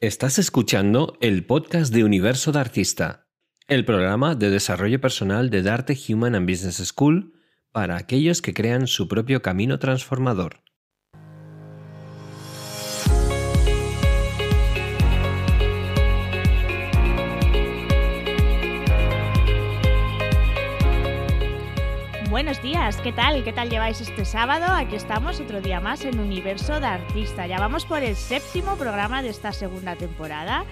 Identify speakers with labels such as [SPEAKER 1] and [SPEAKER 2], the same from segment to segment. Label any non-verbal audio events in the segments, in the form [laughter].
[SPEAKER 1] Estás escuchando el podcast de Universo de Artista, el programa de desarrollo personal de Darte Human and Business School para aquellos que crean su propio camino transformador.
[SPEAKER 2] Buenos días, ¿qué tal? ¿Qué tal lleváis este sábado? Aquí estamos otro día más en Universo de Artista. Ya vamos por el séptimo programa de esta segunda temporada.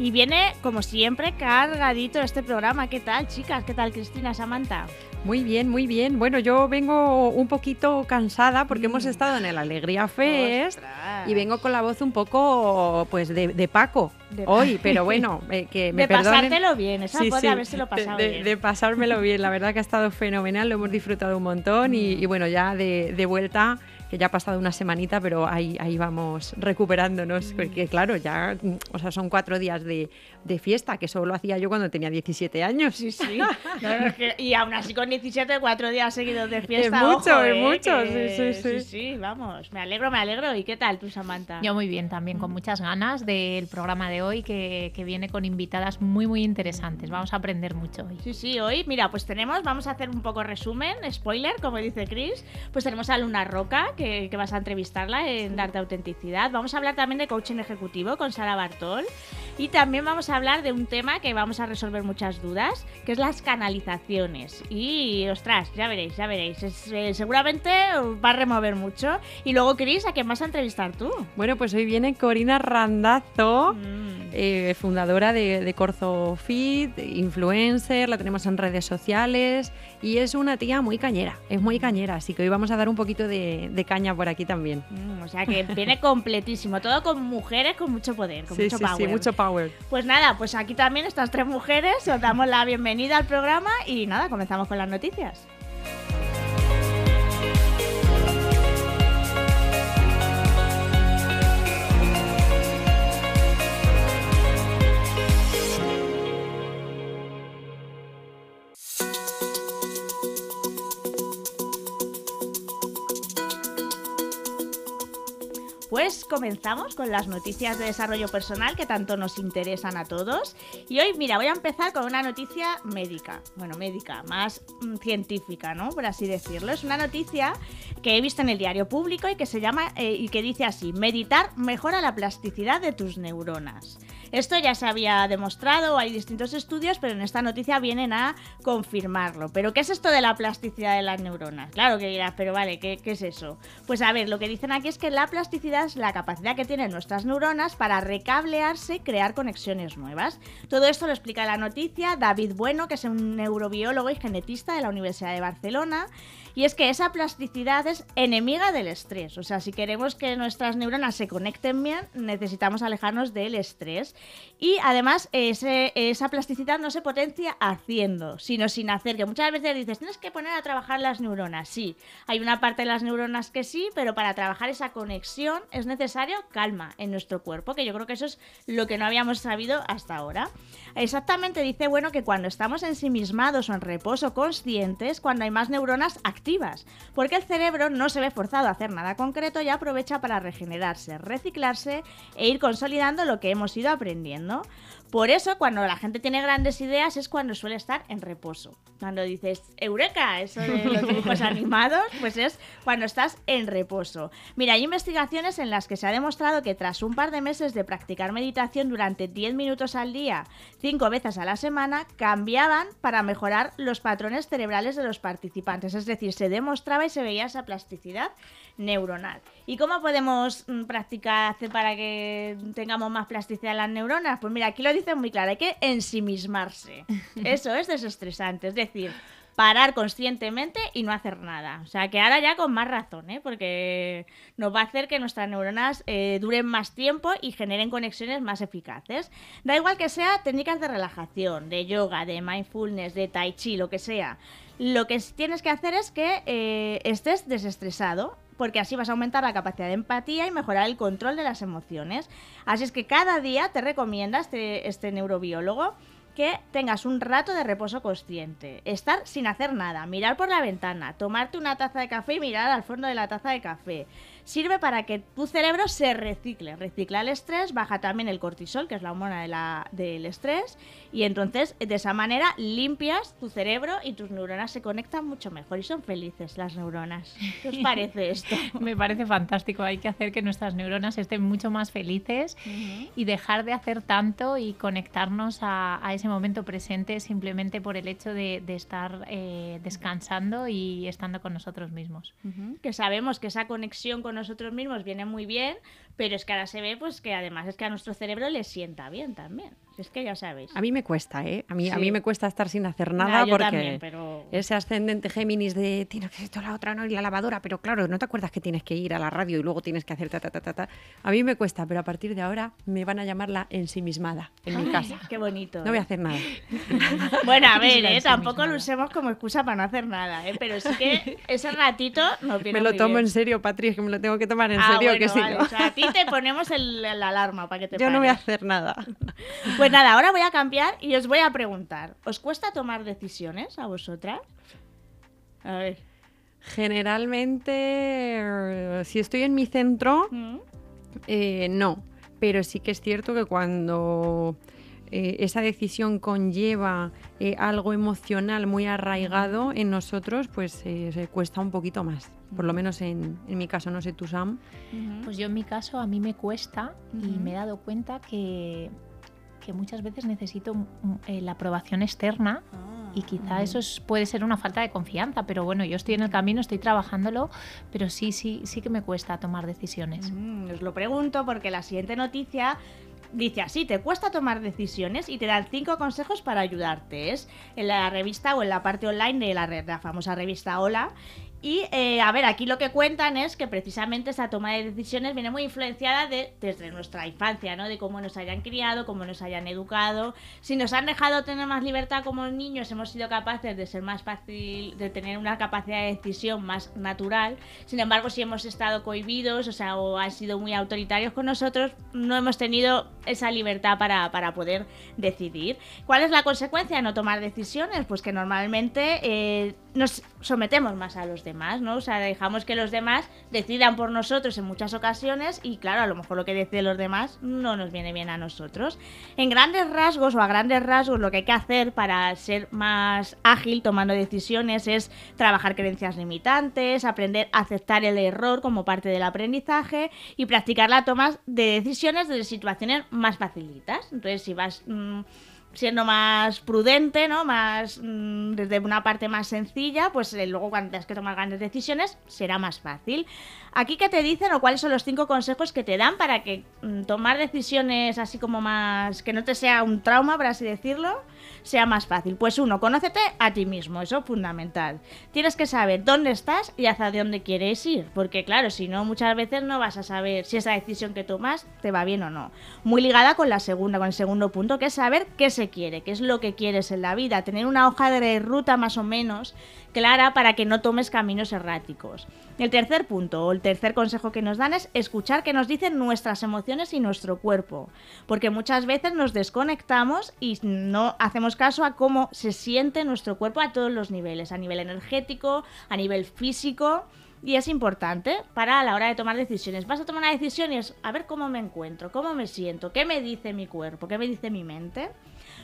[SPEAKER 2] Y viene, como siempre, cargadito este programa. ¿Qué tal, chicas? ¿Qué tal, Cristina, Samantha?
[SPEAKER 3] Muy bien, muy bien. Bueno, yo vengo un poquito cansada porque hemos estado en el Alegría Fest y vengo con la voz un poco, pues, de, Paco hoy, pero bueno, [laughs] eh, que me
[SPEAKER 2] De pasártelo bien, esa sí, habérselo pasado
[SPEAKER 3] de,
[SPEAKER 2] bien.
[SPEAKER 3] De pasármelo bien, la verdad que ha estado fenomenal, lo hemos [laughs] disfrutado un montón y, bueno, ya de vuelta que ya ha pasado una semanita, pero ahí, ahí vamos recuperándonos, porque claro, ya o sea, son cuatro días de, de fiesta, que eso lo hacía yo cuando tenía 17 años.
[SPEAKER 2] Sí, sí. [laughs] y aún así con 17, cuatro días seguidos de fiesta.
[SPEAKER 3] Es mucho,
[SPEAKER 2] es
[SPEAKER 3] ¿eh? mucho, sí, sí,
[SPEAKER 2] sí, sí. vamos. Me alegro, me alegro. ¿Y qué tal tú, Samantha?
[SPEAKER 4] Yo muy bien también, con muchas ganas del programa de hoy, que, que viene con invitadas muy, muy interesantes. Vamos a aprender mucho hoy.
[SPEAKER 2] Sí, sí, hoy, mira, pues tenemos, vamos a hacer un poco resumen, spoiler, como dice Chris. Pues tenemos a Luna Roca, que, vas a entrevistarla en Darte Autenticidad. Vamos a hablar también de coaching ejecutivo con Sara Bartol. Y también vamos a hablar de un tema que vamos a resolver muchas dudas, que es las canalizaciones. Y, ostras, ya veréis, ya veréis. Eh, seguramente va a remover mucho. Y luego, Cris, ¿a quién vas a entrevistar tú?
[SPEAKER 3] Bueno, pues hoy viene Corina Randazo, mm. eh, fundadora de, de Corzo Fit, influencer, la tenemos en redes sociales y es una tía muy cañera, es muy cañera, así que hoy vamos a dar un poquito de, caña por aquí también.
[SPEAKER 2] Mm, o sea que viene completísimo, todo con mujeres con mucho poder, con mucho power.
[SPEAKER 3] Sí, mucho power.
[SPEAKER 2] Pues nada, pues aquí también estas tres mujeres, os damos la bienvenida al programa y nada, comenzamos con las noticias. Pues comenzamos con las noticias de desarrollo personal que tanto nos interesan a todos. Y hoy, mira, voy a empezar con una noticia médica. Bueno, médica, más mm, científica, ¿no? Por así decirlo. Es una noticia que he visto en el diario público y que se llama eh, y que dice así: meditar mejora la plasticidad de tus neuronas. Esto ya se había demostrado, hay distintos estudios, pero en esta noticia vienen a confirmarlo. ¿Pero qué es esto de la plasticidad de las neuronas? Claro que dirás, pero vale, ¿qué, ¿qué, es eso? Pues a ver, lo que dicen aquí es que la plasticidad es la capacidad que tienen nuestras neuronas para recablearse y crear conexiones nuevas. Todo esto lo explica la noticia David Bueno, que es un neurobiólogo y genetista de la Universidad de Barcelona. Y es que esa plasticidad es enemiga del estrés. O sea, si queremos que nuestras neuronas se conecten bien, necesitamos alejarnos del estrés. Y además, esa plasticidad no se potencia haciendo, sino sin hacer. Que muchas veces dices, tienes que poner a trabajar las neuronas. Sí, hay una parte de las neuronas que sí, pero para trabajar esa conexión es necesario calma en nuestro cuerpo, que yo creo que eso es lo que no habíamos sabido hasta ahora. Exactamente dice, bueno, que cuando estamos ensimismados o en reposo conscientes, cuando hay más neuronas activas, porque el cerebro no se ve forzado a hacer nada concreto y aprovecha para regenerarse, reciclarse e ir consolidando lo que hemos ido aprendiendo. Por eso, cuando la gente tiene grandes ideas es cuando suele estar en reposo. Cuando dices, Eureka, eso de los dibujos [laughs] animados, pues es cuando estás en reposo. Mira, hay investigaciones en las que se ha demostrado que tras un par de meses de practicar meditación durante 10 minutos al día, 5 veces a la semana, cambiaban para mejorar los patrones cerebrales de los participantes. Es decir, se demostraba y se veía esa plasticidad neuronal. ¿Y cómo podemos mm, practicar para que tengamos más plasticidad en las neuronas? Pues mira, aquí lo dice muy claro, hay que ensimismarse. [laughs] Eso es desestresante, es decir, parar conscientemente y no hacer nada. O sea, que ahora ya con más razón, ¿eh? porque nos va a hacer que nuestras neuronas eh, duren más tiempo y generen conexiones más eficaces. Da igual que sea técnicas de relajación, de yoga, de mindfulness, de tai chi, lo que sea. Lo que tienes que hacer es que eh, estés desestresado porque así vas a aumentar la capacidad de empatía y mejorar el control de las emociones. Así es que cada día te recomienda este, este neurobiólogo que tengas un rato de reposo consciente, estar sin hacer nada, mirar por la ventana, tomarte una taza de café y mirar al fondo de la taza de café, sirve para que tu cerebro se recicle. Recicla el estrés, baja también el cortisol, que es la hormona de la, del estrés, y entonces de esa manera limpias tu cerebro y tus neuronas se conectan mucho mejor y son felices las neuronas. ¿Qué os [laughs] parece esto?
[SPEAKER 4] Me parece fantástico. Hay que hacer que nuestras neuronas estén mucho más felices y dejar de hacer tanto y conectarnos a, ese momento presente simplemente por el hecho de, estar eh, descansando y estando con nosotros mismos.
[SPEAKER 2] Que sabemos que esa conexión con nosotros mismos viene muy bien, pero es que ahora se ve pues que además es que a nuestro cerebro le sienta bien también. Es que ya sabéis.
[SPEAKER 3] A mí me cuesta, ¿eh? A mí, a mí me cuesta estar sin hacer nada porque ese ascendente Géminis de tienes que hacer toda la otra, ¿no? Y la lavadora, pero claro, no te acuerdas que tienes que ir a la radio y luego tienes que hacer ta, ta, ta, ta, ta. A mí me cuesta, pero a partir de ahora me van a llamar la ensimismada en mi casa.
[SPEAKER 2] Qué bonito.
[SPEAKER 3] No voy a hacer nada. [laughs]
[SPEAKER 2] bueno, a ver, ¿eh? Tampoco lo usemos como excusa para no hacer nada, ¿eh? Pero sí que ese ratito nos viene
[SPEAKER 3] Me lo tomo en serio, Patri, que me lo tengo que tomar en
[SPEAKER 2] ah,
[SPEAKER 3] serio.
[SPEAKER 2] que
[SPEAKER 3] sí,
[SPEAKER 2] o sea, a ti te ponemos el, la alarma para que te [laughs]
[SPEAKER 3] Yo no voy a hacer nada. [laughs]
[SPEAKER 2] Pues nada, ahora voy a cambiar y os voy a preguntar, ¿os cuesta tomar decisiones a vosotras? A ver.
[SPEAKER 3] Generalmente, si estoy en mi centro, mm. eh, no. Pero sí que es cierto que cuando eh, esa decisión conlleva eh, algo emocional muy arraigado en nosotros, pues se cuesta un poquito más. Por lo menos en, mi caso, no sé tú, Sam.
[SPEAKER 4] Pues yo en mi caso a mí me cuesta y me he dado cuenta que que muchas veces necesito eh, la aprobación externa ah, y quizá eso puede ser una falta de confianza, pero bueno, yo estoy en el camino, estoy trabajándolo, pero sí, sí, sí que me cuesta tomar decisiones.
[SPEAKER 2] Mm, os lo pregunto porque la siguiente noticia dice así, te cuesta tomar decisiones y te dan cinco consejos para ayudarte. Es en la revista o en la parte online de la, la famosa revista Hola y eh, a ver, aquí lo que cuentan es que precisamente esa toma de decisiones viene muy influenciada de, desde nuestra infancia, ¿no? De cómo nos hayan criado, cómo nos hayan educado. Si nos han dejado tener más libertad como niños, hemos sido capaces de ser más fácil, de tener una capacidad de decisión más natural. Sin embargo, si hemos estado cohibidos, o sea, o han sido muy autoritarios con nosotros, no hemos tenido esa libertad para, para poder decidir. ¿Cuál es la consecuencia de no tomar decisiones? Pues que normalmente eh, nos sometemos más a los demás, ¿no? O sea, dejamos que los demás decidan por nosotros en muchas ocasiones y claro, a lo mejor lo que deciden los demás no nos viene bien a nosotros. En grandes rasgos o a grandes rasgos lo que hay que hacer para ser más ágil tomando decisiones es trabajar creencias limitantes, aprender a aceptar el error como parte del aprendizaje y practicar la toma de decisiones desde situaciones más facilitas. Entonces, si vas... Mm, siendo más prudente, ¿no? Más mm, desde una parte más sencilla, pues eh, luego cuando tengas que tomar grandes decisiones será más fácil. Aquí que te dicen o cuáles son los cinco consejos que te dan para que mm, tomar decisiones así como más que no te sea un trauma, por así decirlo, sea más fácil. Pues uno, conócete a ti mismo, eso es fundamental. Tienes que saber dónde estás y hacia dónde quieres ir, porque claro, si no muchas veces no vas a saber si esa decisión que tomas te va bien o no. Muy ligada con la segunda, con el segundo punto, que es saber qué se quiere, qué es lo que quieres en la vida, tener una hoja de ruta más o menos clara para que no tomes caminos erráticos. El tercer punto, o el tercer consejo que nos dan es escuchar qué nos dicen nuestras emociones y nuestro cuerpo, porque muchas veces nos desconectamos y no hacemos caso a cómo se siente nuestro cuerpo a todos los niveles, a nivel energético, a nivel físico. Y es importante para a la hora de tomar decisiones. Vas a tomar una decisión y es a ver cómo me encuentro, cómo me siento, qué me dice mi cuerpo, qué me dice mi mente.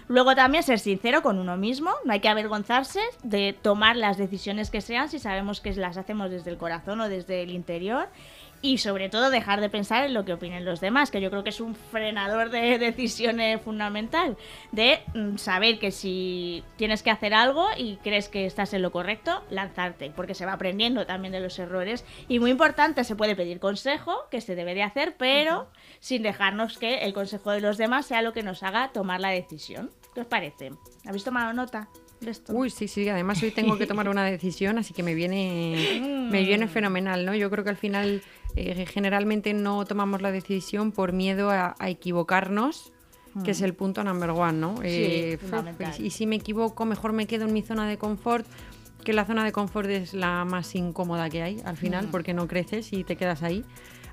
[SPEAKER 2] Luego también ser sincero con uno mismo, no hay que avergonzarse de tomar las decisiones que sean si sabemos que las hacemos desde el corazón o desde el interior y sobre todo dejar de pensar en lo que opinen los demás, que yo creo que es un frenador de [laughs] decisiones fundamental, de mm, saber que si tienes que hacer algo y crees que estás en lo correcto, lanzarte, porque se va aprendiendo también de los errores y muy importante, se puede pedir consejo, que se debe de hacer, pero sin dejarnos que el consejo de los demás sea lo que nos haga tomar la decisión. ¿Qué os parece? ¿Habéis tomado nota? Esto?
[SPEAKER 3] Uy, sí, sí, además hoy tengo que tomar una decisión, así que me viene, [laughs] me viene fenomenal, ¿no? Yo creo que al final eh, generalmente no tomamos la decisión por miedo a, equivocarnos, que es mm. el punto number one, ¿no?
[SPEAKER 2] Eh,
[SPEAKER 3] y si me equivoco, mejor me quedo en mi zona de confort, que la zona de confort es la más incómoda que hay al final, mm. porque no creces y te quedas ahí.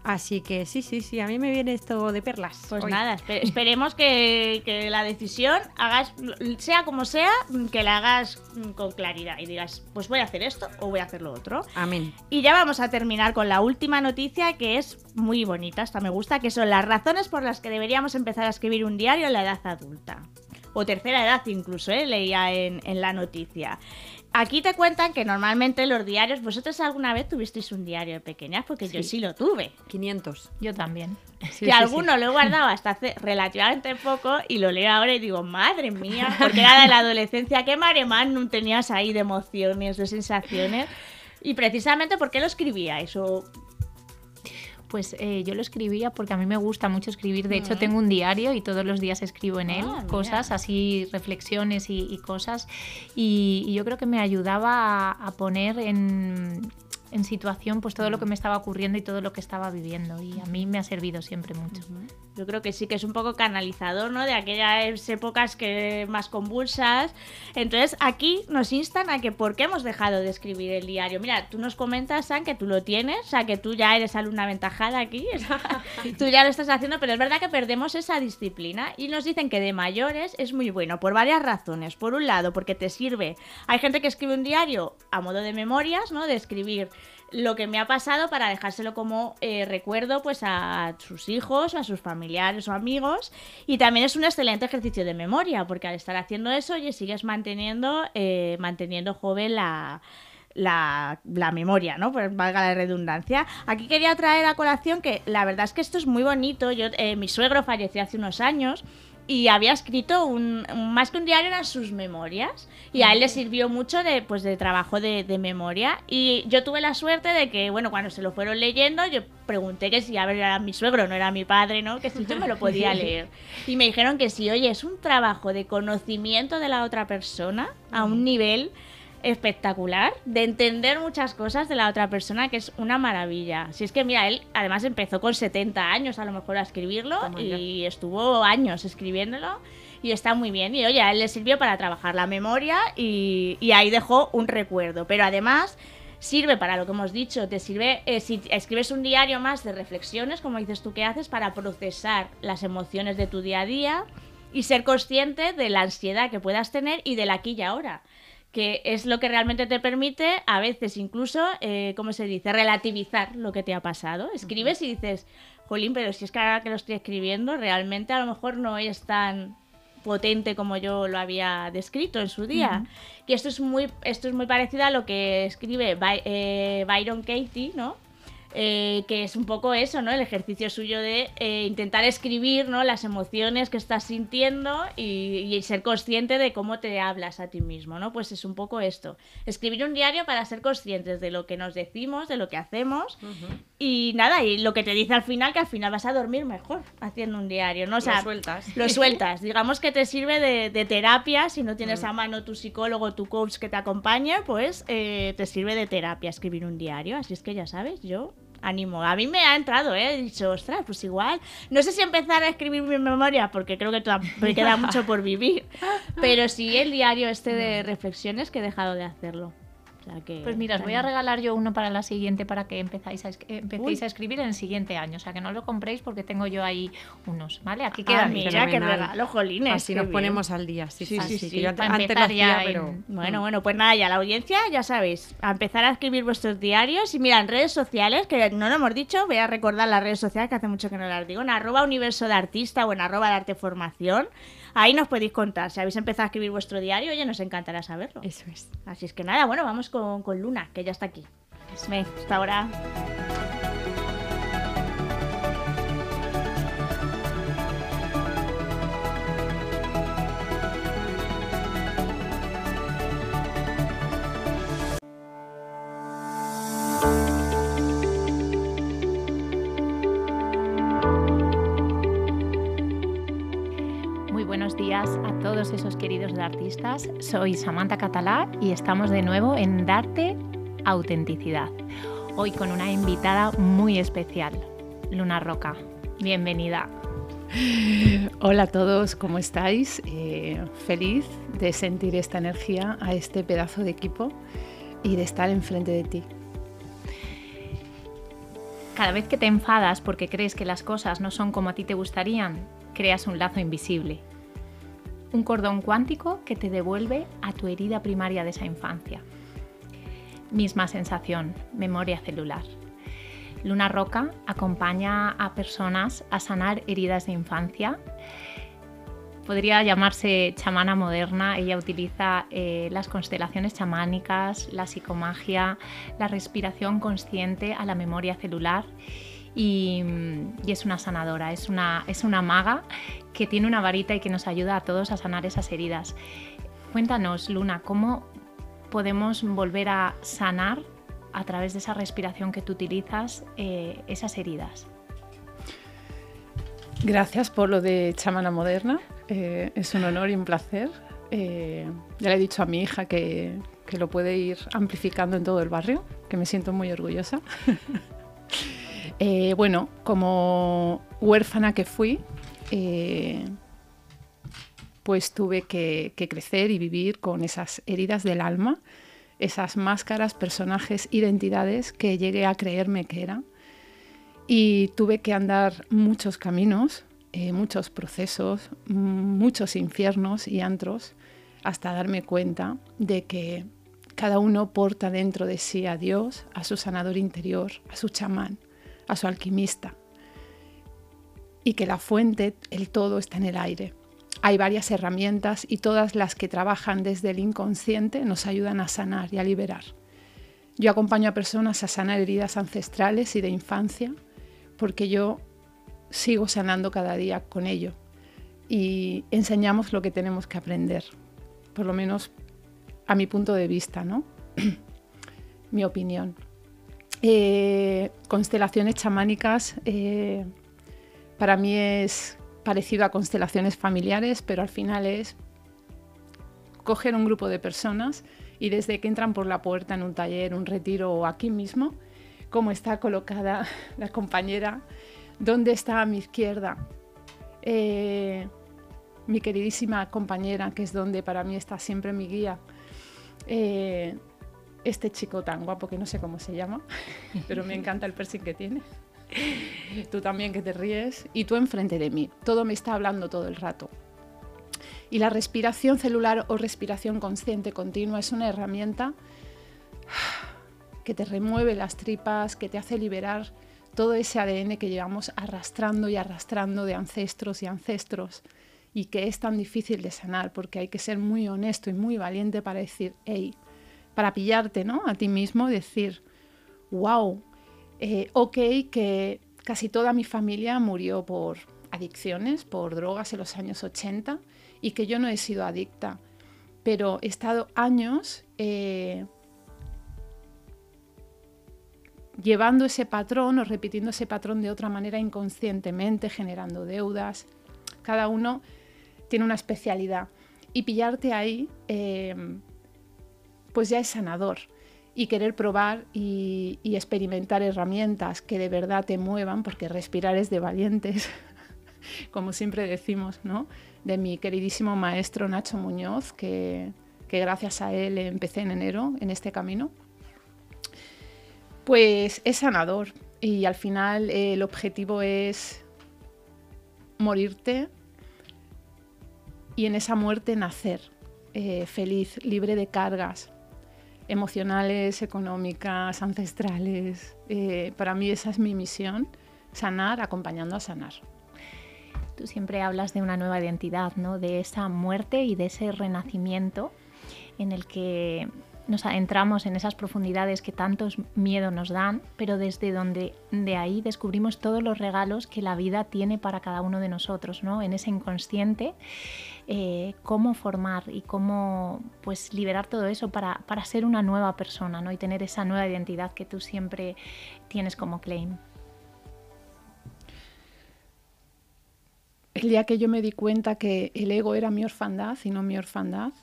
[SPEAKER 3] Así que sí, sí, sí, a mí me viene esto de perlas.
[SPEAKER 2] Pues
[SPEAKER 3] hoy.
[SPEAKER 2] nada, espe- esperemos que, que la decisión hagas, sea como sea, que la hagas con claridad y digas, pues voy a hacer esto o voy a hacer lo otro.
[SPEAKER 3] Amén.
[SPEAKER 2] Y ya vamos a terminar con la última noticia que es muy bonita, esta me gusta, que son las razones por las que deberíamos empezar a escribir un diario en la edad adulta. O tercera edad incluso, ¿eh? leía en, en la noticia. Aquí te cuentan que normalmente los diarios, vosotros alguna vez tuvisteis un diario de pequeñas, porque yo
[SPEAKER 3] Sí.
[SPEAKER 2] lo tuve.
[SPEAKER 3] 500.
[SPEAKER 4] Yo también.
[SPEAKER 3] Sí,
[SPEAKER 2] que
[SPEAKER 3] sí,
[SPEAKER 2] alguno lo he guardado hasta hace relativamente poco y lo leo ahora y digo, madre mía, porque era de la adolescencia, qué maremán tenías ahí de emociones, de sensaciones. Y precisamente, ¿por qué lo escribíais? O
[SPEAKER 4] Pues eh, yo lo escribía porque a mí me gusta mucho escribir. De hecho, tengo un diario y todos los días escribo en él
[SPEAKER 2] Ah, mira.
[SPEAKER 4] cosas, así reflexiones y, y cosas. Y, y yo creo que me ayudaba a, a poner en, en situación pues todo lo que me estaba ocurriendo y todo lo que estaba viviendo. Y a mí me ha servido siempre mucho.
[SPEAKER 2] Yo creo que sí que es un poco canalizador, ¿no? De aquellas épocas que más convulsas. Entonces, aquí nos instan a que por qué hemos dejado de escribir el diario. Mira, tú nos comentas, San, que tú lo tienes, o sea, que tú ya eres alumna aventajada aquí. [laughs] tú ya lo estás haciendo, pero es verdad que perdemos esa disciplina y nos dicen que de mayores es muy bueno por varias razones. Por un lado, porque te sirve. Hay gente que escribe un diario a modo de memorias, ¿no? De escribir lo que me ha pasado para dejárselo como eh, recuerdo pues a sus hijos, a sus familiares o amigos. Y también es un excelente ejercicio de memoria, porque al estar haciendo eso, oye, sigues manteniendo, eh, manteniendo joven la, la, la memoria, ¿no? Pues valga la redundancia. Aquí quería traer a colación que la verdad es que esto es muy bonito. Yo, eh, mi suegro falleció hace unos años y había escrito un, un- más que un diario eran sus memorias y a él le sirvió mucho de pues de trabajo de, de memoria y yo tuve la suerte de que bueno cuando se lo fueron leyendo yo pregunté que si a ver era mi suegro no era mi padre no que si yo me lo podía [laughs] leer. Y me dijeron que sí oye es un trabajo de conocimiento de la otra persona a un nivel espectacular de entender muchas cosas de la otra persona que es una maravilla. Si es que mira, él además empezó con 70 años a lo mejor a escribirlo
[SPEAKER 3] Toma
[SPEAKER 2] y estuvo años escribiéndolo y está muy bien. Y oye, a él le sirvió para trabajar la memoria y, y ahí dejó un recuerdo. Pero además sirve para lo que hemos dicho, te sirve, eh, si escribes un diario más de reflexiones, como dices tú que haces, para procesar las emociones de tu día a día y ser consciente de la ansiedad que puedas tener y del aquí y ahora que es lo que realmente te permite a veces incluso, eh, ¿cómo se dice?, relativizar lo que te ha pasado. Escribes y dices, jolín, pero si es que ahora que lo estoy escribiendo, realmente a lo mejor no es tan potente como yo lo había descrito en su día. Y esto es muy, esto es muy parecido a lo que escribe By- eh, Byron Katie, ¿no? Eh, que es un poco eso, ¿no? El ejercicio suyo de eh, intentar escribir, ¿no? Las emociones que estás sintiendo y, y ser consciente de cómo te hablas a ti mismo, ¿no? Pues es un poco esto. Escribir un diario para ser conscientes de lo que nos decimos, de lo que hacemos y nada, y lo que te dice al final, que al final vas a dormir mejor haciendo un diario, ¿no? O sea,
[SPEAKER 3] Lo sueltas.
[SPEAKER 2] lo sueltas. Digamos que te sirve de, de terapia. Si no tienes a mano tu psicólogo, tu coach que te acompañe, pues eh, te sirve de terapia escribir un diario. Así es que ya sabes, yo animo. A mí me ha entrado, ¿eh? He dicho, ostras, pues igual. No sé si empezar a escribir mi memoria, porque creo que todavía me queda mucho por vivir. [laughs] Pero sí el diario este de reflexiones que he dejado de hacerlo. O sea que,
[SPEAKER 4] Pues mira, os voy a regalar yo uno para la siguiente para que empezáis a, empecéis
[SPEAKER 2] Uy.
[SPEAKER 4] a escribir en el siguiente año. O sea, que no lo compréis porque tengo yo ahí unos, ¿vale? Aquí
[SPEAKER 2] Ah,
[SPEAKER 4] quedan.
[SPEAKER 2] mira, qué regalo, jolines.
[SPEAKER 3] Así nos
[SPEAKER 2] bien.
[SPEAKER 3] ponemos al día. Sí,
[SPEAKER 2] Sí,
[SPEAKER 3] sí, yo antes lo hacía, pero...
[SPEAKER 4] en-
[SPEAKER 2] Bueno, bueno, pues nada, ya la audiencia, ya sabéis, a empezar a escribir vuestros diarios y mira, en redes sociales, que no lo hemos dicho, voy a recordar las redes sociales que hace mucho que no las digo, en arroba universo de artista o en arroba de arte formación, ahí nos podéis contar, si habéis empezado a escribir vuestro diario, oye, nos encantará saberlo.
[SPEAKER 3] Eso es.
[SPEAKER 2] Así es que nada, bueno, vamos con, con Luna, que ya está aquí. Ven, hasta ahora.
[SPEAKER 4] Todos esos queridos artistas. Soy Samantha Catalá y estamos de nuevo en Darte Autenticidad. Hoy con una invitada muy especial, Luna Roca. Bienvenida.
[SPEAKER 5] Hola a todos, ¿cómo estáis? Eh, feliz de sentir esta energía a este pedazo de equipo y de estar enfrente de ti.
[SPEAKER 4] Cada vez que te enfadas porque crees que las cosas no son como a ti te gustarían, creas un lazo invisible. Un cordón cuántico que te devuelve a tu herida primaria de esa infancia. Misma sensación, memoria celular. Luna Roca acompaña a personas a sanar heridas de infancia podría llamarse chamana moderna. Ella utiliza eh, las constelaciones chamánicas, la psicomagia, la respiración consciente a la memoria celular. Y, es una sanadora, es una, es una maga que tiene una varita y que nos ayuda a todos a sanar esas heridas. Cuéntanos, Luna, ¿cómo podemos volver a sanar a través de esa respiración que tú utilizas eh, esas heridas?
[SPEAKER 5] Gracias por lo de chamana moderna. Eh, es un honor y un placer. Eh, ya le he dicho a mi hija que, que, lo puede ir amplificando en todo el barrio, que me siento muy orgullosa. [laughs] Eh, bueno, como huérfana que fui, pues tuve que, crecer y vivir con esas heridas del alma, esas máscaras, personajes, identidades que llegué a creerme que eran. Y tuve que andar muchos caminos eh, muchos procesos, muchos infiernos y antros, hasta darme cuenta de que cada uno porta dentro de sí a Dios, a su sanador interior, a su chamán, a su alquimista, y que la fuente, el todo, está en el aire. Hay varias herramientas y todas las que trabajan desde el inconsciente nos ayudan a sanar y a liberar. Yo acompaño a personas a sanar heridas ancestrales y de infancia porque yo sigo sanando cada día con ello y enseñamos lo que tenemos que aprender, por lo menos a mi punto de vista, ¿no? [clears throat] mi opinión. Eh, constelaciones chamánicas eh, para mí es parecido a constelaciones familiares, pero al final es coger un grupo de personas y desde que entran por la puerta en un taller, un retiro o aquí mismo, cómo está colocada [laughs] la compañera ¿Dónde está a mi izquierda? Eh, mi queridísima compañera, que es donde para mí está siempre mi guía. Este chico tan guapo que no sé cómo se llama, [laughs] pero me encanta el piercing que tiene. Tú también que te ríes y tú enfrente de mí. Todo me está hablando todo el rato. Y la respiración celular o respiración consciente continua es una herramienta que te remueve las tripas, que te hace liberar todo ese ADN que llevamos arrastrando y arrastrando de ancestros y ancestros y que es tan difícil de sanar porque hay que ser muy honesto y muy valiente para decir, hey, para pillarte ¿no? a ti mismo, decir, wow, eh, ok, que casi toda mi familia murió por adicciones, por drogas en los años 80 y que yo no he sido adicta, pero he estado años eh, llevando ese patrón o repitiendo ese patrón de otra manera inconscientemente, generando deudas. Cada uno tiene una especialidad. Y pillarte ahí, eh, pues ya es sanador. Y querer probar y, experimentar herramientas que de verdad te muevan, porque respirar es de valientes, [laughs] como siempre decimos, ¿no? De mi queridísimo maestro Nacho Muñoz, que, gracias a él empecé en enero en este camino pues es sanador y al final el objetivo es morirte y en esa muerte nacer eh, feliz, libre de cargas emocionales, económicas, ancestrales. Eh, para mí esa es mi misión, sanar acompañando a sanar.
[SPEAKER 4] Tú siempre hablas de una nueva identidad, ¿no? de esa muerte y de ese renacimiento en el que nos adentramos en esas profundidades que tantos miedo nos dan, pero desde donde de ahí descubrimos todos los regalos que la vida tiene para cada uno de nosotros, ¿no? En ese inconsciente, eh, cómo formar y cómo pues liberar todo eso para, para, ser una nueva persona, ¿no? Y tener esa nueva identidad que tú siempre tienes como claim.
[SPEAKER 5] El día que yo me di cuenta que el ego era mi orfandad y no mi orfandad,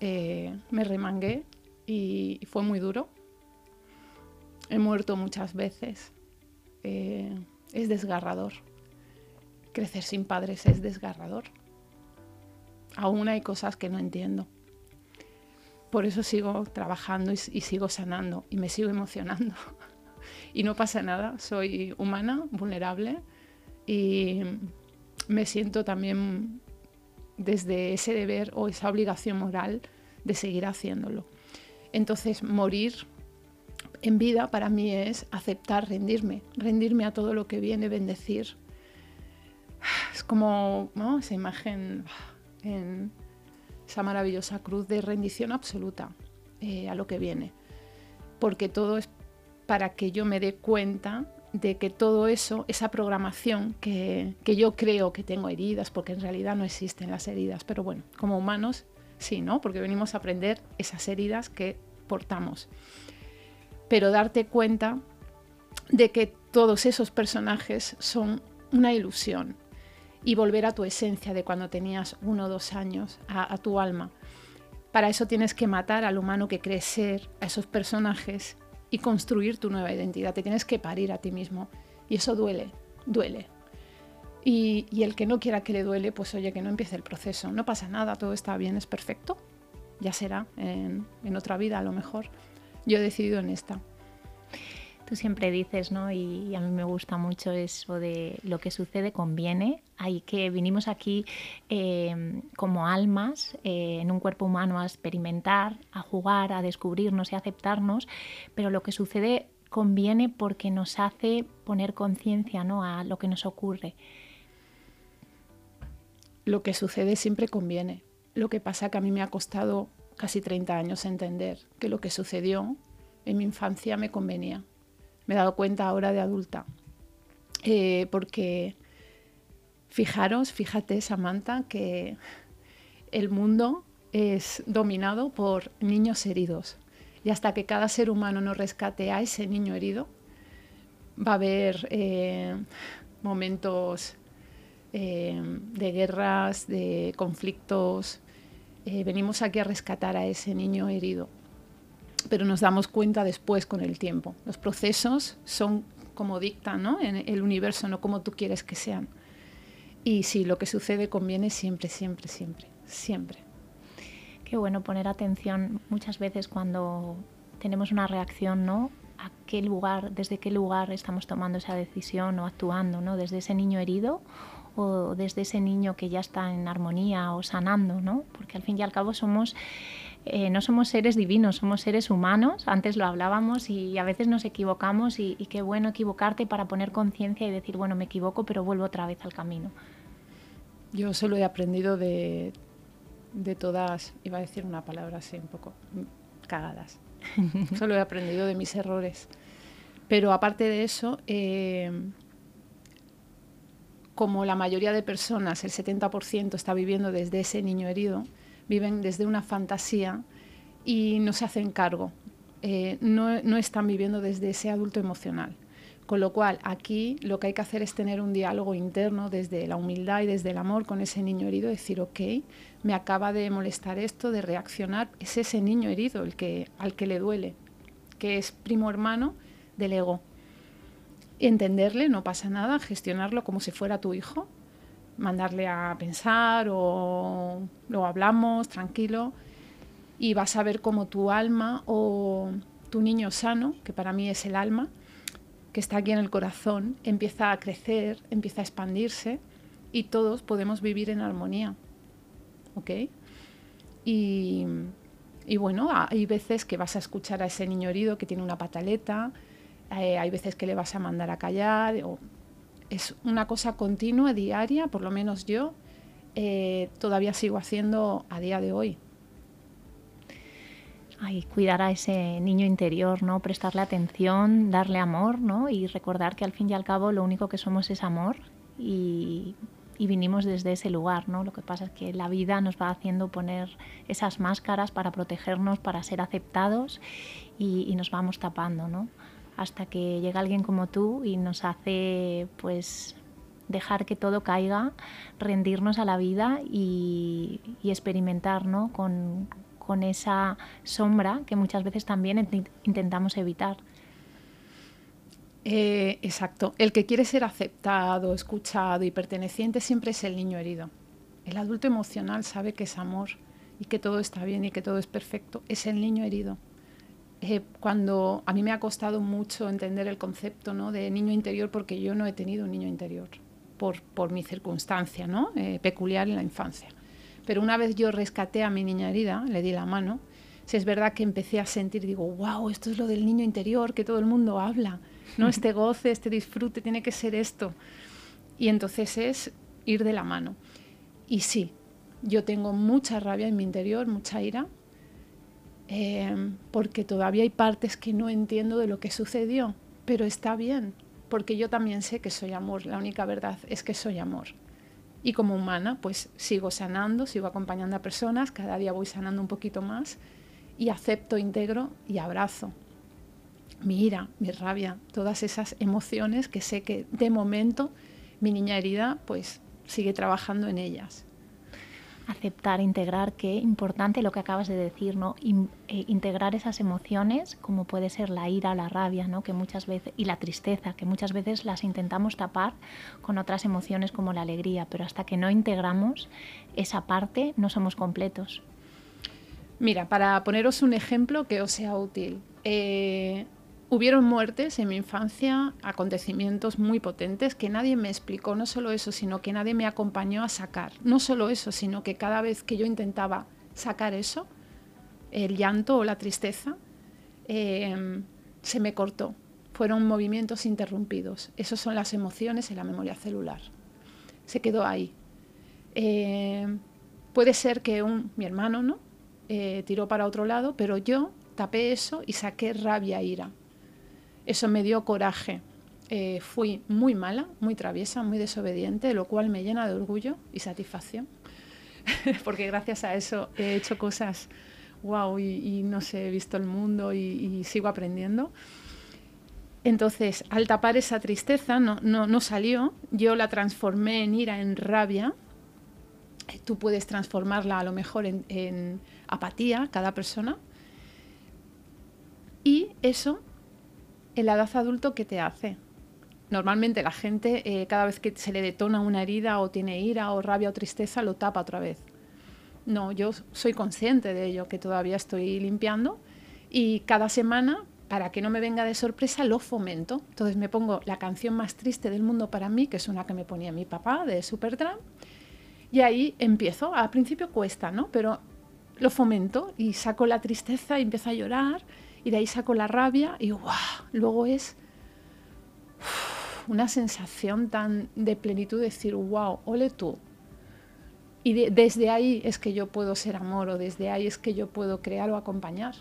[SPEAKER 5] eh, me remangué y fue muy duro. He muerto muchas veces. Eh, es desgarrador. Crecer sin padres es desgarrador. Aún hay cosas que no entiendo. Por eso sigo trabajando y, sigo sanando y me sigo emocionando. [laughs] Y no pasa nada, soy humana, vulnerable y me siento también desde ese deber o esa obligación moral de seguir haciéndolo. Entonces, morir en vida para mí es aceptar, rendirme, rendirme a todo lo que viene, bendecir. Es como esa imagen en esa maravillosa cruz de rendición absoluta eh, a lo que viene. Porque todo es para que yo me dé cuenta de que todo eso, esa programación que, que, yo creo que tengo heridas, porque en realidad no existen las heridas, pero bueno, como humanos sí, ¿no? Porque venimos a aprender esas heridas que portamos. Pero darte cuenta de que todos esos personajes son una ilusión y volver a tu esencia de cuando tenías uno o dos años, a, tu alma. Para eso tienes que matar al humano que crees ser, a esos personajes y construir tu nueva identidad. Te tienes que parir a ti mismo. Y eso duele, duele. Y, el que no quiera que le duele, pues oye, que no empiece el proceso. No pasa nada, todo está bien, es perfecto. Ya será en, otra vida a lo mejor. Yo he decidido en esta.
[SPEAKER 4] Tú siempre dices, ¿no? Y, a mí me gusta mucho eso de lo que sucede conviene. Hay que vinimos aquí eh, como almas eh, en un cuerpo humano a experimentar, a jugar, a descubrirnos y aceptarnos, pero lo que sucede conviene porque nos hace poner conciencia ¿no? a lo que nos ocurre.
[SPEAKER 5] Lo que sucede siempre conviene. Lo que pasa que a mí me ha costado casi 30 años entender que lo que sucedió en mi infancia me convenía me he dado cuenta ahora de adulta. Eh, porque fijaros, fíjate Samantha, que el mundo es dominado por niños heridos. Y hasta que cada ser humano no rescate a ese niño herido, va a haber eh, momentos eh, de guerras, de conflictos. venimos aquí a rescatar a ese niño herido pero nos damos cuenta después con el tiempo. Los procesos son como dictan ¿no? en el universo, no como tú quieres que sean. Y sí, lo que sucede conviene siempre, siempre, siempre, siempre.
[SPEAKER 4] Qué bueno poner atención muchas veces cuando tenemos una reacción, ¿no? A qué lugar, desde qué lugar estamos tomando esa decisión o actuando, ¿no? Desde ese niño herido o desde ese niño que ya está en armonía o sanando, ¿no? Porque al fin y al cabo somos eh, no somos seres divinos, somos seres humanos, antes lo hablábamos y a veces nos equivocamos y, qué bueno equivocarte para poner conciencia y decir, bueno, me equivoco, pero vuelvo otra vez al camino.
[SPEAKER 5] Yo solo he aprendido de, de todas, iba a decir una palabra así un poco cagadas, [laughs] solo he aprendido de mis errores. Pero aparte de eso, eh, como la mayoría de personas, el 70% está viviendo desde ese niño herido, viven desde una fantasía y no se hacen cargo, eh, no, no están viviendo desde ese adulto emocional. Con lo cual, aquí lo que hay que hacer es tener un diálogo interno desde la humildad y desde el amor con ese niño herido, decir, ok, me acaba de molestar esto, de reaccionar, es ese niño herido el que, al que le duele, que es primo hermano del ego. Entenderle, no pasa nada, gestionarlo como si fuera tu hijo, mandarle a pensar o lo hablamos tranquilo y vas a ver cómo tu alma o tu niño sano, que para mí es el alma, que está aquí en el corazón, empieza a crecer, empieza a expandirse y todos podemos vivir en armonía. ¿Ok? Y, y bueno, hay veces que vas a escuchar a ese niño herido que tiene una pataleta, eh, hay veces que le vas a mandar a callar, o es una cosa continua, diaria, por lo menos yo eh, todavía sigo haciendo a día de hoy.
[SPEAKER 4] Cuidar a ese niño interior, ¿no? Prestarle atención, darle amor, ¿no? Y recordar que al fin y al cabo lo único que somos es amor y, vinimos desde ese lugar, ¿no? Lo que pasa es que la vida nos va haciendo poner esas máscaras para protegernos, para ser aceptados y, y nos vamos tapando, ¿no? Hasta que llega alguien como tú y nos hace pues dejar que todo caiga, rendirnos a la vida y, experimentar ¿no? con, esa sombra que muchas veces también intentamos evitar.
[SPEAKER 5] Eh, exacto. El que quiere ser aceptado, escuchado y perteneciente siempre es el niño herido. El adulto emocional sabe que es amor y que todo está bien y que todo es perfecto. Es el niño herido eh, cuando a mí me ha costado mucho entender el concepto ¿no? de niño interior porque yo no he tenido un niño interior por, por mi circunstancia ¿no? Eh, peculiar en la infancia. Pero una vez yo rescaté a mi niña herida, le di la mano, si es verdad que empecé a sentir, digo, wow, esto es lo del niño interior que todo el mundo habla, ¿no? [laughs] Este goce, este disfrute, tiene que ser esto. Y entonces es ir de la mano. Y sí, yo tengo mucha rabia en mi interior, mucha ira, eh, porque todavía hay partes que no entiendo de lo que sucedió, pero está bien, porque yo también sé que soy amor, la única verdad es que soy amor. Y como humana, pues sigo sanando, sigo acompañando a personas, cada día voy sanando un poquito más y acepto, integro y abrazo mi ira, mi rabia, todas esas emociones que sé que de momento mi niña herida pues sigue trabajando en ellas.
[SPEAKER 4] Aceptar, integrar, qué importante lo que acabas de decir, ¿no? Eh, integrar esas emociones, como puede ser la ira, la rabia, ¿no? Que muchas veces, y la tristeza, que muchas veces las intentamos tapar con otras emociones como la alegría, pero hasta que no integramos esa parte no somos completos.
[SPEAKER 5] Mira, para poneros un ejemplo que os sea útil, eh, Hubieron muertes en mi infancia, acontecimientos muy potentes que nadie me explicó, no solo eso, sino que nadie me acompañó a sacar. No solo eso, sino que cada vez que yo intentaba sacar eso, el llanto o la tristeza, em, se me cortó. Fueron movimientos interrumpidos. Esas son las emociones en la memoria celular. Se quedó ahí. Em, puede ser que un, mi hermano no eh, tiró para otro lado, pero yo tapé eso y saqué rabia, ira. Eso me dio coraje. Eh, fui muy mala, muy traviesa, muy desobediente, lo cual me llena de orgullo y satisfacción, [laughs] porque gracias a eso he hecho cosas wow y, no sé, he visto el mundo y, sigo aprendiendo. Entonces, al tapar esa tristeza, no, no, salió, yo la transformé en ira, en rabia. Tú puedes transformarla a lo mejor en apatía, cada persona. Y eso en la edad adulto, ¿qué te hace? Normalmente la gente, eh, cada vez que se le detona una herida o tiene ira o rabia o tristeza, lo tapa otra vez. No, yo soy consciente de ello, que todavía estoy limpiando y cada semana, para que no me venga de sorpresa, lo fomento. Entonces me pongo la canción más triste del mundo para mí, que es una que me ponía mi papá de Supertramp, y ahí empiezo. Al principio cuesta, ¿no? Pero lo fomento y saco la tristeza y empiezo a llorar y de ahí saco la rabia y luego es una sensación tan de plenitud de decir, wow, ole tú. Y desde ahí es que yo puedo ser amor o desde ahí es que yo puedo crear o acompañar.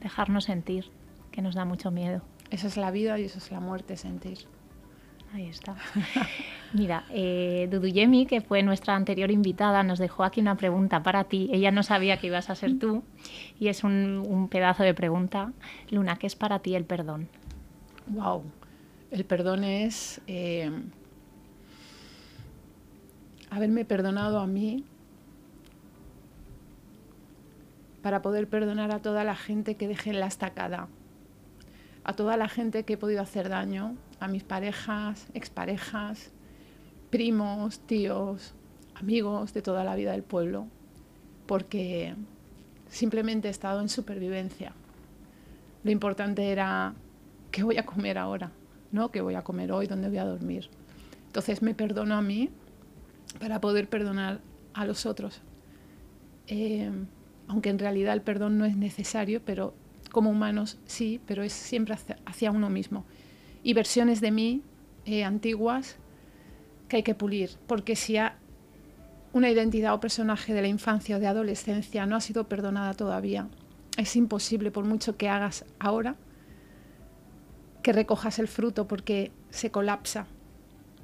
[SPEAKER 4] Dejarnos sentir, que nos da mucho miedo.
[SPEAKER 5] Esa es la vida y eso es la muerte, sentir.
[SPEAKER 4] Ahí está. Mira, eh, Duduyemi, que fue nuestra anterior invitada, nos dejó aquí una pregunta para ti. Ella no sabía que ibas a ser tú y es un, pedazo de pregunta. Luna, ¿qué es para ti el perdón?
[SPEAKER 5] Wow, el perdón es eh, haberme perdonado a mí para poder perdonar a toda la gente que dejé en la estacada, a toda la gente que he podido hacer daño, a mis parejas, exparejas, primos, tíos, amigos de toda la vida del pueblo, porque simplemente he estado en supervivencia. Lo importante era qué voy a comer ahora, no qué voy a comer hoy, dónde voy a dormir. Entonces me perdono a mí para poder perdonar a los otros. Eh, aunque en realidad el perdón no es necesario, pero como humanos sí, pero es siempre hacia uno mismo y versiones de mí eh, antiguas que hay que pulir, porque si una identidad o personaje de la infancia o de adolescencia no ha sido perdonada todavía, es imposible, por mucho que hagas ahora, que recojas el fruto porque se colapsa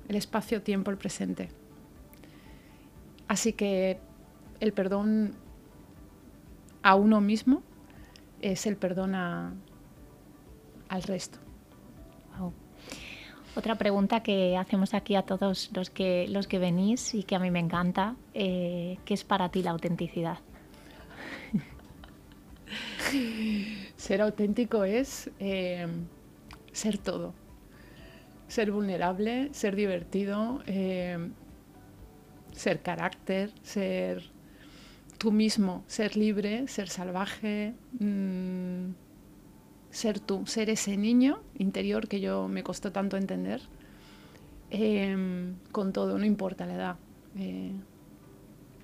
[SPEAKER 5] el espacio-tiempo, el presente. Así que el perdón a uno mismo es el perdón al resto.
[SPEAKER 4] Otra pregunta que hacemos aquí a todos los que, los que venís y que a mí me encanta, eh, ¿qué es para ti la autenticidad?
[SPEAKER 5] Ser auténtico es eh, ser todo, ser vulnerable, ser divertido, eh, ser carácter, ser tú mismo, ser libre, ser salvaje, mm, ser tú, ser ese niño interior que yo me costó tanto entender, em, con todo, no importa la edad. Eh,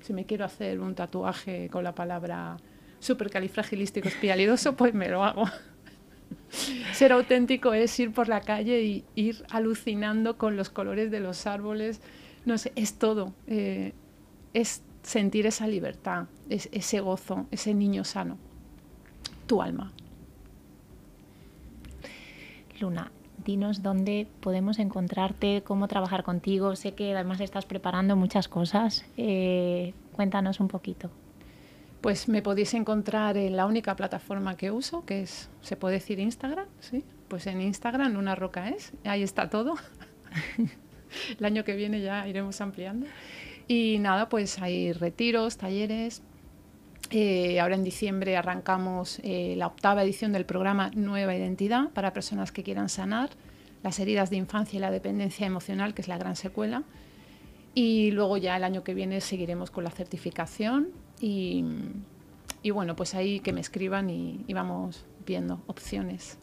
[SPEAKER 5] si me quiero hacer un tatuaje con la palabra supercalifragilístico espialidoso, pues me lo hago. [laughs] Ser auténtico es ir por la calle y ir alucinando con los colores de los árboles. No sé, es todo. Eh, es sentir esa libertad, ese gozo, ese niño sano. Tu alma.
[SPEAKER 4] Luna, dinos dónde podemos encontrarte, cómo trabajar contigo. Sé que además estás preparando muchas cosas. Eh, cuéntanos un poquito.
[SPEAKER 5] Pues me podéis encontrar en la única plataforma que uso, que es, se puede decir Instagram, ¿sí? Pues en Instagram, una roca es, ahí está todo. [laughs] El año que viene ya iremos ampliando. Y nada, pues hay retiros, talleres. Eh, ahora en diciembre arrancamos eh, la octava edición del programa Nueva Identidad para personas que quieran sanar las heridas de infancia y la dependencia emocional, que es la gran secuela. Y luego ya el año que viene seguiremos con la certificación y, bueno, pues ahí que me escriban y, vamos viendo opciones.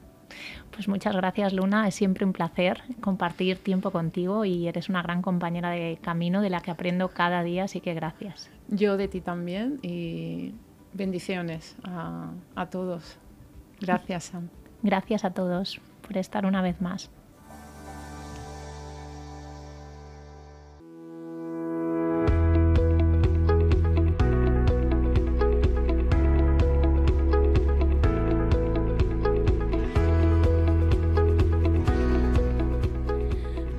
[SPEAKER 4] Pues muchas gracias Luna, es siempre un placer compartir tiempo contigo y eres una gran compañera de camino de la que aprendo cada día, así que gracias.
[SPEAKER 5] Yo de ti también y bendiciones a, a todos. Gracias Sam.
[SPEAKER 4] Gracias a todos por estar una vez más.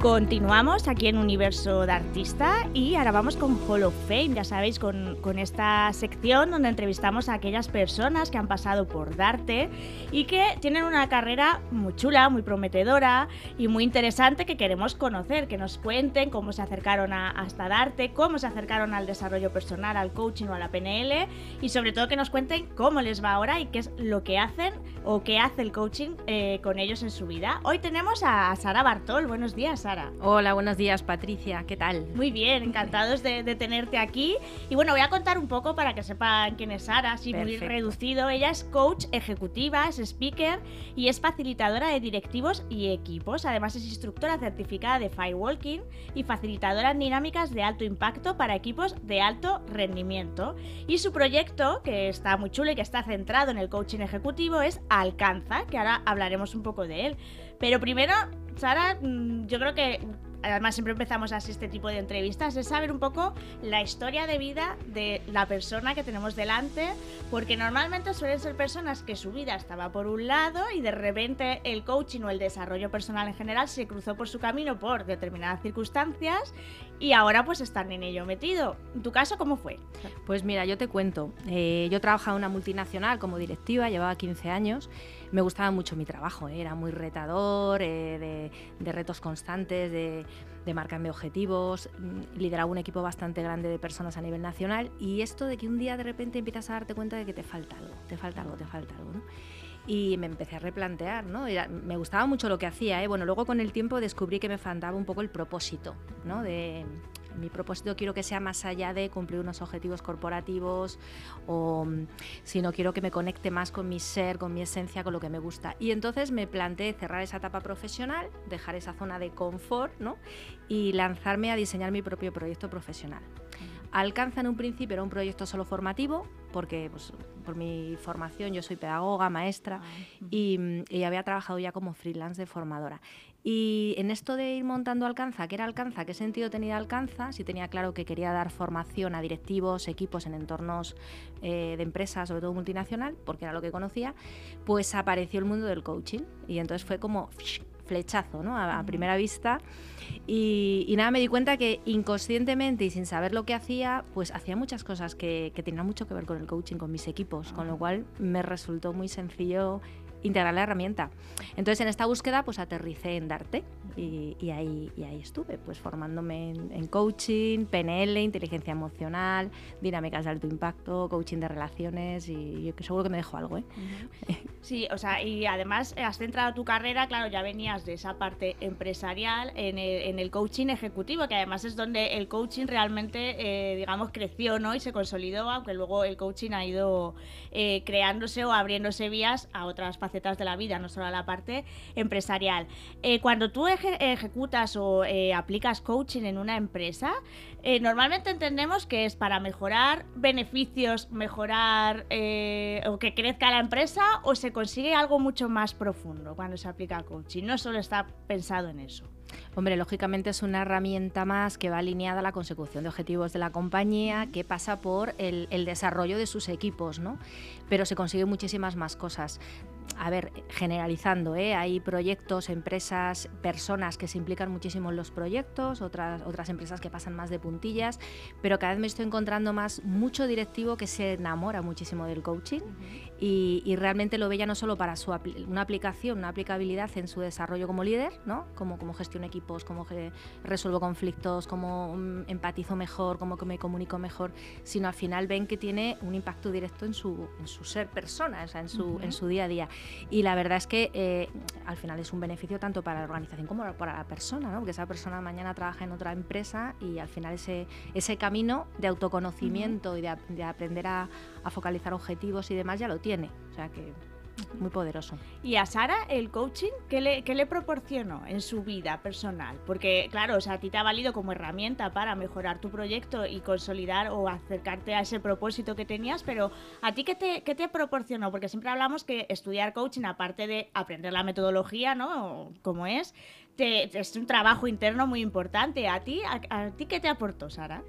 [SPEAKER 2] Continuamos aquí en Universo de Artista y ahora vamos con Hall of Fame, ya sabéis, con, esta sección donde entrevistamos a aquellas personas que han pasado por Darte y que tienen una carrera muy chula, muy prometedora y muy interesante que queremos conocer, que nos cuenten cómo se acercaron a, hasta Darte, cómo se acercaron al desarrollo personal, al coaching o a la PNL y sobre todo que nos cuenten cómo les va ahora y qué es lo que hacen o qué hace el coaching eh, con ellos en su vida. Hoy tenemos a Sara Bartol. Buenos días, Sara.
[SPEAKER 6] Hola, buenos días Patricia, ¿qué tal?
[SPEAKER 2] Muy bien, encantados de, tenerte aquí. Y bueno, voy a contar un poco para que sepan quién es Sara, así muy reducido. Ella es coach ejecutiva, es speaker y es facilitadora de directivos y equipos. Además es instructora certificada de firewalking y facilitadora en dinámicas de alto impacto para equipos de alto rendimiento. Y su proyecto, que está muy chulo y que está centrado en el coaching ejecutivo, es Alcanza, que ahora hablaremos un poco de él. Pero primero Sara, mm, yo creo que además siempre empezamos así este tipo de entrevistas, es saber un poco la historia de vida de la persona que tenemos delante, porque normalmente suelen ser personas que su vida estaba por un lado y de repente el coaching o el desarrollo personal en general se cruzó por su camino por determinadas circunstancias y ahora pues están en ello metido. ¿En tu caso cómo fue?
[SPEAKER 6] Pues mira, yo te cuento. Eh, yo trabajaba en una multinacional como directiva, llevaba 15 años. Me gustaba mucho mi trabajo, eh, era muy retador, eh, de, retos constantes, de, marcarme objetivos. Mm, lideraba un equipo bastante grande de personas a nivel nacional y esto de que un día de repente empiezas a darte cuenta de que te falta algo, te falta algo, te falta algo. y me empecé a replantear, ¿no? me gustaba mucho lo que hacía, ¿eh? Bueno, luego con el tiempo descubrí que me faltaba un poco el propósito, ¿no? De, mi propósito quiero que sea más allá de cumplir unos objetivos corporativos o si no quiero que me conecte más con mi ser, con mi esencia, con lo que me gusta. Y entonces me planteé cerrar esa etapa profesional, dejar esa zona de confort ¿no? y lanzarme a diseñar mi propio proyecto profesional. Alcanza en un principio era un proyecto solo formativo, porque pues, por mi formación yo soy pedagoga, maestra ah, y, había trabajado ya como freelance de formadora. Y en esto de ir montando Alcanza, ¿qué era Alcanza? ¿Qué sentido tenía Alcanza? Si tenía claro que quería dar formación a directivos, equipos en entornos eh, de empresas, sobre todo multinacional, porque era lo que conocía, pues apareció el mundo del coaching. Y entonces fue como flechazo, ¿no? A, primera vista. Y, nada, me di cuenta que inconscientemente y sin saber lo que hacía, pues hacía muchas cosas que, que tenían mucho que ver con el coaching, con mis equipos, con lo cual me resultó muy sencillo integrar la herramienta. Entonces en esta búsqueda pues aterricé en Darte y, ahí, y ahí estuve pues formándome en, coaching, PNL, inteligencia emocional, dinámicas de alto impacto, coaching de relaciones y seguro que me dejo algo. ¿eh?
[SPEAKER 2] Sí, o sea, y además has centrado tu carrera, claro, ya venías de esa parte empresarial en el, en el coaching ejecutivo, que además es donde el coaching realmente, eh, digamos, creció, ¿no? Y se consolidó, aunque luego el coaching ha ido eh, creándose o abriéndose vías a otras facetas de la vida, no solo a la parte empresarial. Eh, cuando tú ejecutas o aplicas coaching en una empresa, normalmente entendemos que es para mejorar beneficios, mejorar o que crezca la empresa o se consigue algo mucho más profundo cuando se aplica coaching. No solo está pensado en eso.
[SPEAKER 6] Hombre, lógicamente es una herramienta más que va alineada a la consecución de objetivos de la compañía, que pasa por el, el desarrollo de sus equipos, ¿no? Pero se consiguen muchísimas más cosas a ver, generalizando, ¿eh? hay proyectos, empresas, personas que se implican muchísimo en los proyectos, otras, otras empresas que pasan más de puntillas, pero cada vez me estoy encontrando más mucho directivo que se enamora muchísimo del coaching y, realmente lo ve ya no solo para su una aplicación, una aplicabilidad en su desarrollo como líder, ¿no? como, como gestiono equipos, como resuelvo conflictos, como mm, empatizo mejor, como me comunico mejor, sino al final ven que tiene un impacto directo en su, en su ser persona, o sea, en, su, en su día a día. Y la verdad es que eh, al final es un beneficio tanto para la organización como para la persona, ¿no? porque esa persona mañana trabaja en otra empresa y al final ese, ese camino de autoconocimiento y de, de aprender a, a focalizar objetivos y demás ya lo tiene. O sea que muy poderoso.
[SPEAKER 2] ¿Y a Sara el coaching qué le, qué le proporcionó en su vida personal? Porque, claro, o sea, a ti te ha valido como herramienta para mejorar tu proyecto y consolidar o acercarte a ese propósito que tenías, pero ¿a ti qué te, qué te proporcionó? Porque siempre hablamos que estudiar coaching, aparte de aprender la metodología, ¿no? Como es, te, es un trabajo interno muy importante. ¿A ti, a ti qué te aportó, Sara?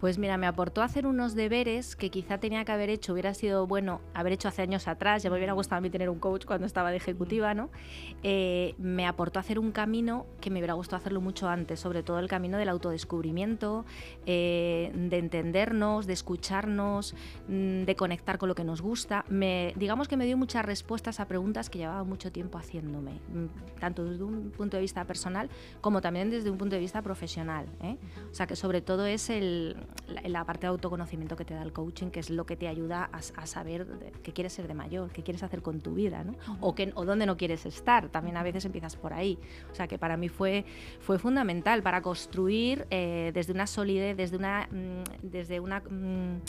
[SPEAKER 6] Pues mira, me aportó hacer unos deberes que quizá tenía que haber hecho, hubiera sido bueno haber hecho hace años atrás, ya me hubiera gustado a mí tener un coach cuando estaba de ejecutiva, ¿no? Eh, me aportó hacer un camino que me hubiera gustado hacerlo mucho antes, sobre todo el camino del autodescubrimiento, eh, de entendernos, de escucharnos, mm, de conectar con lo que nos gusta. Me, digamos que me dio muchas respuestas a preguntas que llevaba mucho tiempo haciéndome, mm, tanto desde un punto de vista personal como también desde un punto de vista profesional. ¿eh? O sea que sobre todo es el la, parte de autoconocimiento que te da el coaching, que es lo que te ayuda a, saber qué quieres ser de mayor, qué quieres hacer con tu vida, ¿no? o, que, o dónde no quieres estar. También a veces empiezas por ahí. O sea que para mí fue, fue fundamental para construir eh, desde una solidez, desde una... Mm, desde una mm,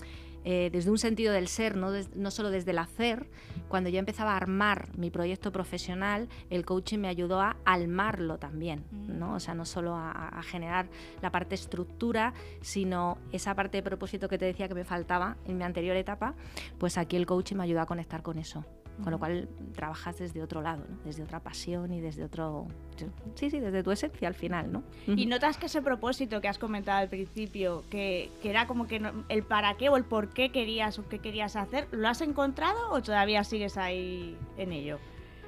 [SPEAKER 6] eh, desde un sentido del ser, no, no solo desde el hacer. Cuando yo empezaba a armar mi proyecto profesional, el coaching me ayudó a almarlo también, ¿no? O sea, no solo a, a, generar la parte estructura, sino esa parte de propósito que te decía que me faltaba en mi anterior etapa, pues aquí el coaching me ayudó a conectar con eso. Con lo cual trabajas desde otro lado, desde otra pasión y desde otro... Sí, sí, desde tu esencia al final, ¿no?
[SPEAKER 2] Y notas que ese propósito que has comentado al principio, que, que era como que el para qué o el por qué querías o qué querías hacer, ¿lo has encontrado o todavía sigues ahí en ello?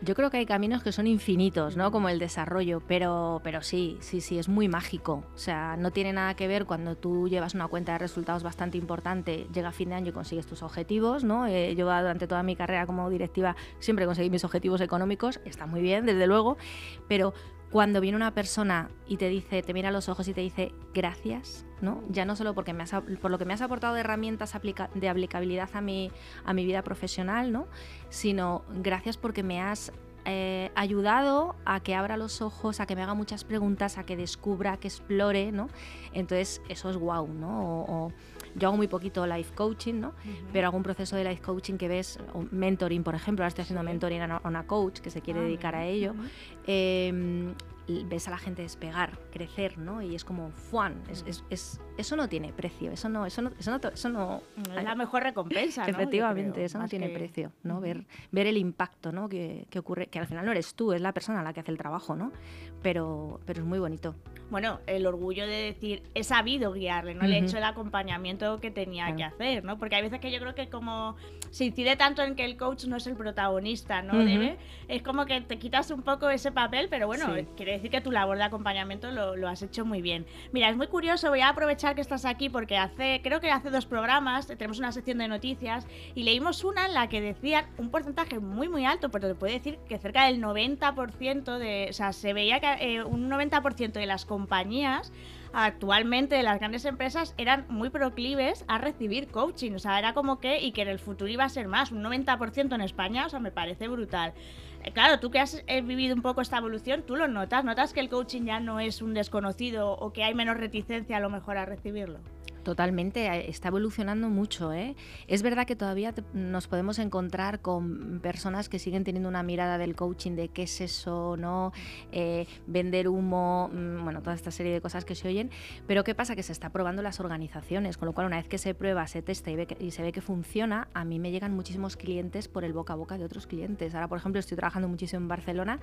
[SPEAKER 6] Yo creo que hay caminos que son infinitos, ¿no? Como el desarrollo, pero, pero sí, sí, sí, es muy mágico. O sea, no tiene nada que ver cuando tú llevas una cuenta de resultados bastante importante, llega a fin de año y consigues tus objetivos, ¿no? Eh, yo durante toda mi carrera como directiva siempre conseguí mis objetivos económicos, está muy bien, desde luego, pero cuando viene una persona y te dice, te mira a los ojos y te dice gracias, ¿no? Ya no solo porque me has, por lo que me has aportado de herramientas de aplicabilidad a mi, a mi vida profesional, ¿no? Sino gracias porque me has eh, ayudado a que abra los ojos, a que me haga muchas preguntas, a que descubra, a que explore, ¿no? Entonces, eso es guau, ¿no? Yo hago muy poquito life coaching, ¿no? Pero hago un proceso de life coaching que ves, mentoring, por ejemplo, ahora estoy haciendo mentoring a una, coach que se quiere ah, dedicar a ello ves a la gente despegar, crecer, ¿no? Y es como, ¡fuan! Es, es, eso no tiene precio, eso no, eso no, eso no, eso no
[SPEAKER 2] es la mejor recompensa, ¿no?
[SPEAKER 6] Efectivamente, eso no tiene precio, ¿no? Ver, ver el impacto, ¿no? Que, que, ocurre, que al final no eres tú, es la persona la que hace el trabajo, ¿no? Pero, pero es muy bonito.
[SPEAKER 2] Bueno, el orgullo de decir, he sabido guiarle, ¿no? Le he hecho el acompañamiento que tenía que hacer, ¿no? Porque hay veces que yo creo que como se incide tanto en que el coach no es el protagonista, ¿no? Debe, es como que te quitas un poco ese papel, pero bueno, quiere decir que tu labor de acompañamiento lo, has hecho muy bien. Mira, es muy curioso, voy a aprovechar que estás aquí porque hace, creo que hace dos programas tenemos una sección de noticias y leímos una en la que decían un porcentaje muy muy alto, pero te puede decir que cerca del 90% de, o sea, se veía que eh, un 90% de las compañías actualmente las grandes empresas eran muy proclives a recibir coaching. O sea, era como que, y que en el futuro iba a ser más, un 90% en España, o sea, me parece brutal. Eh, Claro, tú que has eh, vivido un poco esta evolución, tú lo notas, notas que el coaching ya no es un desconocido o que hay menos reticencia a lo mejor a recibirlo.
[SPEAKER 6] Totalmente, eh, está evolucionando mucho. ¿eh? Es verdad que todavía nos podemos encontrar con personas que siguen teniendo una mirada del coaching de qué es eso, no Eh, vender humo, mm, bueno, toda esta serie de cosas que se oyen. Pero ¿qué pasa? Que se está probando las organizaciones, con lo cual una vez que se prueba, se testa y, ve que- se ve que funciona, a mí me llegan muchísimos clientes por el boca a boca de otros clientes. Ahora, por ejemplo, estoy trabajando muchísimo en Barcelona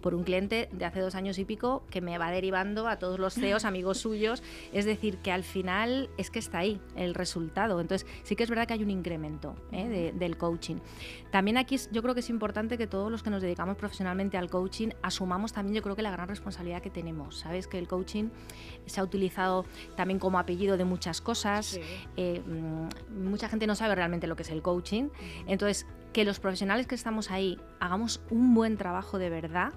[SPEAKER 6] por un cliente de hace dos años y pico que me va derivando a todos los CEOs, amigos suyos. Es decir, que al final es que está ahí el resultado. Entonces, sí que es verdad que hay un incremento ¿eh? de- del coaching. También aquí yo creo que es importante que todos los que nos dedicamos profesionalmente al coaching asumamos también, yo creo que la gran responsabilidad que tenemos. Sabes que el coaching se ha utilizado también como apellido de muchas cosas. Eh, mm, mucha gente no sabe realmente lo que es el coaching. Entonces, que los profesionales que estamos ahí hagamos un buen trabajo de verdad,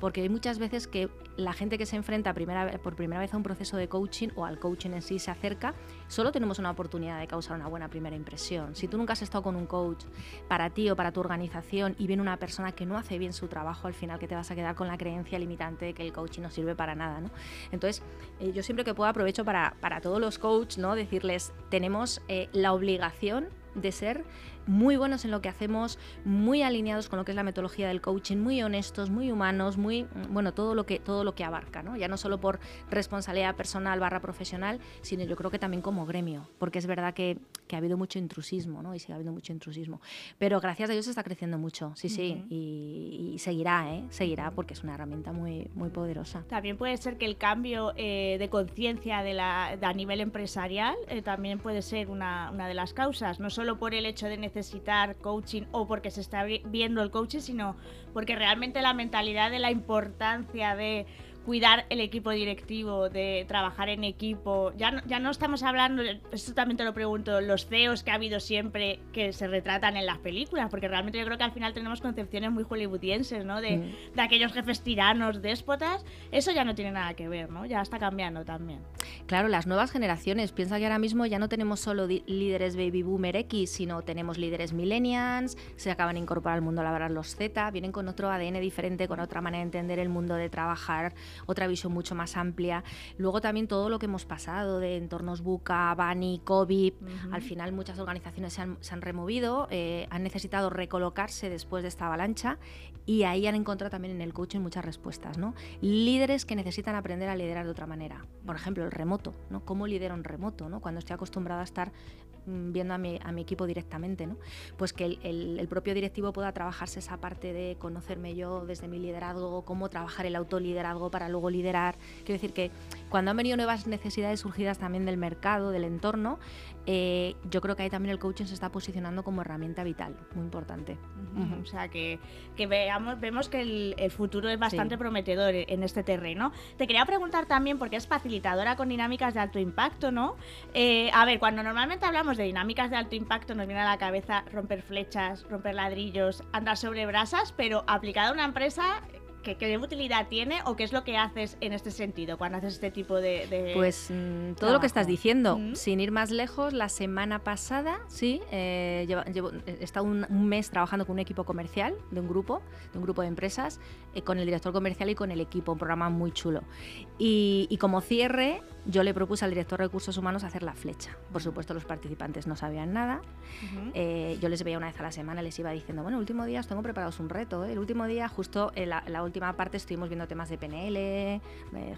[SPEAKER 6] porque hay muchas veces que la gente que se enfrenta por primera vez a un proceso de coaching o al coaching en sí se acerca, solo tenemos una oportunidad de causar una buena primera impresión. Si tú nunca has estado con un coach para ti o para tu organización y viene una persona que no hace bien su trabajo, al final que te vas a quedar con la creencia limitante de que el coaching no sirve para nada. ¿no? Entonces, eh, yo siempre que puedo aprovecho para, para todos los coaches, ¿no? decirles, tenemos eh, la obligación de ser muy buenos en lo que hacemos, muy alineados con lo que es la metodología del coaching, muy honestos, muy humanos, muy mm, bueno, todo lo que todo lo que abarca, ¿no? Ya no solo por responsabilidad personal barra profesional, sino yo creo que también como gremio, porque es verdad que, que ha habido mucho intrusismo, ¿no? Y sigue habiendo mucho intrusismo. Pero gracias a Dios está creciendo mucho, sí, sí, y, y seguirá, ¿eh? Seguirá porque es una herramienta muy, muy poderosa.
[SPEAKER 2] También puede ser que el cambio eh, de conciencia de la- de a nivel empresarial eh, también puede ser una, una de las causas, no solo por el hecho de necesitar coaching o porque se está vi- viendo el coaching, sino porque realmente la mentalidad de la importancia de cuidar el equipo directivo, de trabajar en equipo. Ya no, ya no estamos hablando, esto también te lo pregunto, los CEOs que ha habido siempre que se retratan en las películas, porque realmente yo creo que al final tenemos concepciones muy hollywoodienses, ¿no? De,
[SPEAKER 6] Mm.
[SPEAKER 2] de aquellos jefes tiranos, déspotas, eso ya no tiene nada que ver, ¿no? Ya está cambiando también.
[SPEAKER 6] Claro, las nuevas generaciones. Piensa que ahora mismo ya no tenemos solo líderes baby boomer X, sino tenemos líderes millennials, se acaban de incorporar al mundo laboral los Z, vienen con otro ADN diferente, con otra manera de entender el mundo de trabajar, otra visión mucho más amplia. Luego también todo lo que hemos pasado de entornos buca, Bani, COVID. Al final muchas organizaciones se han, se han removido, eh, han necesitado recolocarse después de esta avalancha y ahí han encontrado también en el coaching muchas respuestas, ¿no? Líderes que necesitan aprender a liderar de otra manera. Por ejemplo, el remoto, ¿no? ¿Cómo lidero en remoto, ¿no? Cuando estoy acostumbrada a estar mm, viendo a mi, a mi equipo directamente, ¿no? Pues que el, el- el propio directivo pueda trabajarse esa parte de conocerme yo desde mi liderazgo, cómo trabajar el autoliderazgo para luego liderar. Quiero decir que cuando han venido nuevas necesidades surgidas también del mercado, del entorno, eh, yo creo que ahí también el coaching se está posicionando como herramienta vital, muy importante.
[SPEAKER 2] Ujú, O sea, que, que veamos, vemos que el, el futuro es bastante
[SPEAKER 6] Sí.
[SPEAKER 2] prometedor en este terreno. Te quería preguntar también, porque es facilitadora con dinámicas de alto impacto, ¿no? Eh, a ver, cuando normalmente hablamos de dinámicas de alto impacto, nos viene a la cabeza romper flechas, romper ladrillos, andar sobre brasas, pero aplicada a una empresa, ¿qué, qué utilidad tiene o qué es lo que haces en este sentido cuando haces este tipo de. de-
[SPEAKER 6] Pues mm, todo lo que estás diciendo,
[SPEAKER 2] Mm.
[SPEAKER 6] sin ir más lejos, la semana pasada, sí, eh, llevo- he estado un, un mes trabajando con un equipo comercial de un grupo, de un grupo de empresas, eh, con el director comercial y con el equipo, un programa muy chulo. Y, y como cierre, yo le propuse al director de recursos humanos hacer la flecha. Por supuesto, los participantes no sabían nada. Eh, yo les veía una vez a la semana, les iba diciendo, bueno, el último día os tengo preparados un reto. ¿eh? El último día, justo en la, la última parte, estuvimos viendo temas de PNL, eh,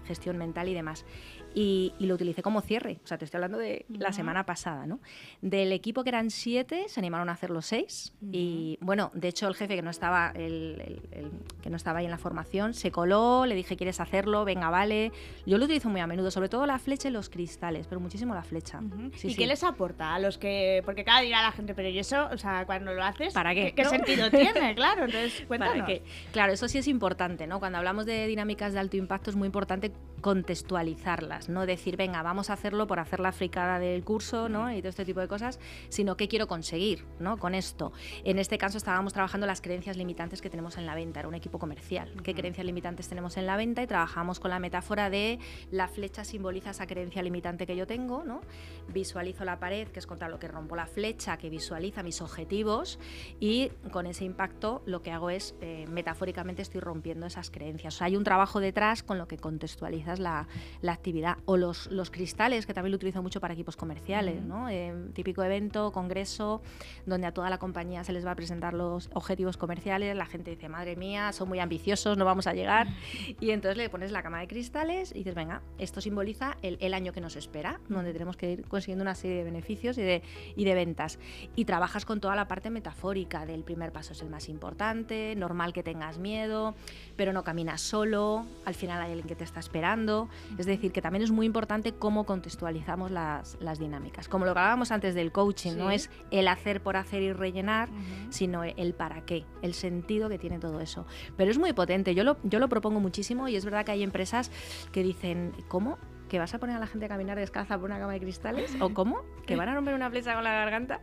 [SPEAKER 6] gestión mental y demás. Y, y lo utilicé como cierre. O sea, te estoy hablando de la semana pasada, ¿no? Del equipo que eran siete, se animaron a hacer los seis. Y bueno, de hecho, el jefe que no estaba, el, el- el que no estaba ahí en la formación, se coló, le dije, ¿quieres hacerlo? Venga, vale. Yo lo utilizo muy a menudo, sobre todo la flecha y los cristales, pero muchísimo la flecha. Sí,
[SPEAKER 2] ¿Y
[SPEAKER 6] sí.
[SPEAKER 2] qué les aporta a los que.? Porque cada dirá la gente, pero ¿y eso? O sea, cuando lo haces.
[SPEAKER 6] ¿Para qué?
[SPEAKER 2] ¿Qué,
[SPEAKER 6] ¿No?
[SPEAKER 2] sentido tiene? [laughs] Claro, entonces
[SPEAKER 6] Para
[SPEAKER 2] cuéntanos.
[SPEAKER 6] claro, eso sí es importante, ¿no? Cuando hablamos de dinámicas de alto impacto es muy importante contextualizarlas, no decir, venga, vamos a hacerlo por hacer la fricada del curso, ¿no? Y todo este tipo de cosas, sino qué quiero conseguir, ¿no? Con esto. En este caso estábamos trabajando las creencias limitantes que tenemos en la venta, era un equipo comercial. ¿Qué creencias limitantes tenemos en la venta? Y trabajamos con la metáfora de la flecha simboliza esa creencia limitante que yo tengo, ¿no? Visualizo la pared, que es contra lo que rompo la flecha, que visualiza mis objetivos y con ese impacto lo que hago es, eh, metafóricamente, estoy rompiendo esas creencias. O sea, hay un trabajo detrás con lo que contextualizas la, la actividad. O los, los, cristales, que también lo utilizo mucho para equipos comerciales, ¿no? Eh, típico evento, congreso, donde a toda la compañía se les va a presentar los objetivos comerciales, la gente dice, madre mía, son muy ambiciosos, no vamos a llegar. Y entonces le pones la cama de cristales y dices, venga, esto simboliza el, el año que nos espera, donde tenemos que ir consiguiendo una serie de beneficios y de, y de ventas. Y trabajas con toda la parte metafórica del primer paso es el más importante, normal que tengas miedo, pero no caminas solo, al final hay alguien que te está esperando. Es decir, que también es muy importante cómo contextualizamos las, las dinámicas. Como lo que hablábamos antes del coaching, sí. no es el hacer por hacer y rellenar, uh -huh. sino el para qué, el sentido que tiene todo eso. Pero es muy potente, yo lo, yo lo propongo muchísimo y es verdad que hay empresas que dicen, ¿cómo? ¿Que vas a poner a la gente a caminar descalza por una cama de cristales? ¿O [laughs] cómo? ¿Que van a romper una flecha con la garganta?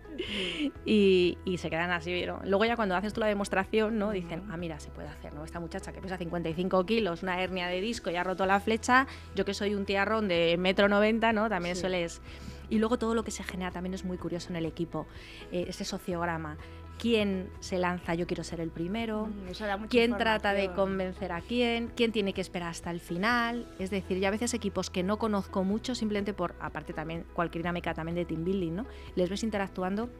[SPEAKER 6] Y, y se quedan así. ¿no? Luego ya cuando haces tú la demostración, ¿no? Dicen, ah, mira, se puede hacer, ¿no? Esta muchacha que pesa 55 kilos, una hernia de disco y ha roto la flecha, yo que soy un tiarrón de metro 90, ¿no? También sí. sueles... Y luego todo lo que se genera también es muy curioso en el equipo, eh, ese sociograma quién se lanza, yo quiero ser el primero,
[SPEAKER 2] mm,
[SPEAKER 6] quién trata de convencer a quién, quién tiene que esperar hasta el final. Es decir, yo a veces equipos que no conozco mucho, simplemente por, aparte también, cualquier dinámica también de team building, ¿no? Les ves interactuando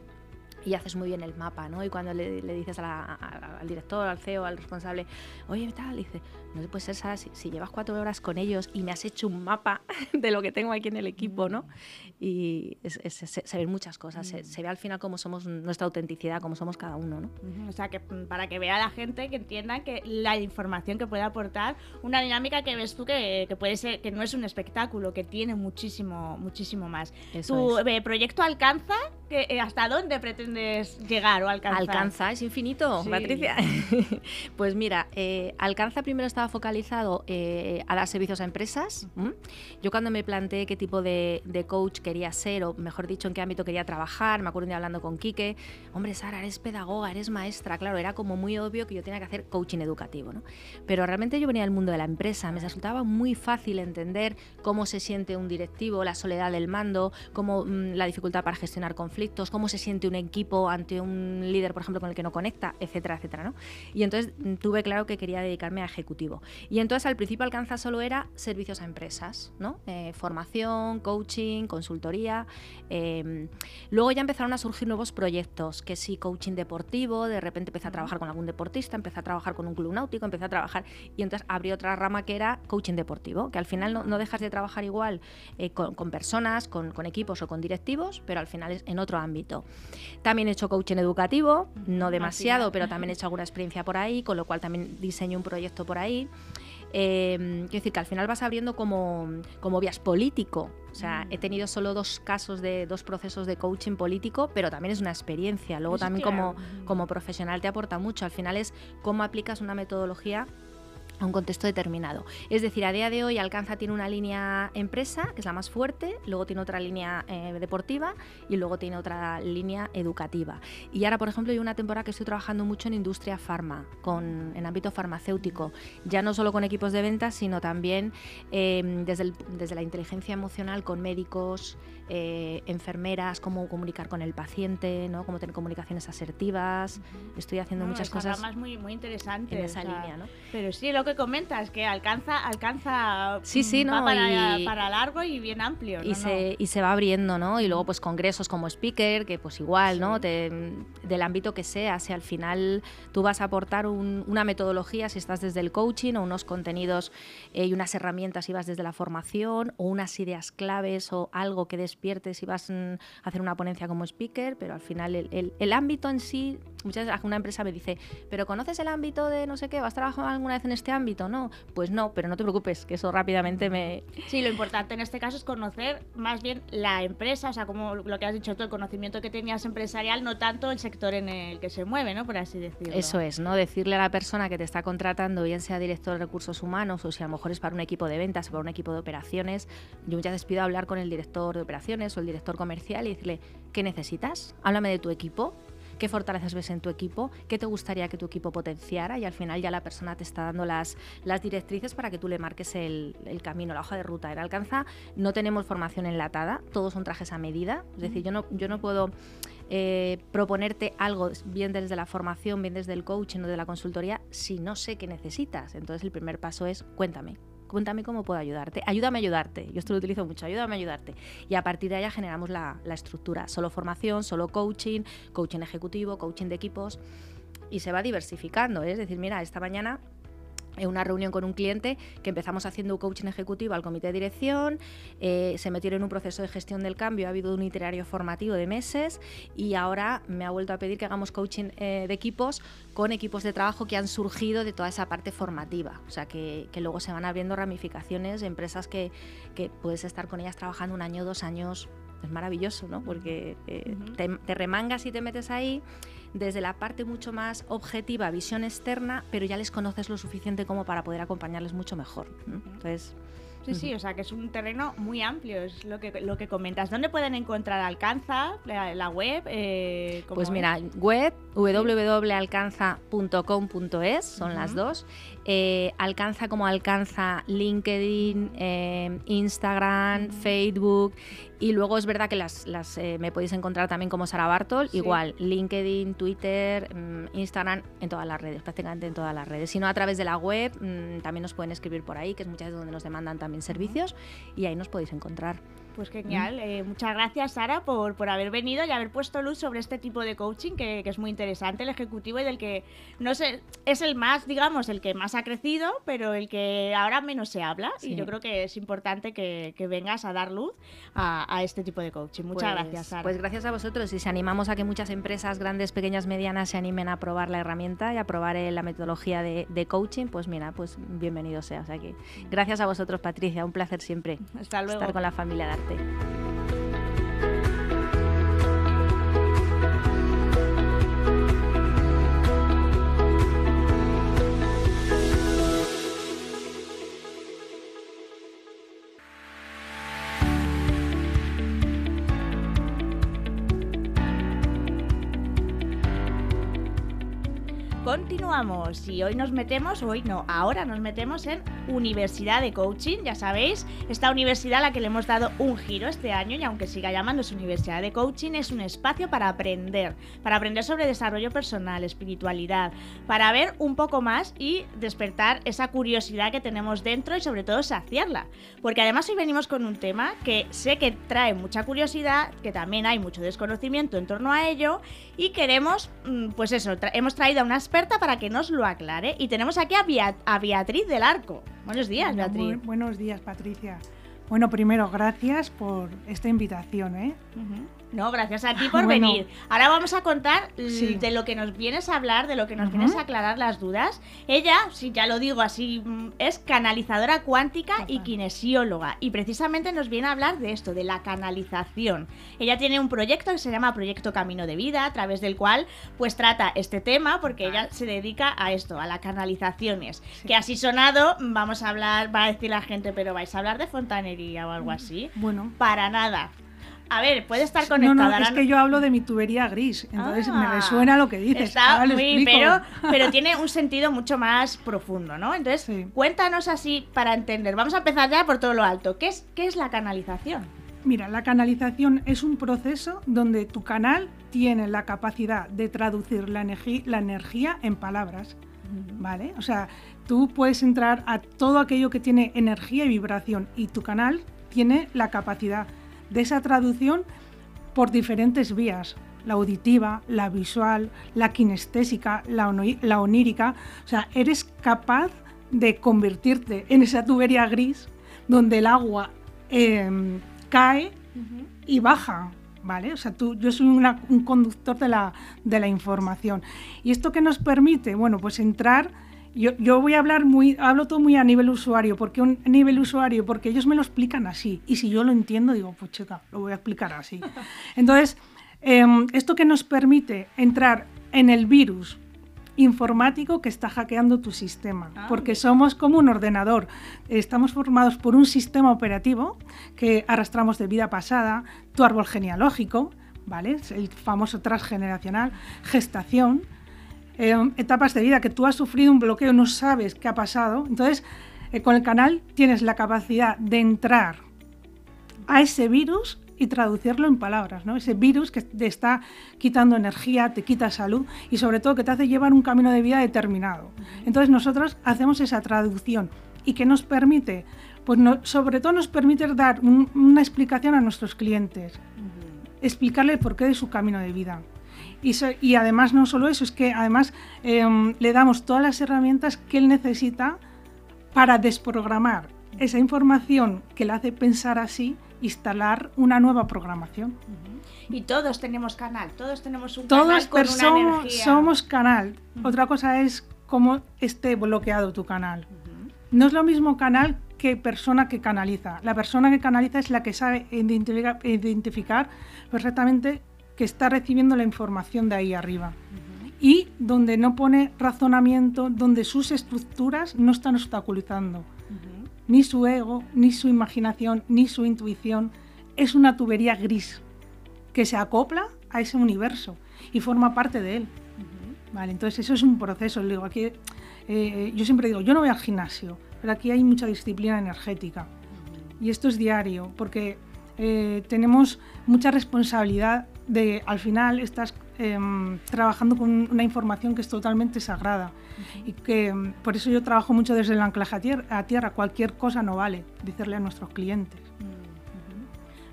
[SPEAKER 6] y haces muy bien el mapa, ¿no? Y cuando le, le dices a la, a, al director, al CEO, al responsable, oye, tal, dice, no puede ser, Sara, si, si, llevas cuatro horas con ellos y me has hecho un mapa [laughs] de lo que tengo aquí en el equipo, ¿no? Y es, es, se, se, ven muchas cosas, se, se, ve al final cómo somos nuestra autenticidad, cómo somos cada uno, ¿no?
[SPEAKER 2] O sea, que para que vea la gente, que entienda que la información que puede aportar, una dinámica que ves tú que, que puede ser, que no es un espectáculo, que tiene muchísimo, muchísimo más.
[SPEAKER 6] Eso
[SPEAKER 2] ¿Tu
[SPEAKER 6] es.
[SPEAKER 2] Eh, proyecto alcanza? Que, eh, ¿Hasta dónde pretendes llegar o alcanzar?
[SPEAKER 6] Alcanza, es infinito, sí. Patricia. [laughs] pues mira, eh, Alcanza primero estaba focalizado eh, a dar servicios a empresas. -huh. Yo cuando me planteé qué tipo de, de, coach quería ser, o mejor dicho, en qué ámbito quería trabajar, me acuerdo un día hablando con Quique, hombre, Sara, eres pedagoga, eres maestra, claro, era como muy obvio que yo tenía que hacer coaching educativo, ¿no? Pero realmente yo venía del mundo de la empresa, me resultaba muy fácil entender cómo se siente un directivo, la soledad del mando, cómo mmm, la dificultad para gestionar conflictos, cómo se siente un equipo ante un líder, por ejemplo, con el que no conecta, etcétera, etcétera, ¿no? Y entonces mm, tuve claro que quería dedicarme a Y entonces al principio Alcanza solo era servicios a empresas, ¿no? Eh, formación, coaching, consultoría. Eh, luego ya empezaron a surgir nuevos proyectos, que sí, coaching deportivo, de repente empecé a trabajar con algún deportista, empecé a trabajar con un club náutico, empecé a trabajar y entonces abrí otra rama que era coaching deportivo, que al final no, no dejas de trabajar igual eh, con, con, personas, con, con, equipos o con directivos, pero al final es en otro ámbito. También he hecho coaching educativo, no demasiado, pero también he [laughs] hecho alguna experiencia por ahí, con lo cual también diseño un proyecto por ahí. Eh, quiero decir que al final vas abriendo como, como vías político. O sea, he tenido solo dos casos de dos procesos de coaching político, pero también es una experiencia. Luego también como, como profesional te aporta mucho. Al final es cómo aplicas una metodología a un contexto determinado. Es decir, a día de hoy Alcanza tiene una línea empresa, que es la más fuerte, luego tiene otra línea eh, deportiva y luego tiene otra línea educativa. Y ahora, por ejemplo, hay una temporada que estoy trabajando mucho en industria farma, en ámbito farmacéutico, ya no solo con equipos de ventas, sino también eh, desde, desde la inteligencia emocional con médicos, eh, enfermeras, cómo comunicar con el paciente, ¿no? cómo tener comunicaciones asertivas. Uh -huh. Estoy haciendo
[SPEAKER 2] no,
[SPEAKER 6] muchas cosas
[SPEAKER 2] muy, muy interesantes
[SPEAKER 6] en esa o sea, línea. ¿no?
[SPEAKER 2] Pero sí, lo que comentas, que alcanza, alcanza
[SPEAKER 6] sí, sí, ¿no?
[SPEAKER 2] para, y, para, largo y bien amplio.
[SPEAKER 6] Y,
[SPEAKER 2] ¿no?
[SPEAKER 6] Se, y se va abriendo, ¿no? Y luego pues congresos como speaker, que pues igual, sí. ¿no? Te, del ámbito que sea, si al final tú vas a aportar un, una metodología, si estás desde el coaching o unos contenidos eh, y unas herramientas y vas desde la formación o unas ideas claves o algo que des despiertes y vas mm, a hacer una ponencia como speaker, pero al final el, el, ámbito en sí, muchas veces una empresa me dice, pero ¿conoces el ámbito de no sé qué? ¿Vas a trabajar alguna vez en este ámbito? No, pues no, pero no te preocupes, que eso rápidamente me...
[SPEAKER 2] Sí, lo importante en este caso es conocer más bien la empresa, o sea, como lo que has dicho tú, el conocimiento que tenías empresarial, no tanto el sector en el que se mueve, ¿no? Por así decirlo.
[SPEAKER 6] Eso es, ¿no? Decirle a la persona que te está contratando, bien sea director de recursos humanos o si a lo mejor es para un equipo de ventas o para un equipo de operaciones, yo muchas veces pido hablar con el director de operaciones o el director comercial y decirle, ¿qué necesitas? Háblame de tu equipo, qué fortalezas ves en tu equipo, qué te gustaría que tu equipo potenciara y al final ya la persona te está dando las, las directrices para que tú le marques el, camino, la hoja de ruta. En Alcanza no tenemos formación enlatada, todos son trajes a medida, es decir, yo no, yo no puedo... Eh, proponerte algo bien desde la formación, bien desde el coaching o de la consultoría, si no sé qué necesitas. Entonces el primer paso es cuéntame, cuéntame cómo puedo ayudarte, ayúdame a ayudarte, yo esto lo utilizo mucho, ayúdame a ayudarte. Y a partir de ahí generamos la, estructura, solo formación, solo coaching, coaching ejecutivo, coaching de equipos, y se va diversificando, ¿eh? es decir, mira, esta mañana una reunión con un cliente que empezamos haciendo un coaching ejecutivo al comité de dirección, eh, se metieron en un proceso de gestión del cambio, ha habido un itinerario formativo de meses y ahora me ha vuelto a pedir que hagamos coaching eh, de equipos con equipos de trabajo que han surgido de toda esa parte formativa, o sea que, luego se van abriendo ramificaciones empresas que, que puedes estar con ellas trabajando un año, dos años, es maravilloso, ¿no? Porque eh, te, remangas y te metes ahí desde la parte mucho más objetiva, visión externa, pero ya les conoces lo suficiente como para poder acompañarles mucho mejor. Entonces,
[SPEAKER 2] Sí, sí, o sea que es un terreno muy amplio, es lo que, lo que comentas. ¿Dónde pueden encontrar Alcanza, la, web?
[SPEAKER 6] Eh, pues mira, web www.alcanza.com.es, son las dos. Eh, alcanza como alcanza LinkedIn, eh, Instagram, Facebook. Y luego es verdad que las, las me podéis encontrar también como Sara Bartol, igual LinkedIn, Twitter, mm, Instagram, en todas las redes, prácticamente en todas las redes. Si no, a través de la web mm, también nos pueden escribir por ahí, que es muchas veces donde nos demandan también servicios y ahí nos podéis encontrar.
[SPEAKER 2] Pues genial. Eh, muchas gracias, Sara, por, por haber venido y haber puesto luz sobre este tipo de coaching que, es muy interesante, el ejecutivo y del que no sé, es el más, digamos, el que más ha crecido, pero el que ahora menos se habla. Y yo creo que es importante que, vengas a dar luz a, este tipo de coaching. Muchas
[SPEAKER 6] pues,
[SPEAKER 2] gracias, Sara.
[SPEAKER 6] Pues gracias a vosotros y si animamos a que muchas empresas, grandes, pequeñas, medianas, se animen a probar la herramienta y a probar eh, la metodología de, de, coaching, pues mira, pues bienvenido sea. O sea que gracias a vosotros, Patricia. Un placer siempre
[SPEAKER 2] Hasta luego.
[SPEAKER 6] estar con la familia de Namaste.
[SPEAKER 2] Continuamos y hoy nos metemos, hoy no, ahora nos metemos en Universidad de Coaching, ya sabéis, esta universidad a la que le hemos dado un giro este año y aunque siga llamándose Universidad de Coaching es un espacio para aprender, para aprender sobre desarrollo personal, espiritualidad, para ver un poco más y despertar esa curiosidad que tenemos dentro y sobre todo saciarla, porque además hoy venimos con un tema que sé que trae mucha curiosidad, que también hay mucho desconocimiento en torno a ello y queremos, mm, pues eso, hemos traído a una experta para que nos lo aclare. Y tenemos aquí a, Beatriz del Arco. Buenos días, Beatriz.
[SPEAKER 7] buenos días, Patricia. Bueno, primero, gracias por esta invitación. ¿eh?
[SPEAKER 2] No, gracias a ti por venir. Ahora vamos a contar de lo que nos vienes a hablar, de lo que nos vienes a aclarar las dudas. Ella, si ya lo digo así, mm, es canalizadora cuántica y kinesióloga. Y precisamente nos viene a hablar de esto, de la canalización. Ella tiene un proyecto que se llama Proyecto Camino de Vida, a través del cual pues trata este tema, porque ella se dedica a esto, a las canalizaciones. Que así sonado, vamos a hablar, va a decir la gente, pero vais a hablar de fontanería o algo así.
[SPEAKER 7] Bueno.
[SPEAKER 2] Para nada. A ver, puede estar conectada.
[SPEAKER 7] No, no, es que yo hablo de mi tubería gris, entonces me ah. resuena lo que dices.
[SPEAKER 2] Está muy, pero, pero [laughs] tiene un sentido mucho más profundo, ¿no? Entonces, cuéntanos así para entender. Vamos a empezar ya por todo lo alto. ¿Qué es, qué es la canalización?
[SPEAKER 7] Mira, la canalización es un proceso donde tu canal tiene la capacidad de traducir la, la energía en palabras. ¿Vale? O sea, tú puedes entrar a todo aquello que tiene energía y vibración y tu canal tiene la capacidad de esa traducción por diferentes vías, la auditiva, la visual, la kinestésica, la, la onírica. O sea, eres capaz de convertirte en esa tubería gris donde el agua em, cae y baja. ¿Vale? O sea, tú, yo soy un conductor de la, de la información. ¿Y esto qué nos permite? Bueno, pues entrar yo, yo, voy a hablar muy, hablo todo muy a nivel usuario, porque un nivel usuario, porque ellos me lo explican así, y si yo lo entiendo, digo, pues chica, lo voy a explicar así. [laughs] Entonces, em, esto que nos permite entrar en el virus informático que está hackeando tu sistema, ah, porque somos como un ordenador, estamos formados por un sistema operativo que arrastramos de vida pasada, tu árbol genealógico, ¿vale? El famoso transgeneracional, gestación, eh, etapas de vida que tú has sufrido un bloqueo, no sabes qué ha pasado. Entonces, eh, con el canal tienes la capacidad de entrar a ese virus y traducirlo en palabras, ¿no? Ese virus que te está quitando energía, te quita salud y sobre todo que te hace llevar un camino de vida determinado. Entonces nosotros hacemos esa traducción y que nos permite, pues sobre todo nos permite dar una explicación a nuestros clientes, explicarle el porqué de su camino de vida. Y, además no solo eso, es que además em, le damos todas las herramientas que él necesita para desprogramar esa información que le hace pensar así, instalar una nueva programación.
[SPEAKER 2] Y todos tenemos canal, todos tenemos un canal con
[SPEAKER 7] una energía. somos canal. Otra cosa es cómo esté bloqueado tu canal. No es lo mismo canal que persona que canaliza. La persona que canaliza es la que sabe identificar perfectamente que está recibiendo la información de ahí arriba. Y donde no pone razonamiento, donde sus estructuras no están obstaculizando. Ni su ego, ni su imaginación, ni su intuición. Es una tubería gris que se acopla a ese universo y forma parte de él. Vale, entonces eso es un proceso. Digo, aquí, eh, yo siempre digo, yo no voy al gimnasio, pero aquí hay mucha disciplina energética. Y esto es diario, porque eh, tenemos mucha responsabilidad de al final estás em, trabajando con una información que es totalmente sagrada y que em, por eso yo trabajo mucho desde el anclaje a tierra, cualquier cosa no vale, decirle a nuestros clientes.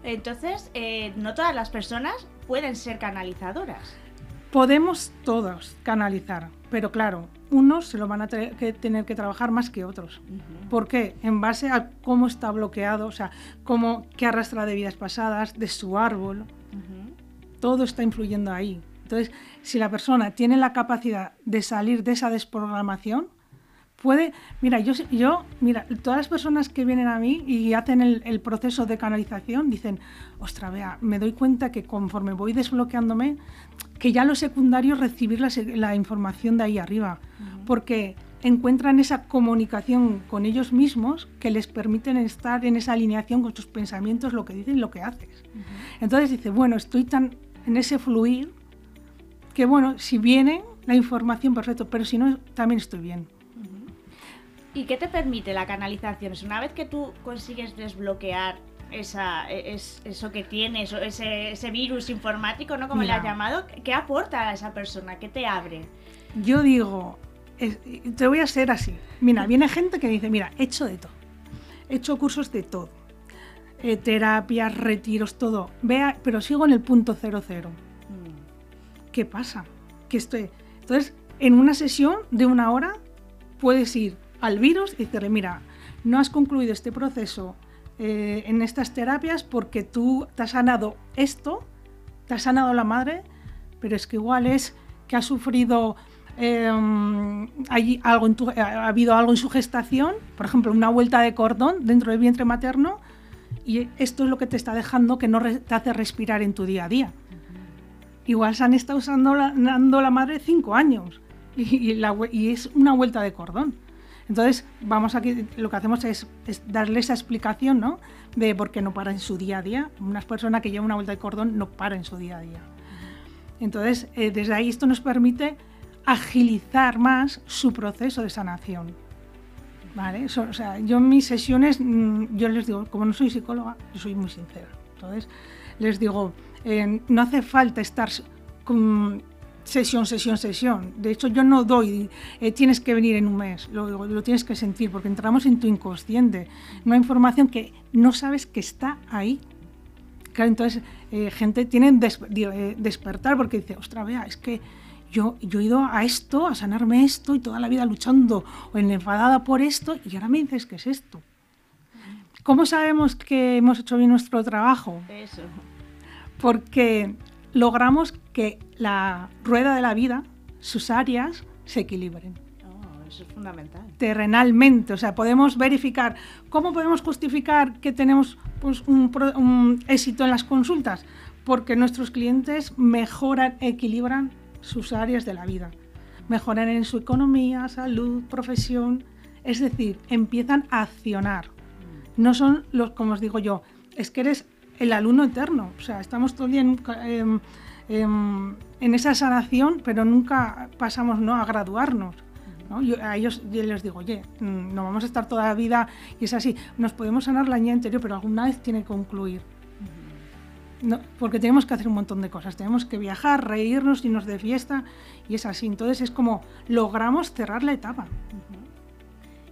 [SPEAKER 2] Entonces, eh, no todas las personas pueden ser canalizadoras.
[SPEAKER 7] Podemos todos canalizar, pero claro, unos se lo van a tener que, tener que trabajar más que otros. ¿Por qué? En base a cómo está bloqueado, o sea, cómo, qué arrastra de vidas pasadas, de su árbol, todo está influyendo ahí. Entonces, si la persona tiene la capacidad de salir de esa desprogramación, puede, mira, yo, yo mira, todas las personas que vienen a mí y hacen el, proceso de canalización dicen, ostra, vea, me doy cuenta que conforme voy desbloqueándome, que ya lo secundario es recibir la, información de ahí arriba, porque encuentran esa comunicación con ellos mismos que les permiten estar en esa alineación con tus pensamientos, lo que dicen y lo que haces. Entonces dice, bueno, estoy tan en ese fluir, que bueno, si viene la información, perfecto, pero si no, también estoy bien.
[SPEAKER 2] ¿Y qué te permite la canalización? Es una vez que tú consigues desbloquear esa, e, es, eso que tienes, ese, ese virus informático, ¿no? Como le has llamado, ¿qué aporta a esa persona? ¿Qué te abre?
[SPEAKER 7] Yo digo, te voy a ser así. Mira, viene gente que dice, mira, he hecho de todo. He hecho cursos de todo eh, terapias, retiros, todo. Vea, pero sigo en el punto cero cero. Mm. ¿Qué pasa? Que estoy. Entonces, en una sesión de una hora puedes ir al virus y decirle, mira, no has concluido este proceso eh, en estas terapias porque tú te has sanado esto, te has sanado la madre, pero es que igual es que ha sufrido em, algo ha habido algo en su gestación, por ejemplo, una vuelta de cordón dentro del vientre materno, y esto es lo que te está dejando que no te hace respirar en tu día a día. Igual se han estado usando la, dando la madre cinco años y, es una vuelta de cordón. Entonces, vamos aquí, lo que hacemos es, darle esa explicación, ¿no? De por qué no para en su día a día. Una persona que lleva una vuelta de cordón no para en su día a día. Entonces, eh, desde ahí esto nos permite agilizar más su proceso de sanación. ¿Vale? o sea, yo en mis sesiones, mm, yo les digo, como no soy psicóloga, yo soy muy sincera. Entonces, les digo, eh, no hace falta estar con sesión, sesión, sesión. De hecho, yo no doy, eh, tienes que venir en un mes, lo, lo, tienes que sentir, porque entramos en tu inconsciente, una información que no sabes que está ahí. Claro, entonces, eh, gente tiene des, despertar porque dice, ostra, vea, es que yo, yo he ido a esto, a sanarme esto y toda la vida luchando o enfadada por esto y ahora me dices que es esto. ¿Cómo sabemos que hemos hecho bien nuestro trabajo?
[SPEAKER 2] Eso.
[SPEAKER 7] porque logramos que la rueda de la vida, sus áreas, se equilibren.
[SPEAKER 2] Oh, eso es fundamental.
[SPEAKER 7] Terrenalmente, o sea, podemos verificar, ¿cómo podemos justificar que tenemos pues, un, un éxito en las consultas? Porque nuestros clientes mejoran, equilibran sus áreas de la vida. Mejoran en su economía, salud, profesión, es decir, empiezan a accionar. No son los, como os digo yo, es que eres el alumno eterno. O sea, estamos todo el día en, en, esa sanación, pero nunca pasamos ¿no? a graduarnos. ¿no? Yo, a ellos les digo, oye, mm, no vamos a estar toda la vida y es así. Nos podemos sanar la año anterior, pero alguna vez tiene que concluir. No, porque tenemos que hacer un montón de cosas. Tenemos que viajar, reírnos, irnos de fiesta y es así. Entonces es como logramos cerrar la etapa.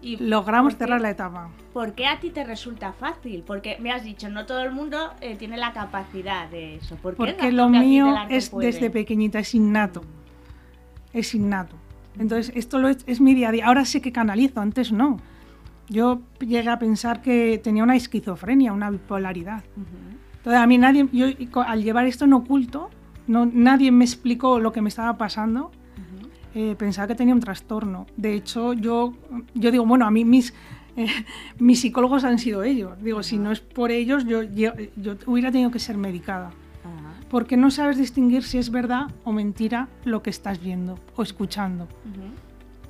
[SPEAKER 7] Y logramos cerrar la etapa.
[SPEAKER 2] ¿Por qué a ti te resulta fácil? Porque me has dicho, no todo el mundo eh, tiene la capacidad de eso. ¿Por qué
[SPEAKER 7] Porque lo mío es desde pequeñita, es innato. Es innato. Entonces, esto lo es, es, mi día a día. Ahora sé que canalizo, antes no. Yo llegué a pensar que tenía una esquizofrenia, una bipolaridad. Entonces, a mí nadie, yo al llevar esto en oculto, no, nadie me explicó lo que me estaba pasando eh, pensaba que tenía un trastorno. De hecho, yo, yo digo, bueno, a mí mis, eh, mis psicólogos han sido ellos. Digo, si no es por ellos, yo, yo, hubiera tenido que ser medicada. Porque no sabes distinguir si es verdad o mentira lo que estás viendo o escuchando.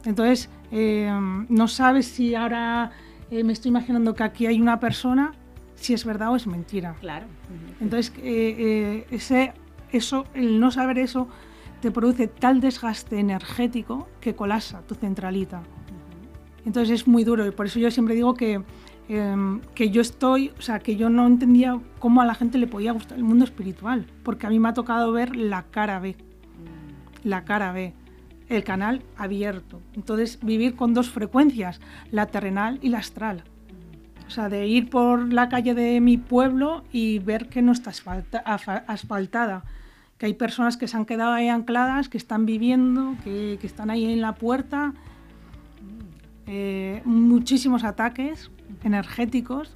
[SPEAKER 7] Entonces, eh, no sabes si ahora me estoy imaginando que aquí hay una persona, si es verdad o es mentira.
[SPEAKER 2] Claro.
[SPEAKER 7] Entonces, ese, eso, el no saber eso te produce tal desgaste energético que colapsa tu centralita. Entonces es muy duro y por eso yo siempre digo que, em, que yo estoy, o sea, que yo no entendía cómo a la gente le podía gustar el mundo espiritual, porque a mí me ha tocado ver la cara B, la cara B, el canal abierto. Entonces vivir con dos frecuencias, la terrenal y la astral. O sea, de ir por la calle de mi pueblo y ver que no está asfaltada que hay personas que se han quedado ahí ancladas, que están viviendo, que, están ahí en la puerta. Eh, muchísimos ataques energéticos,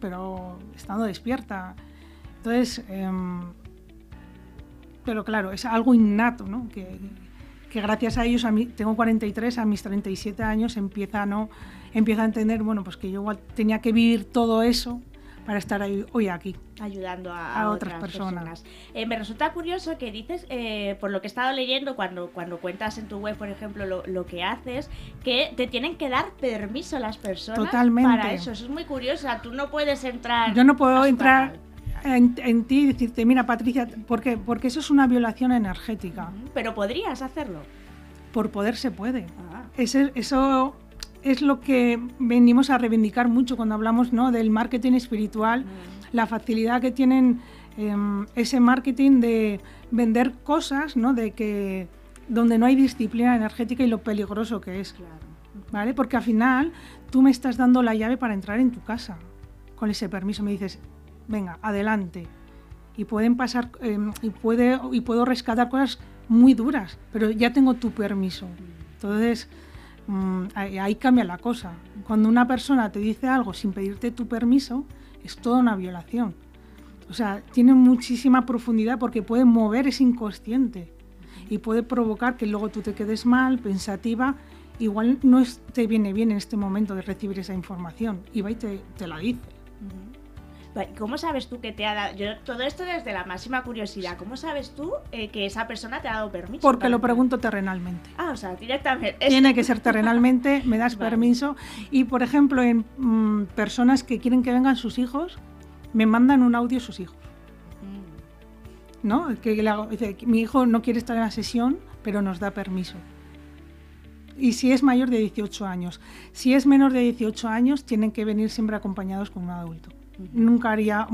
[SPEAKER 7] pero estando despierta. Entonces, em, pero claro, es algo innato, ¿no? Que, gracias a ellos, a mí, tengo 43, a mis 37 años empieza, ¿no? Empieza a entender, bueno, pues que yo tenía que vivir todo eso para estar hoy aquí.
[SPEAKER 2] Ayudando a, otras, personas. Eh, me resulta curioso que dices, eh, por lo que he estado leyendo, cuando, cuando cuentas en tu web, por ejemplo, lo, que haces, que te tienen que dar permiso las personas para eso. Eso es muy curioso. tú no puedes entrar.
[SPEAKER 7] Yo no puedo entrar. En, ti y decirte, mira Patricia, ¿por qué? Porque eso es una violación energética.
[SPEAKER 2] Pero podrías hacerlo.
[SPEAKER 7] Por poder se puede. Ah. eso es lo que venimos a reivindicar mucho cuando hablamos ¿no? del marketing espiritual, mm. la facilidad que tienen em, ese marketing de vender cosas, ¿no? de que donde no hay disciplina energética y lo peligroso que es. ¿Vale? Porque al final tú me estás dando la llave para entrar en tu casa. Con ese permiso me dices, venga, adelante. Y pueden pasar, em, y, puede, y puedo rescatar cosas muy duras, pero ya tengo tu permiso. Mm. Entonces, Mm, ahí, cambia la cosa. Cuando una persona te dice algo sin pedirte tu permiso, es toda una violación. O sea, tiene muchísima profundidad porque puede mover ese inconsciente y puede provocar que luego tú te quedes mal, pensativa. Igual no te viene bien en este momento de recibir esa información y va y te la dice.
[SPEAKER 2] ¿Cómo sabes tú que te ha dado.? Yo, todo esto desde la máxima curiosidad. ¿Cómo sabes tú eh, que esa persona te ha dado permiso?
[SPEAKER 7] Porque lo pregunto terrenalmente.
[SPEAKER 2] Ah, o sea, directamente. [laughs]
[SPEAKER 7] Tiene que ser terrenalmente, me das [laughs] permiso. Y por ejemplo, en mm, personas que quieren que vengan sus hijos, me mandan un audio sus hijos. Mm. ¿No? Que dice, mi hijo no quiere estar en la sesión, pero nos da permiso. Y si es mayor de 18 años. Si es menor de 18 años, tienen que venir siempre acompañados con un adulto. Nunca haría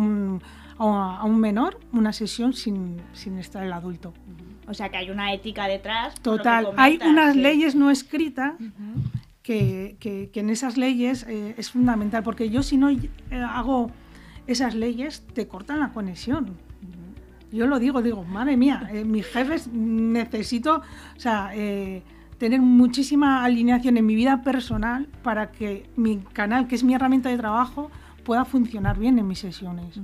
[SPEAKER 7] a, un menor una sesión sin, estar el adulto.
[SPEAKER 2] O sea que hay una ética detrás.
[SPEAKER 7] Total, hay unas leyes no escritas que, en esas leyes eh, es fundamental, porque yo si no eh, hago esas leyes, te cortan la conexión. Yo lo digo, digo, madre mía, eh, mis jefes necesito, o sea, tener muchísima alineación en mi vida personal para que mi canal, que es mi herramienta de trabajo, pueda funcionar bien en mis sesiones.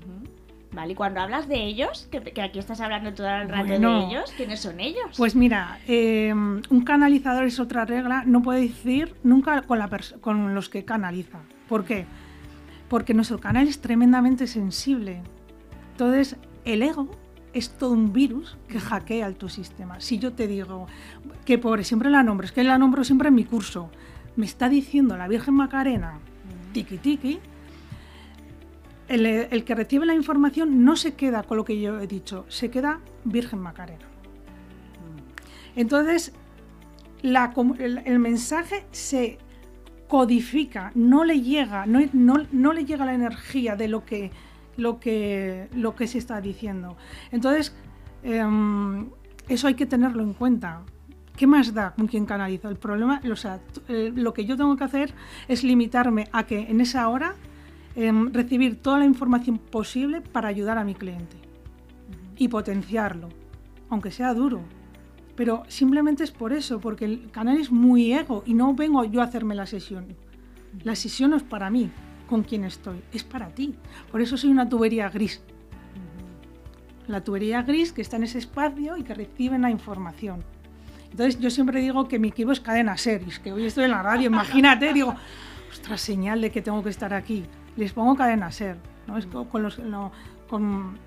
[SPEAKER 2] Vale, y cuando hablas de ellos, que, que aquí estás hablando todo el rato
[SPEAKER 7] Bueno.
[SPEAKER 2] de ellos, ¿quiénes son ellos?
[SPEAKER 7] Pues mira, eh, un canalizador es otra regla, no puede decir nunca con, la con los que canaliza. ¿Por qué? Porque nuestro canal es tremendamente sensible. Entonces, el ego es todo un virus que hackea tu sistema. Si yo te digo que pobre, siempre la nombro, es que la nombro siempre en mi curso, me está diciendo la Virgen Macarena, tiki tiki, el, que recibe la información no se queda con lo que yo he dicho, se queda Virgen Macarena. Entonces, el, mensaje se codifica, no le llega, no, le llega la energía de lo que, se está diciendo. Entonces, em, eso hay que tenerlo en cuenta. ¿Qué más da con quien canalizo? El problema, o sea, eh, lo que yo tengo que hacer es limitarme a que en esa hora em, recibir toda la información posible para ayudar a mi cliente y potenciarlo, aunque sea duro. Pero simplemente es por eso, porque el canal es muy ego y no vengo yo a hacerme la sesión. La sesión no es para mí, con quien estoy, es para ti. Por eso soy una tubería gris. La tubería gris que está en ese espacio y que recibe la información. Entonces yo siempre digo que mi equipo es cadena series, que hoy estoy en la radio, imagínate, digo, ostras, señal de que tengo que estar aquí. Les pongo cadena ser, ¿no? Es co- con, los, no, con,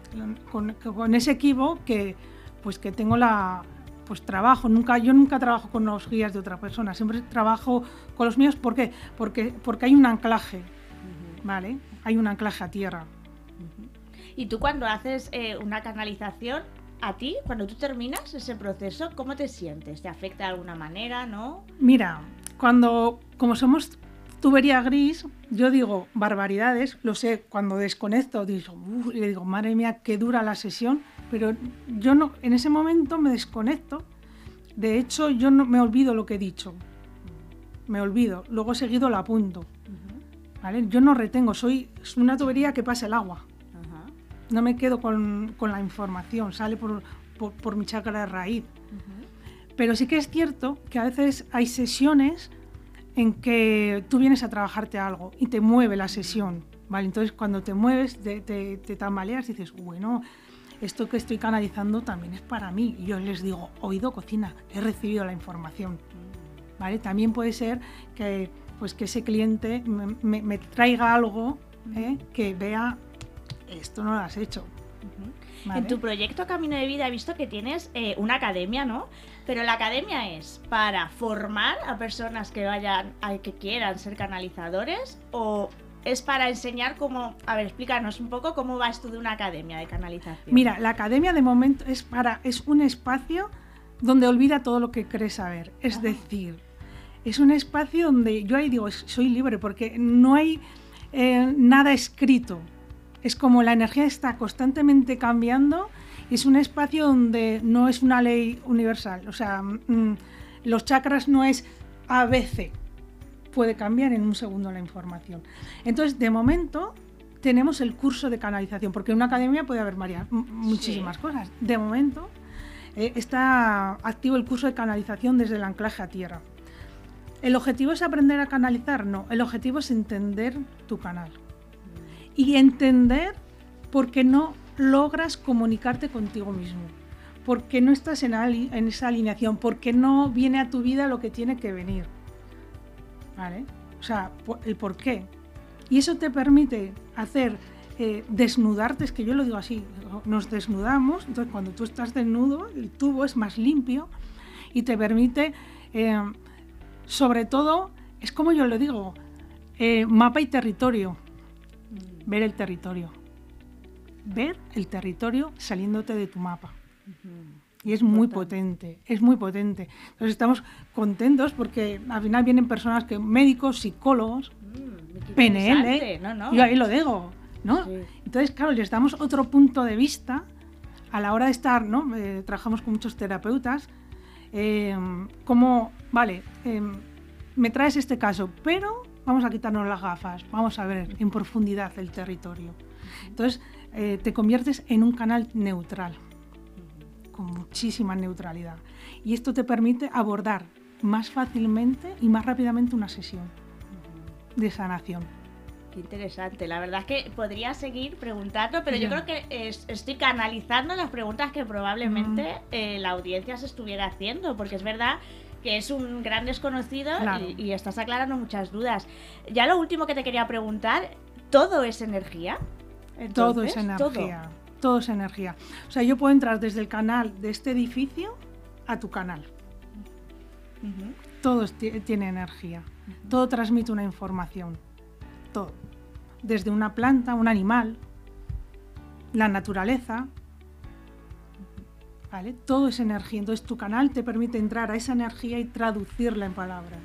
[SPEAKER 7] con- con ese equipo que, pues que tengo la, pues trabajo, nunca, yo nunca trabajo con los guías de otra persona, siempre trabajo con los míos, ¿por qué? Porque, porque hay un anclaje, ¿vale? Hay un anclaje a tierra.
[SPEAKER 2] Y tú cuando haces eh, una canalización, a ti, cuando tú terminas ese proceso, ¿cómo te sientes? ¿Te afecta de alguna manera, no?
[SPEAKER 7] Mira, cuando, como somos tubería gris, yo digo barbaridades, lo sé, cuando desconecto, digo, "Uf", y le digo, madre mía, qué dura la sesión, pero yo no, en ese momento me desconecto, de hecho yo no me olvido lo que he dicho, me olvido, luego seguido lo apunto, ¿vale? Yo no retengo, soy una tubería que pasa el agua, no me quedo con, con la información, sale por, por, por mi chakra de raíz. Pero sí que es cierto que a veces hay sesiones en que tú vienes a trabajarte algo y te mueve la sesión, ¿vale? Entonces cuando te mueves, te, te, te tambaleas y dices, bueno, esto que estoy canalizando también es para mí. Y yo les digo, oído cocina, he recibido la información, ¿vale? También puede ser que, pues, que ese cliente me, me- me traiga algo ¿eh? que vea, esto no lo has hecho. ¿vale?
[SPEAKER 2] En tu proyecto Camino de Vida he visto que tienes eh, una academia, ¿no? Pero la academia es para formar a personas que vayan, a, que quieran ser canalizadores o es para enseñar cómo, a ver, explícanos un poco cómo va esto de una academia de canalización.
[SPEAKER 7] Mira, la academia de momento es para es un espacio donde olvida todo lo que crees saber. Es decir, es un espacio donde yo ahí digo, soy libre porque no hay eh, nada escrito. Es como la energía está constantemente cambiando es un espacio donde no es una ley universal. O sea, mm, los chakras no es ABC. Puede cambiar en un segundo la información. Entonces, de momento, tenemos el curso de canalización, porque en una academia puede haber varias, muchísimas cosas. De momento, eh, está activo el curso de canalización desde el anclaje a tierra. ¿El objetivo es aprender a canalizar? No, el objetivo es entender tu canal. Y entender por qué no logras comunicarte contigo mismo. Por qué no estás en, en esa alineación. Por qué no viene a tu vida lo que tiene que venir. ¿Vale? O sea, el por qué. Y eso te permite hacer eh, desnudarte, es que yo lo digo así, nos desnudamos, entonces cuando tú estás desnudo, el tubo es más limpio y te permite, eh, sobre todo, es como yo lo digo, eh, mapa y territorio, ver el territorio, ver el territorio saliéndote de tu mapa. Y es muy potente, es muy potente. Entonces estamos contentos porque al final vienen personas que médicos, psicólogos,
[SPEAKER 2] Mm,
[SPEAKER 7] PNL,
[SPEAKER 2] No, no.
[SPEAKER 7] yo ahí lo digo, ¿no?
[SPEAKER 2] Sí.
[SPEAKER 7] Entonces, claro, les damos otro punto de vista a la hora de estar, ¿no? Eh, trabajamos con muchos terapeutas, eh, como, vale, eh, me traes este caso, pero vamos a quitarnos las gafas, vamos a ver en profundidad el territorio. Entonces, eh, te conviertes en un canal neutral, con muchísima neutralidad. Y esto te permite abordar más fácilmente y más rápidamente una sesión de sanación.
[SPEAKER 2] Qué interesante. La verdad es que podría seguir preguntando, pero yo creo que estoy canalizando las preguntas que probablemente eh, la audiencia se estuviera haciendo, porque es verdad que es un gran desconocido y, estás aclarando muchas dudas. Ya lo último que te quería preguntar, ¿todo es energía?
[SPEAKER 7] Todo es energía. Todo. es energía. O sea, yo puedo entrar desde el canal de este edificio a tu canal. Todo tiene energía. Todo transmite una información. Todo desde una planta, un animal, la naturaleza. ¿Vale? Todo es energía. Entonces tu canal te permite entrar a esa energía y traducirla en palabras.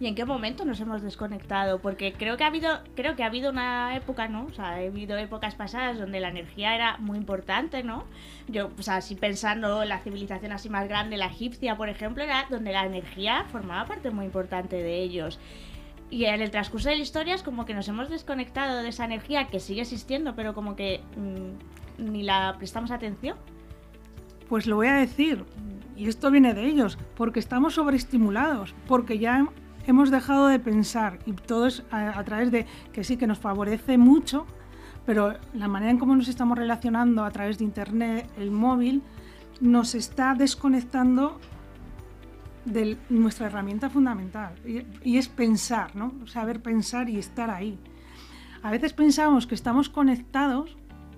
[SPEAKER 2] ¿Y en qué momento nos hemos desconectado? Porque creo que ha habido, creo que ha habido una época, ¿no? O sea, ha habido épocas pasadas donde la energía era muy importante, ¿no? Yo, o sea, así pensando la civilización así más grande, la egipcia, por ejemplo, era donde la energía formaba parte muy importante de ellos. Y en el transcurso de la historia es como que nos hemos desconectado de esa energía que sigue existiendo, pero como que mm, ni la prestamos atención.
[SPEAKER 7] Pues lo voy a decir, y esto viene de ellos, porque estamos sobreestimulados, porque ya hemos dejado de pensar y todo es a, través de que sí que nos favorece mucho, pero la manera en cómo nos estamos relacionando a través de internet, el móvil, nos está desconectando de nuestra herramienta fundamental y, es pensar, ¿no? Saber pensar y estar ahí. A veces pensamos que estamos conectados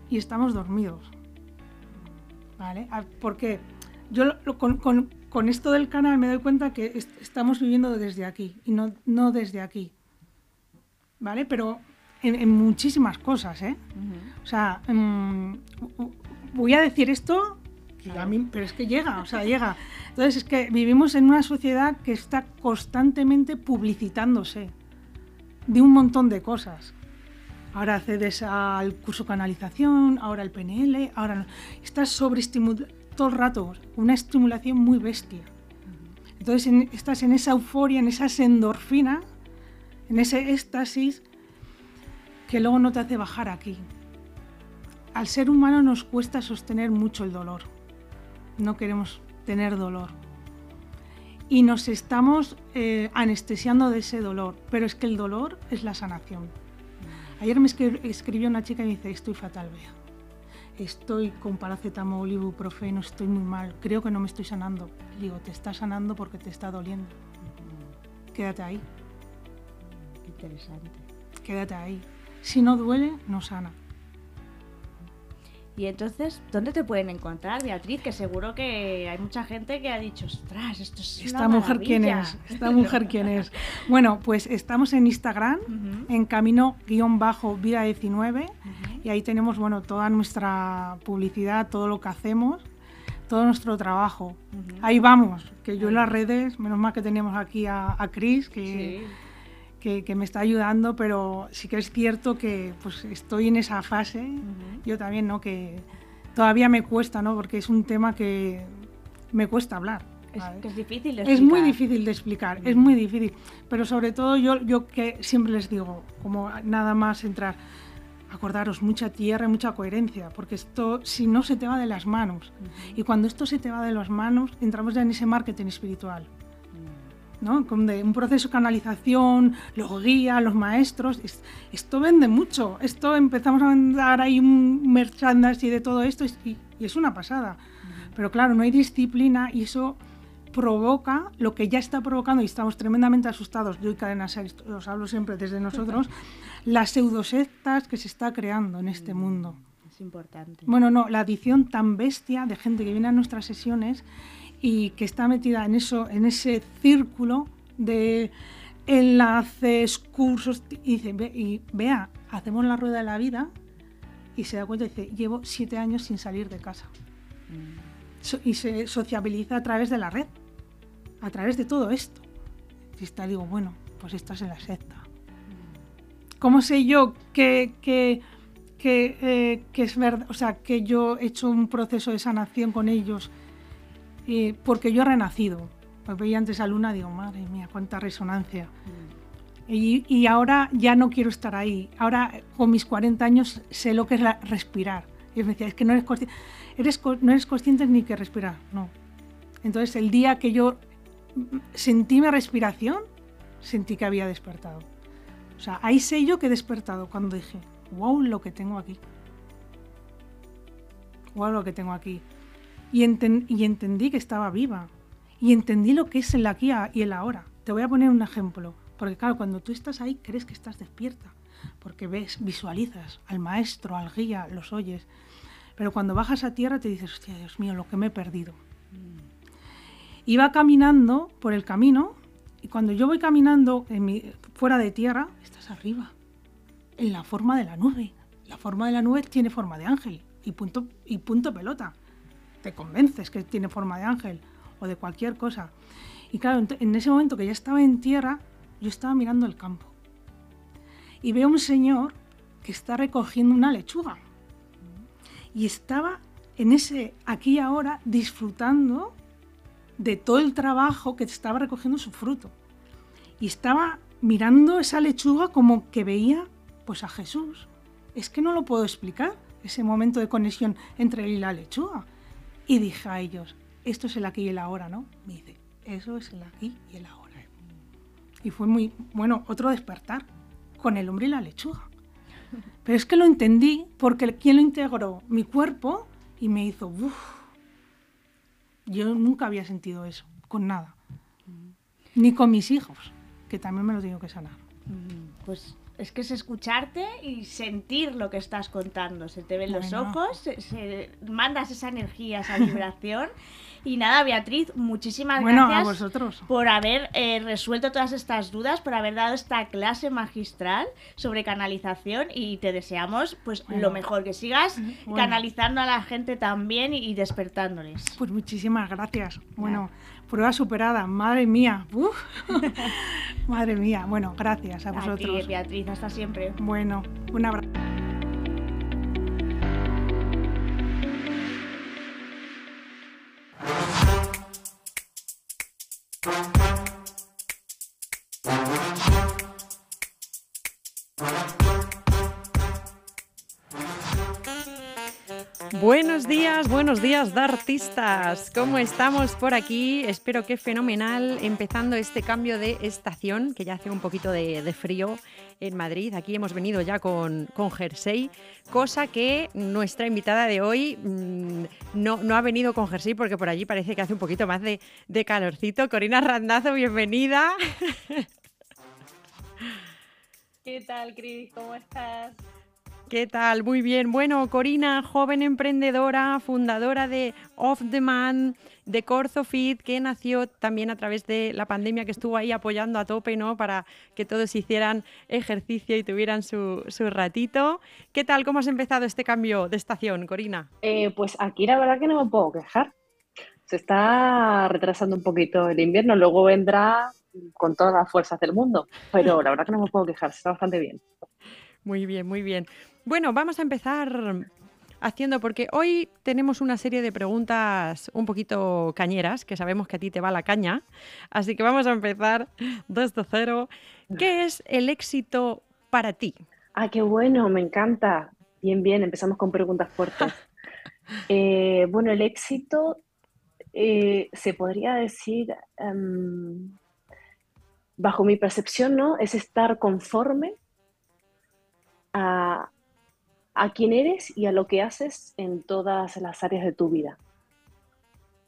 [SPEAKER 7] y estamos dormidos. ¿Vale? Porque yo con, esto del canal me doy cuenta que estamos viviendo desde aquí y no, no desde aquí. ¿Vale? Pero en, muchísimas cosas, ¿eh? O sea, mm, voy a decir esto pero es que llega, o sea, llega. Entonces es que vivimos en una sociedad que está constantemente publicitándose de un montón de cosas. Ahora accedes al curso canalización, ahora el PNL, ahora estás sobreestimulado todo el rato, una estimulación muy bestia. Entonces estás en esa euforia, en esa endorfina, en ese éxtasis que luego no te hace bajar aquí. Al ser humano nos cuesta sostener mucho el dolor no queremos tener dolor. Y nos estamos eh, anestesiando de ese dolor, pero es que el dolor es la sanación. Ayer me escribió una chica y me dice, estoy fatal, vea. Estoy con paracetamol, ibuprofeno, estoy muy mal, creo que no me estoy sanando. Digo, te está sanando porque te está doliendo. Quédate ahí.
[SPEAKER 2] Interesante.
[SPEAKER 7] Quédate ahí. Si no duele, no sana.
[SPEAKER 2] Y entonces, ¿dónde te pueden encontrar, Beatriz? Que seguro que hay mucha gente que ha dicho, ostras, esto es
[SPEAKER 7] ¿Esta mujer quién es? ¿Esta mujer quién es? Bueno, pues estamos en Instagram, en camino-vida 19, y ahí tenemos, bueno, toda nuestra publicidad, todo lo que hacemos, todo nuestro trabajo. Ahí vamos, que yo en las redes, menos mal que tenemos aquí a, a Cris, que que, me está ayudando, pero sí que es cierto que pues, estoy en esa fase, yo también, ¿no? Que todavía me cuesta, ¿no? Porque es un tema que me cuesta hablar.
[SPEAKER 2] Es, es difícil de
[SPEAKER 7] explicar. Es muy difícil de explicar, es muy difícil. Pero sobre todo yo, yo que siempre les digo, como nada más entrar, acordaros, mucha tierra y mucha coherencia, porque esto si no se te va de las manos. Y cuando esto se te va de las manos, entramos ya en ese marketing espiritual. ¿no? de un proceso de canalización, los guías, los maestros. esto vende mucho. Esto empezamos a vender ahí un merchandising de todo esto y, es una pasada. Pero claro, no hay disciplina y eso provoca lo que ya está provocando y estamos tremendamente asustados. Yo y Cadena os hablo siempre desde nosotros, las pseudosectas que se está creando en este mundo.
[SPEAKER 2] Es importante.
[SPEAKER 7] Bueno, no, la adición tan bestia de gente que viene a nuestras sesiones y que está metida en eso, en ese círculo de enlaces, cursos, y dice, y vea, hacemos la rueda de la vida y se da cuenta y dice, llevo siete años sin salir de casa. Mm. y se sociabiliza a través de la red, a través de todo esto. Y está, digo, bueno, pues estás en la secta. ¿Cómo sé yo que, que, que, eh, que es verdad, o sea, que yo he hecho un proceso de sanación con ellos? porque yo he renacido. Pues veía antes a Luna y digo, madre mía, cuánta resonancia. Mm. Y, ahora ya no quiero estar ahí. Ahora, con mis 40 años, sé lo que es respirar. Y me decía, es que no eres, consciente, eres, no eres consciente ni que respirar. No. Entonces, el día que yo sentí mi respiración, sentí que había despertado. sea, ahí sé yo que he despertado cuando dije, wow, lo que tengo aquí. Wow, lo que tengo aquí. Y, y entendí que estaba viva. Y entendí lo que es el aquí y el ahora. Te voy a poner un ejemplo. Porque claro, cuando tú estás ahí crees que estás despierta. Porque ves, visualizas al maestro, al guía, los oyes. Pero cuando bajas a tierra te dices, hostia, Dios mío, lo que me he perdido. Iba caminando por el camino y cuando yo voy caminando fuera de tierra, estás arriba, en la forma de la nube. La forma de la nube tiene forma de ángel y punto, y punto pelota. Te convences que tiene forma de ángel o de cualquier cosa. Y claro, en ese momento que ya estaba en tierra, yo estaba mirando el campo. Y veo un señor que está recogiendo una lechuga. Y estaba en ese aquí y ahora disfrutando de todo el trabajo que estaba recogiendo su fruto. Y estaba mirando esa lechuga como que veía pues a Jesús. Es que no lo puedo explicar, ese momento de conexión entre él y la lechuga. Y dije a ellos, esto es el aquí y el ahora, ¿no? Me dice, eso es el aquí y el ahora. Y fue muy, bueno, otro despertar con el hombre y la lechuga. Pero es que lo entendí porque quien lo integró, mi cuerpo, y me hizo, uff, yo nunca había sentido eso, con nada. Ni con mis hijos, que también me lo tengo que sanar.
[SPEAKER 2] Pues es que es escucharte y sentir lo que estás contando. Se te ven los ojos, se, mandas esa energía, esa vibración. [laughs] Y nada, Beatriz, muchísimas gracias por haber eh, resuelto todas estas dudas, por haber dado esta clase magistral sobre canalización y te deseamos pues lo mejor, que sigas canalizando a la gente también y, despertándoles.
[SPEAKER 7] Pues muchísimas gracias. Bueno, prueba superada, madre mía. [laughs] madre mía. Bueno, gracias a vosotros.
[SPEAKER 2] Beatriz, hasta siempre.
[SPEAKER 7] Bueno, un abrazo.
[SPEAKER 3] Bye. Buenos días, artistas. ¿Cómo estamos por aquí? Espero que fenomenal. Empezando este cambio de estación, que ya hace un poquito de, frío en Madrid. Aquí hemos venido ya con, jersey, cosa que nuestra invitada de hoy mm, no, no, ha venido con jersey porque por allí parece que hace un poquito más de, de calorcito. Corina Randazo, bienvenida.
[SPEAKER 8] ¿Qué tal, Cris? ¿Cómo estás?
[SPEAKER 3] ¿Qué tal? Muy bien. Bueno, Corina, joven emprendedora, fundadora de Off Demand, de CorzoFit, que nació también a través de la pandemia, que estuvo ahí apoyando a tope, ¿no? Para que todos hicieran ejercicio y tuvieran su, ratito. ¿Qué tal? ¿Cómo has empezado este cambio de estación, Corina?
[SPEAKER 8] Eh, pues aquí la verdad que no me puedo quejar. Se está retrasando un poquito el invierno, luego vendrá con todas las fuerzas del mundo, pero la verdad que no me puedo quejar, está bastante bien.
[SPEAKER 3] Muy bien, muy bien. Bueno, vamos a empezar haciendo, porque hoy tenemos una serie de preguntas un poquito cañeras, que sabemos que a ti te va la caña, así que vamos a empezar desde cero. ¿Qué es el éxito para ti?
[SPEAKER 8] Ah, qué bueno, me encanta. Bien, bien, empezamos con preguntas fuertes. [laughs] Eh, bueno, el éxito eh, se podría decir, em, bajo mi percepción, ¿no? Es estar conforme a, a quién eres y a lo que haces en todas las áreas de tu vida.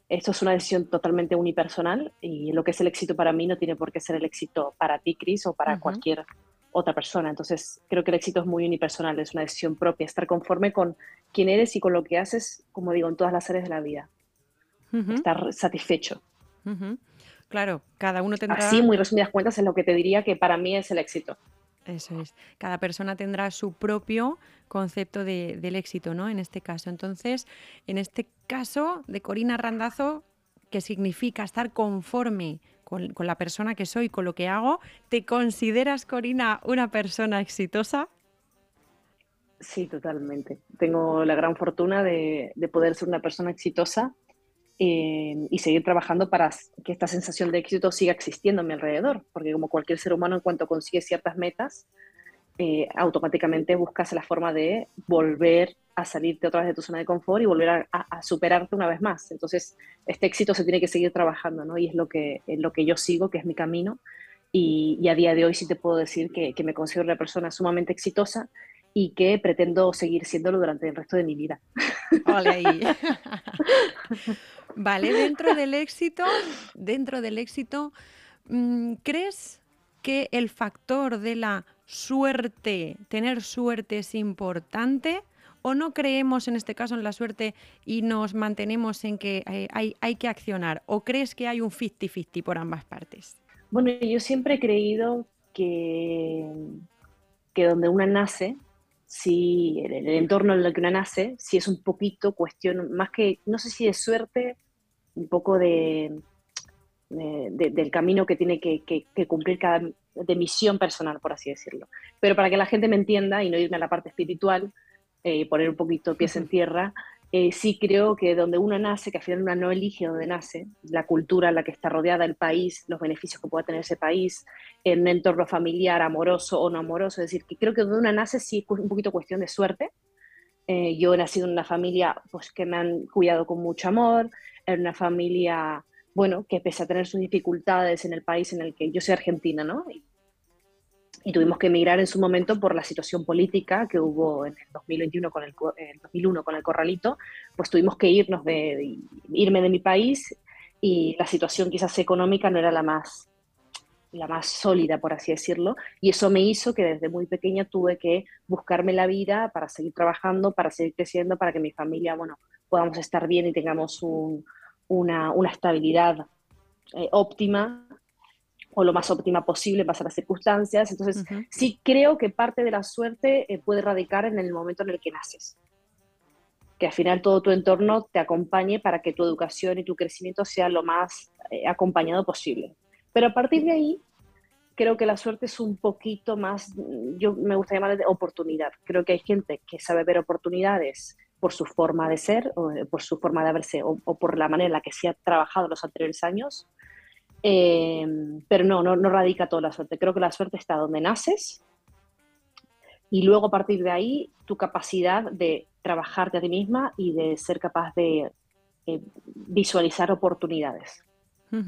[SPEAKER 8] Esto es una decisión totalmente unipersonal y lo que es el éxito para mí no tiene por qué ser el éxito para ti, Chris, o para cualquier otra persona. Entonces, creo que el éxito es muy unipersonal, es una decisión propia, estar conforme con quién eres y con lo que haces, como digo, en todas las áreas de la vida. Estar satisfecho.
[SPEAKER 3] Claro, cada uno tendrá...
[SPEAKER 8] Así, muy resumidas cuentas, es lo que te diría que para mí es el éxito.
[SPEAKER 3] Eso es. Cada persona tendrá su propio concepto del éxito, ¿no? En este caso. Entonces, en este caso de Corina Randazo, que significa estar conforme con, la persona que soy, con lo que hago, ¿te consideras, Corina, una persona exitosa?
[SPEAKER 8] Sí, totalmente. Tengo la gran fortuna de poder ser una persona exitosa eh, y seguir trabajando para que esta sensación de éxito siga existiendo a mi alrededor, porque como cualquier ser humano en cuanto consigue ciertas metas, eh, automáticamente buscas la forma de volver a salirte otra vez de tu zona de confort y volver a, superarte una vez más. Entonces, este éxito se tiene que seguir trabajando, ¿no? Y es lo que, es lo que yo sigo, que es mi camino, y, a día de hoy sí te puedo decir que, me considero una persona sumamente exitosa y que pretendo seguir siéndolo durante el resto de mi vida. [laughs]
[SPEAKER 3] vale, dentro del éxito, dentro del éxito, mm, ¿crees que el factor de la suerte, tener suerte es importante? ¿O no creemos en este caso en la suerte y nos mantenemos en que eh, hay, hay que accionar? ¿O crees que hay un 50-50 por ambas partes?
[SPEAKER 8] Bueno, yo siempre he creído que, que donde una nace, si el, el, entorno en el que una nace, si es un poquito cuestión, más que, no sé si de suerte, un poco de, del camino que tiene que, cumplir cada, de misión personal, por así decirlo. Pero para que la gente me entienda y no irme a la parte espiritual, eh, poner un poquito pies en tierra, eh, sí creo que donde uno nace, que al final uno no elige donde nace, la cultura en la que está rodeada, el país, los beneficios que pueda tener ese país, en un entorno familiar, amoroso o no amoroso, es decir, que creo que donde uno nace sí es un poquito cuestión de suerte. Eh, yo he nacido en una familia pues, que me han cuidado con mucho amor, en una familia, bueno, que pese a tener sus dificultades en el país en el que yo soy argentina, ¿no? y tuvimos que emigrar en su momento por la situación política que hubo en el 2021 con el, 2001 con el corralito, pues tuvimos que irnos de, irme de mi país y la situación quizás económica no era la más la más sólida, por así decirlo, y eso me hizo que desde muy pequeña tuve que buscarme la vida para seguir trabajando, para seguir creciendo, para que mi familia, bueno, podamos estar bien y tengamos una, una, estabilidad eh, óptima o lo más óptima posible en base a las circunstancias. Entonces, sí creo que parte de la suerte eh, puede radicar en el momento en el que naces. Que al final todo tu entorno te acompañe para que tu educación y tu crecimiento sea lo más eh, acompañado posible. Pero a partir de ahí, creo que la suerte es un poquito más, yo me gusta llamarle de oportunidad. Creo que hay gente que sabe ver oportunidades por su forma de ser, o eh, por su forma de verse, o, o por la manera en la que se ha trabajado los anteriores años, Em, pero no, no, no radica toda la suerte. Creo que la suerte está donde naces y luego a partir de ahí tu capacidad de trabajarte a ti misma y de ser capaz de eh, visualizar oportunidades.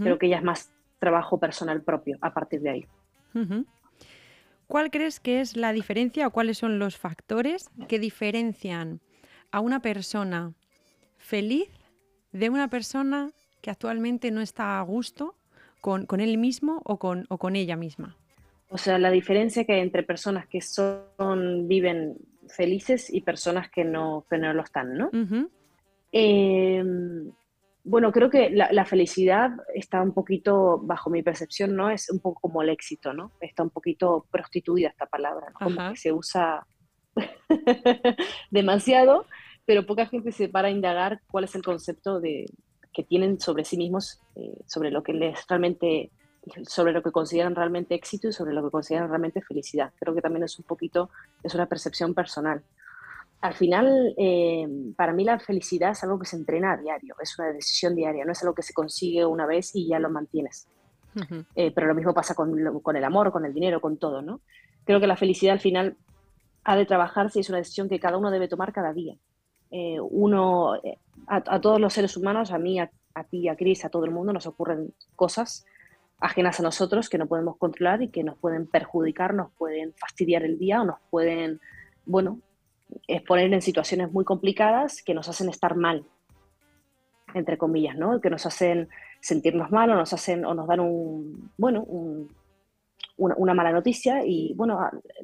[SPEAKER 8] Creo que ya es más trabajo personal propio a partir de ahí.
[SPEAKER 3] ¿Cuál crees que es la diferencia o cuáles son los factores que diferencian a una persona feliz de una persona que actualmente no está a gusto con, él mismo o con, o con ella misma.
[SPEAKER 8] O sea, la diferencia que hay entre personas que son, viven felices y personas que no, no lo están, ¿no? Em, bueno, creo que la, felicidad está un poquito, bajo mi percepción, ¿no? Es un poco como el éxito, ¿no? Está un poquito prostituida esta palabra, ¿no? Como que se usa [laughs] demasiado, pero poca gente se para a indagar cuál es el concepto de, que tienen sobre sí mismos, eh, sobre lo que les realmente, sobre lo que consideran realmente éxito y sobre lo que consideran realmente felicidad. Creo que también es un poquito, es una percepción personal. Al final, eh, para mí la felicidad es algo que se entrena a diario, es una decisión diaria, no es algo que se consigue una vez y ya lo mantienes. Eh, pero lo mismo pasa con, con, el amor, con el dinero, con todo, ¿no? Creo que la felicidad al final ha de trabajarse y es una decisión que cada uno debe tomar cada día. uno, a, todos los seres humanos, a mí, a, ti, a Cris, a todo el mundo, nos ocurren cosas ajenas a nosotros que no podemos controlar y que nos pueden perjudicar, nos pueden fastidiar el día o nos pueden, bueno, exponer en situaciones muy complicadas que nos hacen estar mal, entre comillas, ¿no? Que nos hacen sentirnos mal o nos hacen o nos dan un, bueno, una, mala noticia y bueno,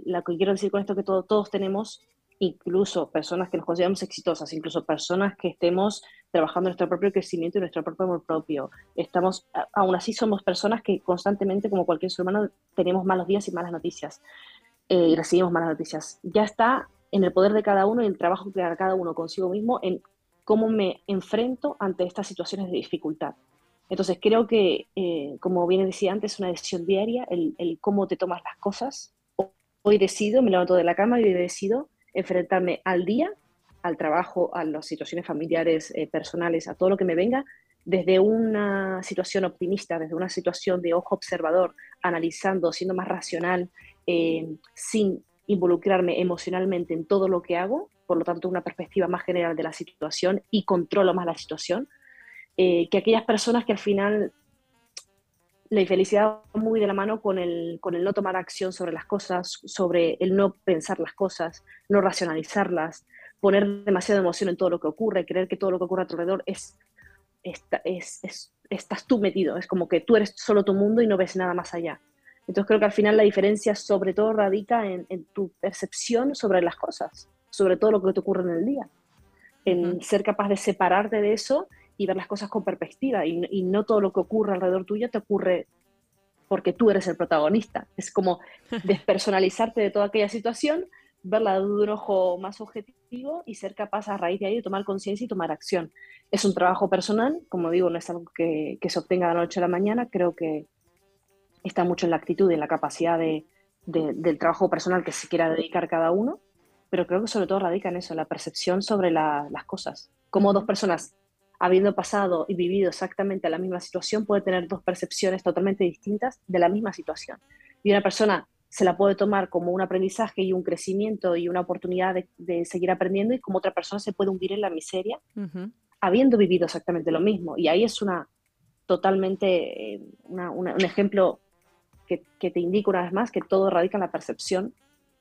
[SPEAKER 8] lo que quiero decir con esto es que todos tenemos incluso personas que nos consideramos exitosas, incluso personas que estemos trabajando nuestro propio crecimiento y nuestro propio amor propio. Estamos, aún así somos personas que constantemente, como cualquier ser humano, tenemos malos días y malas noticias eh, y recibimos malas noticias. Ya está en el poder de cada uno y el trabajo que haga cada uno consigo mismo en cómo me enfrento ante estas situaciones de dificultad. Entonces creo que, eh, como bien decía antes, es una decisión diaria, el, el, cómo te tomas las cosas. Hoy decido, me levanto de la cama y hoy decido enfrentarme al día, al trabajo, a las situaciones familiares, eh, personales, a todo lo que me venga, desde una situación optimista, desde una situación de ojo observador, analizando, siendo más racional, eh, sin involucrarme emocionalmente en todo lo que hago, por lo tanto una perspectiva más general de la situación y controlo más la situación, eh, que aquellas personas que al final la infelicidad muy de la mano con el, con el no tomar acción sobre las cosas, sobre el no pensar las cosas, no racionalizarlas, poner demasiada emoción en todo lo que ocurre, creer que todo lo que ocurre a tu alrededor es, es, estás tú metido, es como que tú eres solo tu mundo y no ves nada más allá. Entonces creo que al final la diferencia sobre todo radica en, tu percepción sobre las cosas, sobre todo lo que te ocurre en el día, en ser capaz de separarte de eso y ver las cosas con perspectiva y, y, no todo lo que ocurre alrededor tuyo te ocurre porque tú eres el protagonista. Es como [laughs] despersonalizarte de toda aquella situación, verla de un ojo más objetivo y ser capaz a raíz de ahí de tomar conciencia y tomar acción. Es un trabajo personal, como digo, no es algo que, que, se obtenga de la noche a la mañana, creo que está mucho en la actitud y en la capacidad de, del trabajo personal que se quiera dedicar cada uno, pero creo que sobre todo radica en eso, la percepción sobre las cosas. Como dos personas, habiendo pasado y vivido exactamente la misma situación, puede tener dos percepciones totalmente distintas de la misma situación. Y una persona se la puede tomar como un aprendizaje y un crecimiento y una oportunidad de, seguir aprendiendo y como otra persona se puede hundir en la miseria habiendo vivido exactamente lo mismo. Y ahí es una totalmente eh, un ejemplo que, te indica una vez más que todo radica en la percepción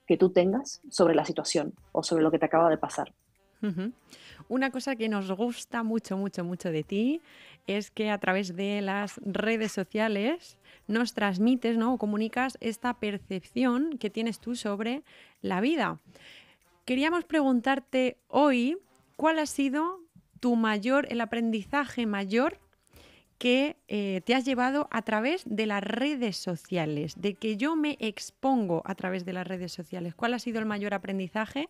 [SPEAKER 8] que tú tengas sobre la situación o sobre lo que te acaba de pasar.
[SPEAKER 3] Una cosa que nos gusta mucho, mucho, mucho de ti es que a través de las redes sociales nos transmites ¿no? o comunicas esta percepción que tienes tú sobre la vida. Queríamos preguntarte hoy cuál ha sido tu mayor, el aprendizaje mayor que eh, te has llevado a través de las redes sociales, de que yo me expongo a través de las redes sociales. ¿Cuál ha sido el mayor aprendizaje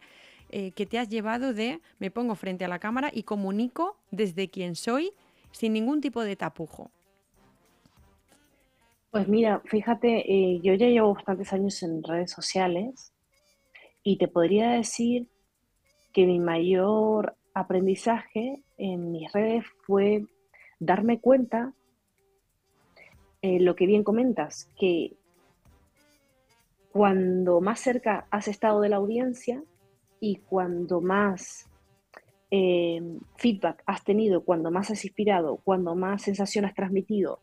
[SPEAKER 3] eh, que te has llevado de me pongo frente a la cámara y comunico desde quien soy sin ningún tipo de tapujo?
[SPEAKER 8] Pues mira, fíjate, eh, yo ya llevo bastantes años en redes sociales y te podría decir que mi mayor aprendizaje en mis redes fue darme cuenta, eh, lo que bien comentas, que cuando más cerca has estado de la audiencia y cuando más eh, feedback has tenido, cuando más has inspirado, cuando más sensación has transmitido,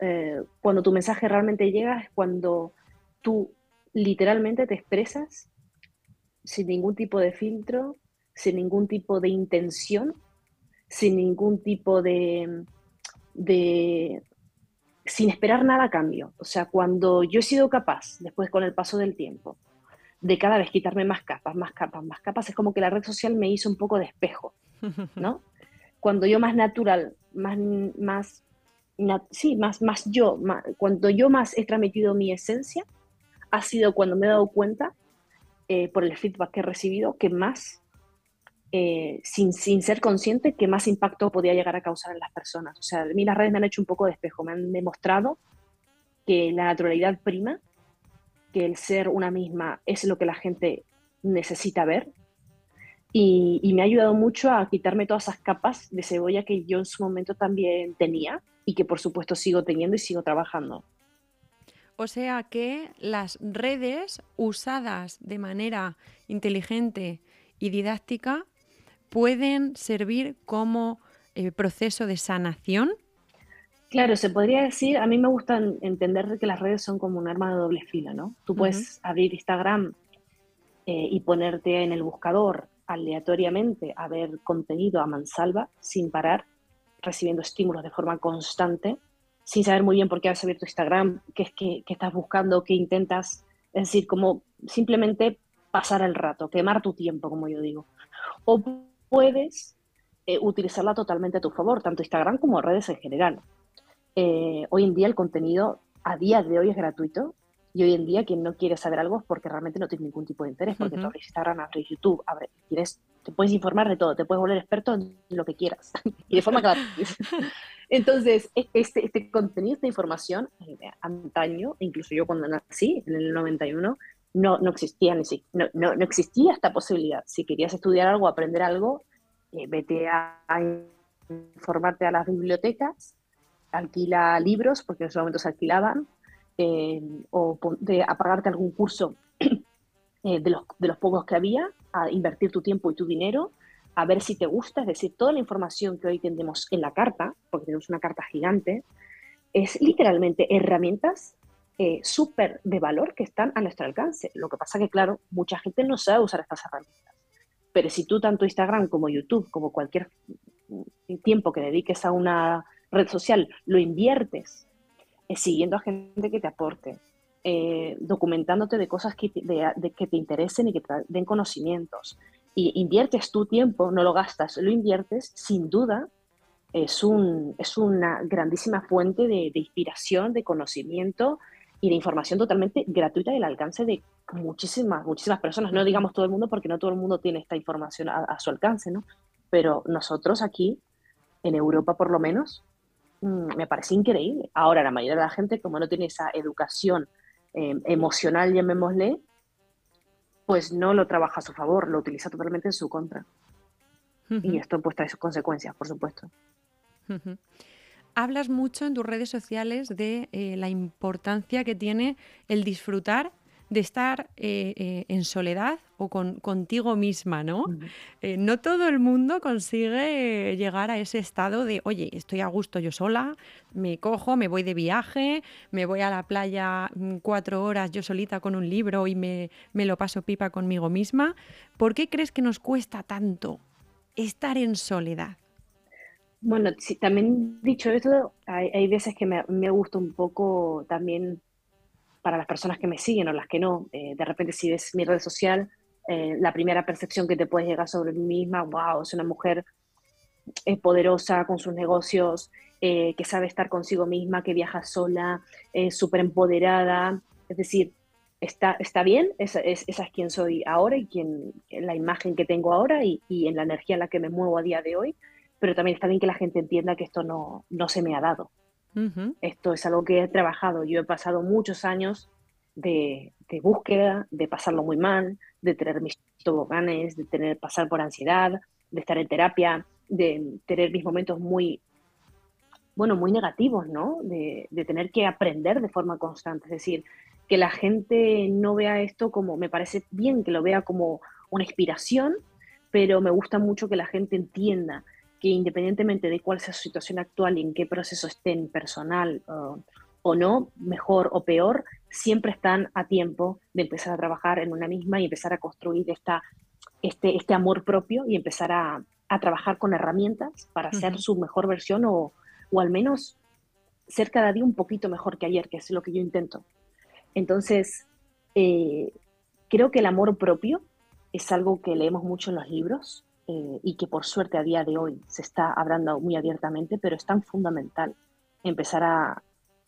[SPEAKER 8] eh, cuando tu mensaje realmente llega, es cuando tú literalmente te expresas sin ningún tipo de filtro, sin ningún tipo de intención, sin ningún tipo de, de sin esperar nada a cambio. O sea, cuando yo he sido capaz, después con el paso del tiempo, de cada vez quitarme más capas, más capas, más capas, es como que la red social me hizo un poco de espejo, [laughs] ¿no? Cuando yo más natural, más, más, sí, más, más yo, cuando yo más he transmitido mi esencia, ha sido cuando me he dado cuenta, eh, por el feedback que he recibido, que más eh, sin, sin, ser consciente qué más impacto podía llegar a causar en las personas. O sea, a mí las redes me han hecho un poco de espejo, me han demostrado que la naturalidad prima, que el ser una misma es lo que la gente necesita ver. Y me ha ayudado mucho a quitarme todas esas capas de cebolla que yo en su momento también tenía y que por supuesto sigo teniendo y sigo trabajando.
[SPEAKER 3] O sea que las redes usadas de manera inteligente y didáctica pueden servir como eh, proceso de sanación?
[SPEAKER 8] Claro, se podría decir, a mí me gusta entender que las redes son como un arma de doble filo, ¿no? Tú puedes abrir Instagram eh, y ponerte en el buscador aleatoriamente a ver contenido a mansalva sin parar, recibiendo estímulos de forma constante, sin saber muy bien por qué has abierto Instagram, qué es que, estás buscando, qué intentas, es decir, como simplemente pasar el rato, quemar tu tiempo, como yo digo. O puedes eh, utilizarla totalmente a tu favor, tanto Instagram como redes en general. Eh, hoy en día el contenido a día de hoy es gratuito y hoy en día quien no quiere saber algo es porque realmente no tiene ningún tipo de interés, porque tú abres Instagram, abres YouTube, abres, te puedes informar de todo, te puedes volver experto en lo que quieras [laughs] y de forma gratis. [laughs] Entonces, e, este, este contenido, esta información, eh, antaño, incluso yo cuando nací, en el 91, no, no existía no, no, no, existía esta posibilidad. Si querías estudiar algo, aprender algo, eh, vete a, informarte a las bibliotecas, alquila libros, porque en ese momento se alquilaban, eh, o de, a pagarte algún curso [clears throat] eh, de, los, de los pocos que había, a invertir tu tiempo y tu dinero, a ver si te gusta, es decir, toda la información que hoy tenemos en la carta, porque tenemos una carta gigante, es literalmente herramientas eh, súper de valor que están a nuestro alcance. Lo que pasa que, claro, mucha gente no sabe usar estas herramientas. Pero si tú tanto Instagram como YouTube, como cualquier tiempo que dediques a una red social, lo inviertes eh, siguiendo a gente que te aporte, eh, documentándote de cosas que te, de, que te interesen y que te den conocimientos, y inviertes tu tiempo, no lo gastas, lo inviertes, sin duda es, un, es una grandísima fuente de, inspiración, de conocimiento y de información totalmente gratuita y al alcance de muchísimas, muchísimas personas. No digamos todo el mundo porque no todo el mundo tiene esta información a, a su alcance, ¿no? Pero nosotros aquí, en Europa por lo menos, mm, me parece increíble. Ahora, la mayoría de la gente, como no tiene esa educación eh, emocional, llamémosle, pues no lo trabaja a su favor, lo utiliza totalmente en su contra. Y esto pues trae sus consecuencias, por supuesto.
[SPEAKER 3] Hablas mucho en tus redes sociales de eh, la importancia que tiene el disfrutar de estar eh, eh, en soledad o con, contigo misma, ¿no? Eh, no todo el mundo consigue llegar a ese estado de, oye, estoy a gusto yo sola, me cojo, me voy de viaje, me voy a la playa mm, cuatro horas yo solita con un libro y me, me lo paso pipa conmigo misma. ¿Por qué crees que nos cuesta tanto estar en soledad?
[SPEAKER 8] Bueno, sí, también dicho esto, hay, hay veces que me, me, gusta un poco también para las personas que me siguen o las que no. Eh, de repente si ves mi red social, eh, la primera percepción que te puede llegar sobre mí misma, wow, es una mujer eh, poderosa con sus negocios, que sabe estar consigo misma, que viaja sola, súper empoderada. Es decir, está, está bien, esa, es, esa es quien soy ahora y quien, la imagen que tengo ahora y, y, en la energía en la que me muevo a día de hoy, pero también está bien que la gente entienda que esto no, no se me ha dado. Esto es algo que he trabajado. Yo he pasado muchos años de, búsqueda, de pasarlo muy mal, de tener mis toboganes, de tener, pasar por ansiedad, de estar en terapia, de tener mis momentos muy, bueno, muy negativos, ¿no? De, de tener que aprender de forma constante. Es decir, que la gente no vea esto como, me parece bien que lo vea como una inspiración, pero me gusta mucho que la gente entienda que independientemente de cuál sea su situación actual y en qué proceso estén personal o no, mejor o peor, siempre están a tiempo de empezar a trabajar en una misma y empezar a construir esta, este, este amor propio y empezar a, a trabajar con herramientas para ser su mejor versión o, o al menos ser cada día un poquito mejor que ayer, que es lo que yo intento. Entonces, eh, creo que el amor propio es algo que leemos mucho en los libros, eh, y que por suerte a día de hoy se está hablando muy abiertamente, pero es tan fundamental empezar a,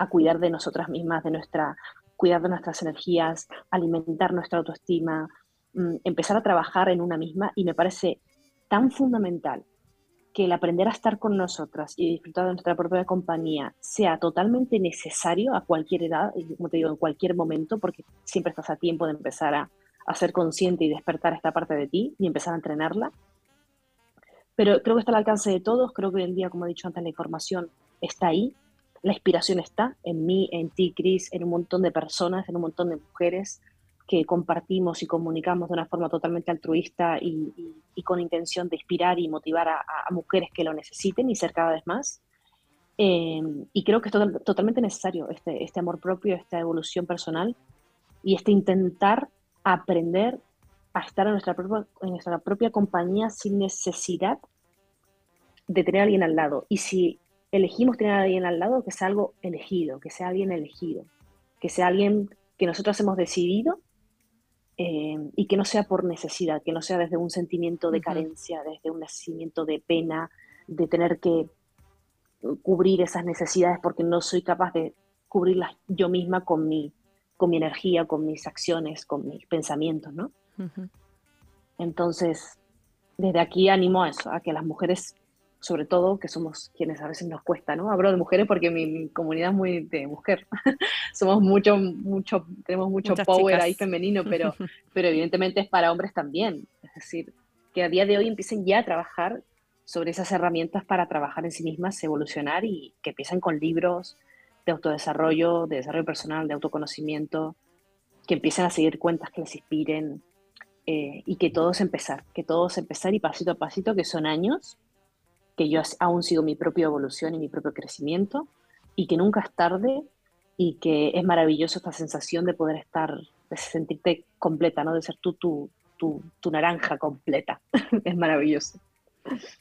[SPEAKER 8] cuidar de nosotras mismas, de nuestra, cuidar de nuestras energías, alimentar nuestra autoestima, mm, empezar a trabajar en una misma y me parece tan fundamental que el aprender a estar con nosotras y disfrutar de nuestra propia compañía sea totalmente necesario a cualquier edad, como te digo, en cualquier momento, porque siempre estás a tiempo de empezar a, a ser consciente y despertar esta parte de ti y empezar a entrenarla. Pero creo que está al alcance de todos, creo que hoy en día, como he dicho antes, la información está ahí, la inspiración está en mí, en ti, Cris, en un montón de personas, en un montón de mujeres que compartimos y comunicamos de una forma totalmente altruista y, con intención de inspirar y motivar a, mujeres que lo necesiten y ser cada vez más. Eh, y creo que es totalmente necesario este, este amor propio, esta evolución personal y este intentar aprender a estar en nuestra propia, en nuestra propia compañía sin necesidad de tener a alguien al lado. Y si elegimos tener a alguien al lado, que sea algo elegido, que sea alguien elegido, que sea alguien que nosotros hemos decidido eh, y que no sea por necesidad, que no sea desde un sentimiento de carencia, desde un sentimiento de pena, de tener que cubrir esas necesidades porque no soy capaz de cubrirlas yo misma con mi, con mi energía, con mis acciones, con mis pensamientos, ¿no? Entonces, desde aquí animo a eso, a que las mujeres, sobre todo, que somos quienes a veces nos cuesta, ¿no? Hablo de mujeres porque mi, comunidad es muy de mujer. [laughs] somos mucho, mucho, tenemos mucho power ahí femenino, pero, [laughs] pero evidentemente es para hombres también. Es decir, que a día de hoy empiecen ya a trabajar sobre esas herramientas para trabajar en sí mismas, evolucionar y que empiecen con libros de autodesarrollo, de desarrollo personal, de autoconocimiento, que empiecen a seguir cuentas que les inspiren, eh, y que todos empezar, que todos empezar y pasito a pasito, que son años, que yo aún sigo mi propia evolución y mi propio crecimiento y que nunca es tarde y que es maravilloso esta sensación de poder estar, de sentirte completa, ¿no? De ser tú tu, tu, tu naranja completa. [laughs] es maravilloso.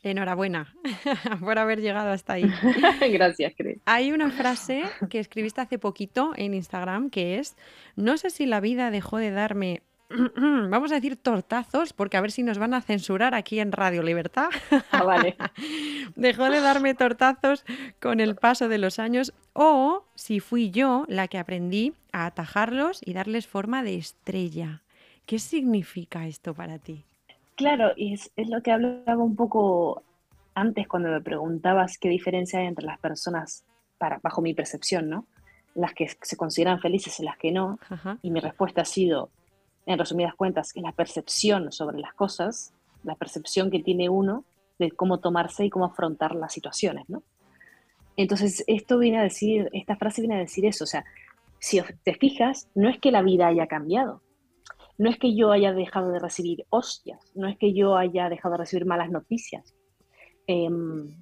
[SPEAKER 3] Enhorabuena [laughs] por haber llegado hasta ahí. [laughs]
[SPEAKER 8] Gracias, Cris.
[SPEAKER 3] Hay una frase que escribiste hace poquito en Instagram que es, no sé si la vida dejó de darme [clears throat] vamos a decir tortazos, porque a ver si nos van a censurar aquí en Radio Libertad. [laughs]
[SPEAKER 8] Ah, vale. [laughs]
[SPEAKER 3] Dejó de darme tortazos con el paso de los años, o si fui yo la que aprendí a atajarlos y darles forma de estrella. ¿Qué significa esto para ti?
[SPEAKER 8] Claro, y es, es lo que hablaba un poco antes cuando me preguntabas qué diferencia hay entre las personas, para, bajo mi percepción, ¿no? Las que se consideran felices y las que no.
[SPEAKER 3] Ajá.
[SPEAKER 8] Y mi respuesta ha sido, en resumidas cuentas, que la percepción sobre las cosas, la percepción que tiene uno de cómo tomarse y cómo afrontar las situaciones, ¿no? Entonces, esto viene a decir, esta frase viene a decir eso, o sea, si te fijas, no es que la vida haya cambiado, no es que yo haya dejado de recibir hostias, no es que yo haya dejado de recibir malas noticias, em,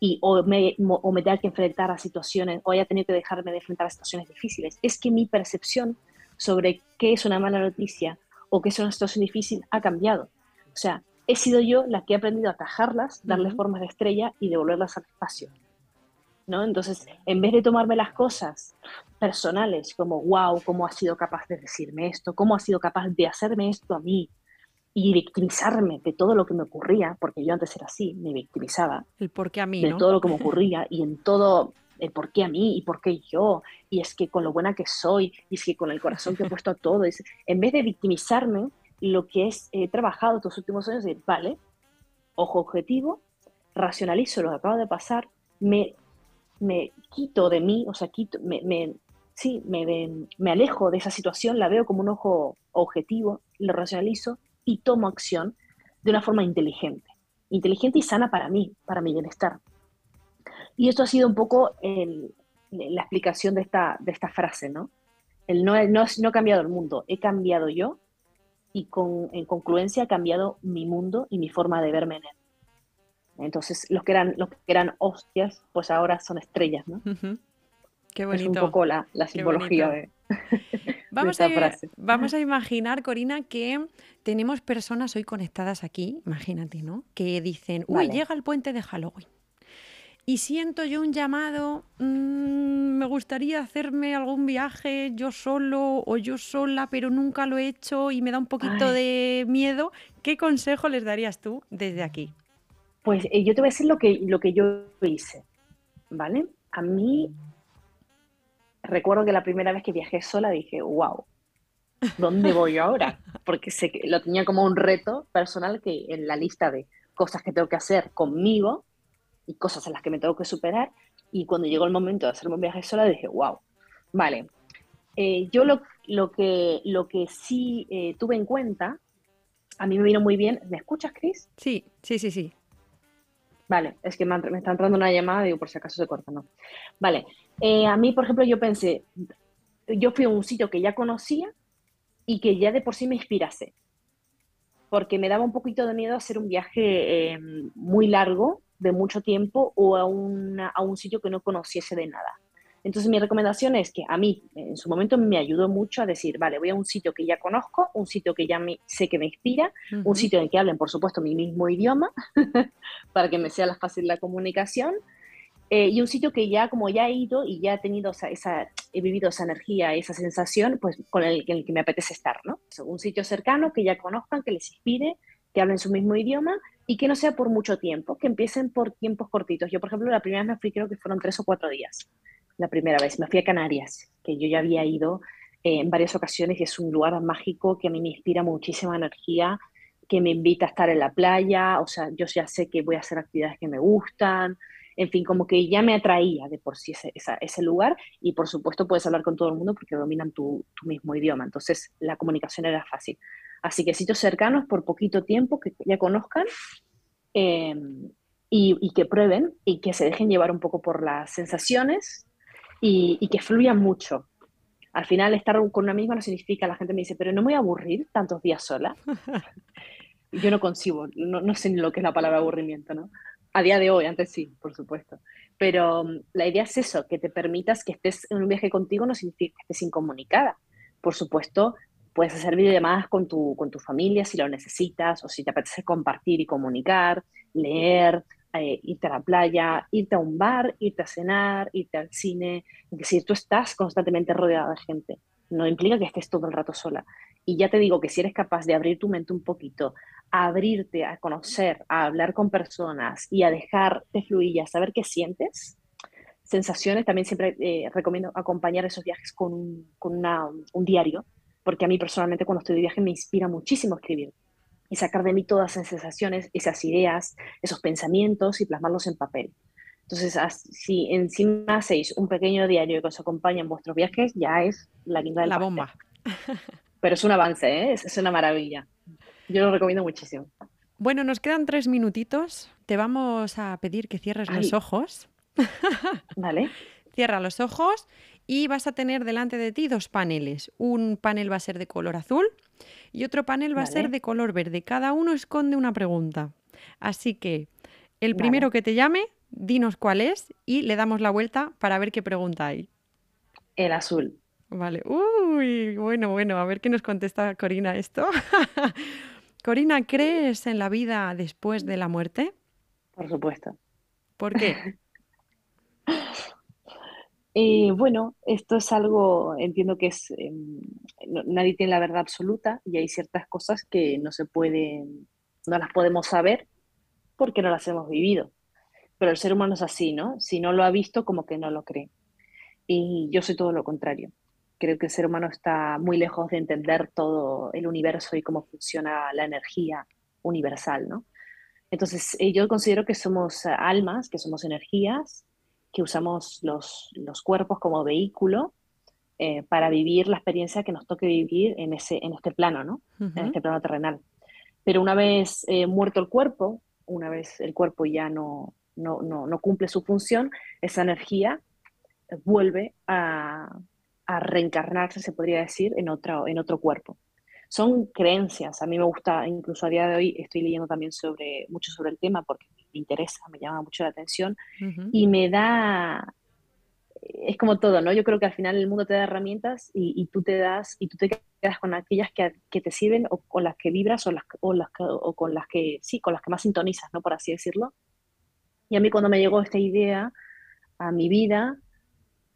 [SPEAKER 8] y, o, me, o me tenga que enfrentar a situaciones, o haya tenido que dejarme de enfrentar a situaciones difíciles, es que mi percepción sobre qué es una mala noticia o qué es una situación difícil ha cambiado. O sea, he sido yo la que he aprendido a atajarlas, darles formas de estrella y devolverlas al espacio. ¿no? Entonces, en vez de tomarme las cosas personales como, wow, ¿cómo has sido capaz de decirme esto? ¿Cómo has sido capaz de hacerme esto a mí? Y victimizarme de todo lo que me ocurría, porque yo antes era así, me victimizaba
[SPEAKER 3] El por qué a mí,
[SPEAKER 8] de
[SPEAKER 3] ¿no?
[SPEAKER 8] todo lo que me ocurría y en todo el por qué a mí y por qué yo, y es que con lo buena que soy, y es que con el corazón que he puesto a todo, es, en vez de victimizarme, lo que es, he trabajado estos últimos años de, vale, ojo objetivo, racionalizo lo que acaba de pasar, me, me quito de mí, o sea, quito, me, me, me- me alejo de esa situación, la veo como un ojo objetivo, lo racionalizo y tomo acción de una forma inteligente. Inteligente y sana para mí, para mi bienestar. Y esto ha sido un poco el- la explicación de esta, de esta frase, ¿no? El no, no, no he cambiado el mundo, he cambiado yo y con, en concluencia ha cambiado mi mundo y mi forma de verme en él. Entonces, los que eran, los que eran hostias, pues ahora son estrellas, ¿no?
[SPEAKER 3] Qué
[SPEAKER 8] Es un poco la, simbología [laughs] de,
[SPEAKER 3] Vamos
[SPEAKER 8] esta
[SPEAKER 3] a,
[SPEAKER 8] frase.
[SPEAKER 3] vamos a imaginar, Corina, que tenemos personas hoy conectadas aquí, imagínate, ¿no? Que dicen, uy,
[SPEAKER 8] Vale.
[SPEAKER 3] llega el puente de Halloween. Y siento yo un llamado, mm, me gustaría hacerme algún viaje yo solo o yo sola, pero nunca lo he hecho y me da un poquito
[SPEAKER 8] Ay.
[SPEAKER 3] de miedo. ¿Qué consejo les darías tú desde aquí?
[SPEAKER 8] Pues eh, yo te voy a decir lo que, lo que yo hice, ¿vale? A mí, recuerdo que la primera vez que viajé sola dije, wow, ¿dónde voy ahora? Porque sé que lo tenía como un reto personal que en la lista de cosas que tengo que hacer conmigo y cosas en las que me tengo que superar. Y cuando llegó el momento de hacerme un viaje sola dije, wow, vale. Eh, yo lo, lo, que, lo que sí eh, tuve en cuenta, a mí me vino muy bien, ¿me escuchas, Cris?
[SPEAKER 3] Sí, sí, sí, sí.
[SPEAKER 8] Vale, es que me, me está entrando una llamada, digo, por si acaso se corta, ¿no? Vale, eh, a mí, por ejemplo, yo pensé, yo fui a un sitio que ya conocía y que ya de por sí me inspirase, porque me daba un poquito de miedo hacer un viaje eh, muy largo, de mucho tiempo, o a, una- a un sitio que no conociese de nada. Entonces mi recomendación es que a mí en su momento me ayudó mucho a decir, vale, voy a un sitio que ya conozco, un sitio que ya me- sé que me inspira,
[SPEAKER 3] Ujú.
[SPEAKER 8] un sitio en el que hablen, por supuesto, mi mismo idioma, [laughs] para que me sea la fácil la comunicación, eh, y un sitio que ya, como ya he ido y ya he tenido esa, esa- he vivido esa energía, esa sensación, pues con el, el que me apetece estar, ¿no? Un sitio cercano que ya conozcan, que les inspire, que hablen su mismo idioma y que no sea por mucho tiempo, que empiecen por tiempos cortitos. Yo, por ejemplo, la primera vez me fui, creo que fueron tres o cuatro días. La primera vez me fui a Canarias, que yo ya había ido eh, en varias ocasiones y es un lugar mágico que a mí me inspira muchísima energía, que me invita a estar en la playa, o sea, yo ya sé que voy a hacer actividades que me gustan, en fin, como que ya me atraía de por sí ese, esa- ese lugar y por supuesto puedes hablar con todo el mundo porque dominan tu, tu mismo idioma, entonces la comunicación era fácil. Así que sitios cercanos por poquito tiempo que ya conozcan eh, y, y que prueben y que se dejen llevar un poco por las sensaciones y, y que fluyan mucho. Al final estar con una misma no significa, la gente me dice, pero no me voy a aburrir tantos días sola. [laughs] Yo no concibo, no, no sé ni lo que es la palabra aburrimiento, ¿no? A día de hoy, antes sí, por supuesto. Pero mm, la idea es eso, que te permitas que estés en un viaje contigo no significa que estés incomunicada. Por supuesto, puedes hacer videollamadas con tu, con tu familia si lo necesitas o si te apetece compartir y comunicar, leer, eh, irte a la playa, irte a un bar, irte a cenar, irte al cine. Es decir, tú estás constantemente rodeada de gente. No implica que estés todo el rato sola. Y ya te digo que si eres capaz de abrir tu mente un poquito, a abrirte, a conocer, a hablar con personas y a dejarte fluir y a saber qué sientes, sensaciones, también siempre eh, recomiendo acompañar esos viajes con, con un diario, porque a mí personalmente cuando estoy de viaje me inspira muchísimo escribir y sacar de mí todas esas sensaciones, esas ideas, esos pensamientos y plasmarlos en papel. Entonces, si encima hacéis un pequeño diario que os acompaña en vuestros viajes, ya es la quinta de
[SPEAKER 3] la bomba. [laughs]
[SPEAKER 8] Pero es un avance, ¿eh? es, una maravilla. Yo lo recomiendo muchísimo.
[SPEAKER 3] Bueno, nos quedan tres minutitos. Te vamos a pedir que cierres los ojos. [laughs]
[SPEAKER 8] Vale.
[SPEAKER 3] Cierra los ojos y vas a tener delante de ti dos paneles. Un panel va a ser de color azul y otro panel va a ser de color verde. Cada uno esconde una pregunta. Así que el primero que te llame, dinos cuál es y le damos la vuelta para ver qué pregunta hay.
[SPEAKER 8] El azul.
[SPEAKER 3] Vale. Uy, bueno, bueno, a ver qué nos contesta Corina esto. [laughs] Corina, ¿crees en la vida después de la muerte?
[SPEAKER 8] Por supuesto.
[SPEAKER 3] ¿Por qué? [laughs]
[SPEAKER 8] Eh, bueno, esto es algo, entiendo que es, em, nadie tiene la verdad absoluta y hay ciertas cosas que no se pueden, no las podemos saber porque no las hemos vivido. Pero el ser humano es así, ¿no? Si no lo ha visto, como que no lo cree. Y yo soy todo lo contrario creo que el ser humano está muy lejos de entender todo el universo y cómo funciona la energía universal, ¿no? Entonces, eh, yo considero que somos almas, que somos energías, que usamos los, los cuerpos como vehículo eh, para vivir la experiencia que nos toque vivir en, ese, en este plano, ¿no? En este plano terrenal. Pero una vez eh, muerto el cuerpo, una vez el cuerpo ya no, no, no, no cumple su función, esa energía vuelve a, a reencarnarse, se podría decir, en otro, en otro cuerpo. Son creencias, a mí me gusta, incluso a día de hoy estoy leyendo también sobre, mucho sobre el tema porque me interesa, me llama mucho la atención y me da, es como todo, ¿no? Yo creo que al final el mundo te da herramientas y, tú te das, y tú te quedas con aquellas que, que te sirven o con las que vibras o, las, o, las, o con las que, sí, con las que más sintonizas, ¿no? Por así decirlo. Y a mí cuando me llegó esta idea a mi vida,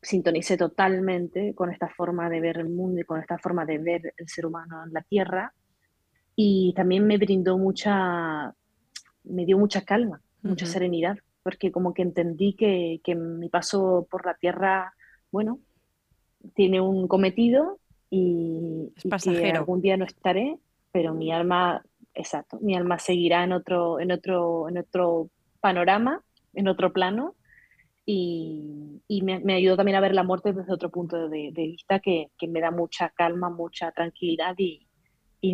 [SPEAKER 8] sintonicé totalmente con esta forma de ver el mundo y con esta forma de ver el ser humano en la Tierra. Y también me brindó mucha, me dio mucha calma, mucha serenidad, porque como que entendí que, que, mi paso por la Tierra, bueno, tiene un cometido y, que algún día no estaré, pero mi alma, exacto, mi alma seguirá en otro, en otro, en otro panorama, en otro plano y, me, me, ayudó también a ver la muerte desde otro punto de, vista que, me da mucha calma, mucha tranquilidad y,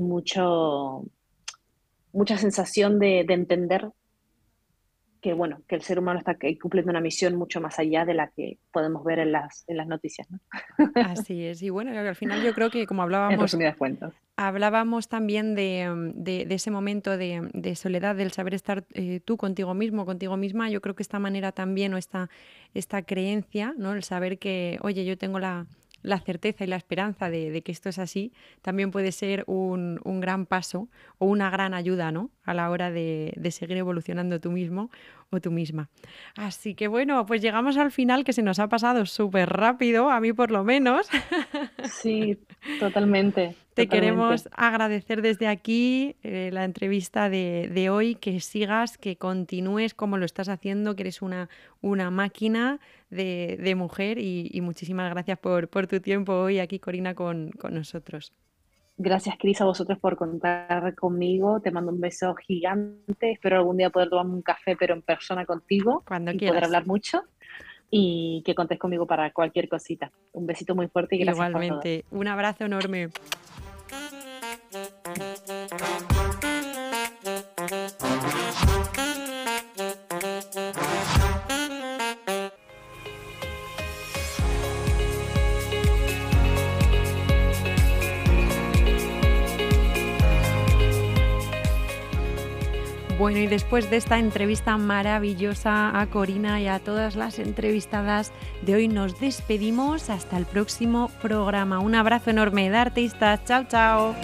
[SPEAKER 8] mucho, mucha sensación de, entender que, bueno, que el ser humano está cumpliendo una misión mucho más allá de la que podemos ver en las, en las noticias. ¿no?
[SPEAKER 3] Así es, y bueno, al final yo creo que como [laughs] hablábamos... Hablábamos también de, de, ese momento de, de, soledad, del saber estar eh, tú contigo mismo, contigo misma. Yo creo que esta manera también o esta, esta creencia, ¿no? el saber que, oye, yo tengo la, la certeza y la esperanza de, que esto es así, también puede ser un, gran paso o una gran ayuda ¿no? a la hora de, seguir evolucionando tú mismo o tú misma. Así que bueno, pues llegamos al final que se nos ha pasado súper rápido, a mí por lo menos. [laughs]
[SPEAKER 8] Sí, totalmente.
[SPEAKER 3] Te queremos agradecer desde aquí eh, la entrevista de, hoy, que sigas, que continúes como lo estás haciendo, que eres una, una máquina de, mujer y, muchísimas gracias por, por, tu tiempo hoy aquí, Corina, con, con nosotros.
[SPEAKER 8] Gracias, Cris, a vosotros por contar conmigo. Te mando un beso gigante. Espero algún día poder tomarme un café, pero en persona contigo.
[SPEAKER 3] Cuando
[SPEAKER 8] y
[SPEAKER 3] quieras.
[SPEAKER 8] poder hablar mucho. Y que contes conmigo para cualquier cosita. Un besito muy fuerte y gracias.
[SPEAKER 3] Igualmente. Un abrazo enorme. Bueno, y después de esta entrevista maravillosa a Corina y a todas las entrevistadas de hoy, nos despedimos hasta el próximo programa. Un abrazo enorme de artistas. Chao, chao.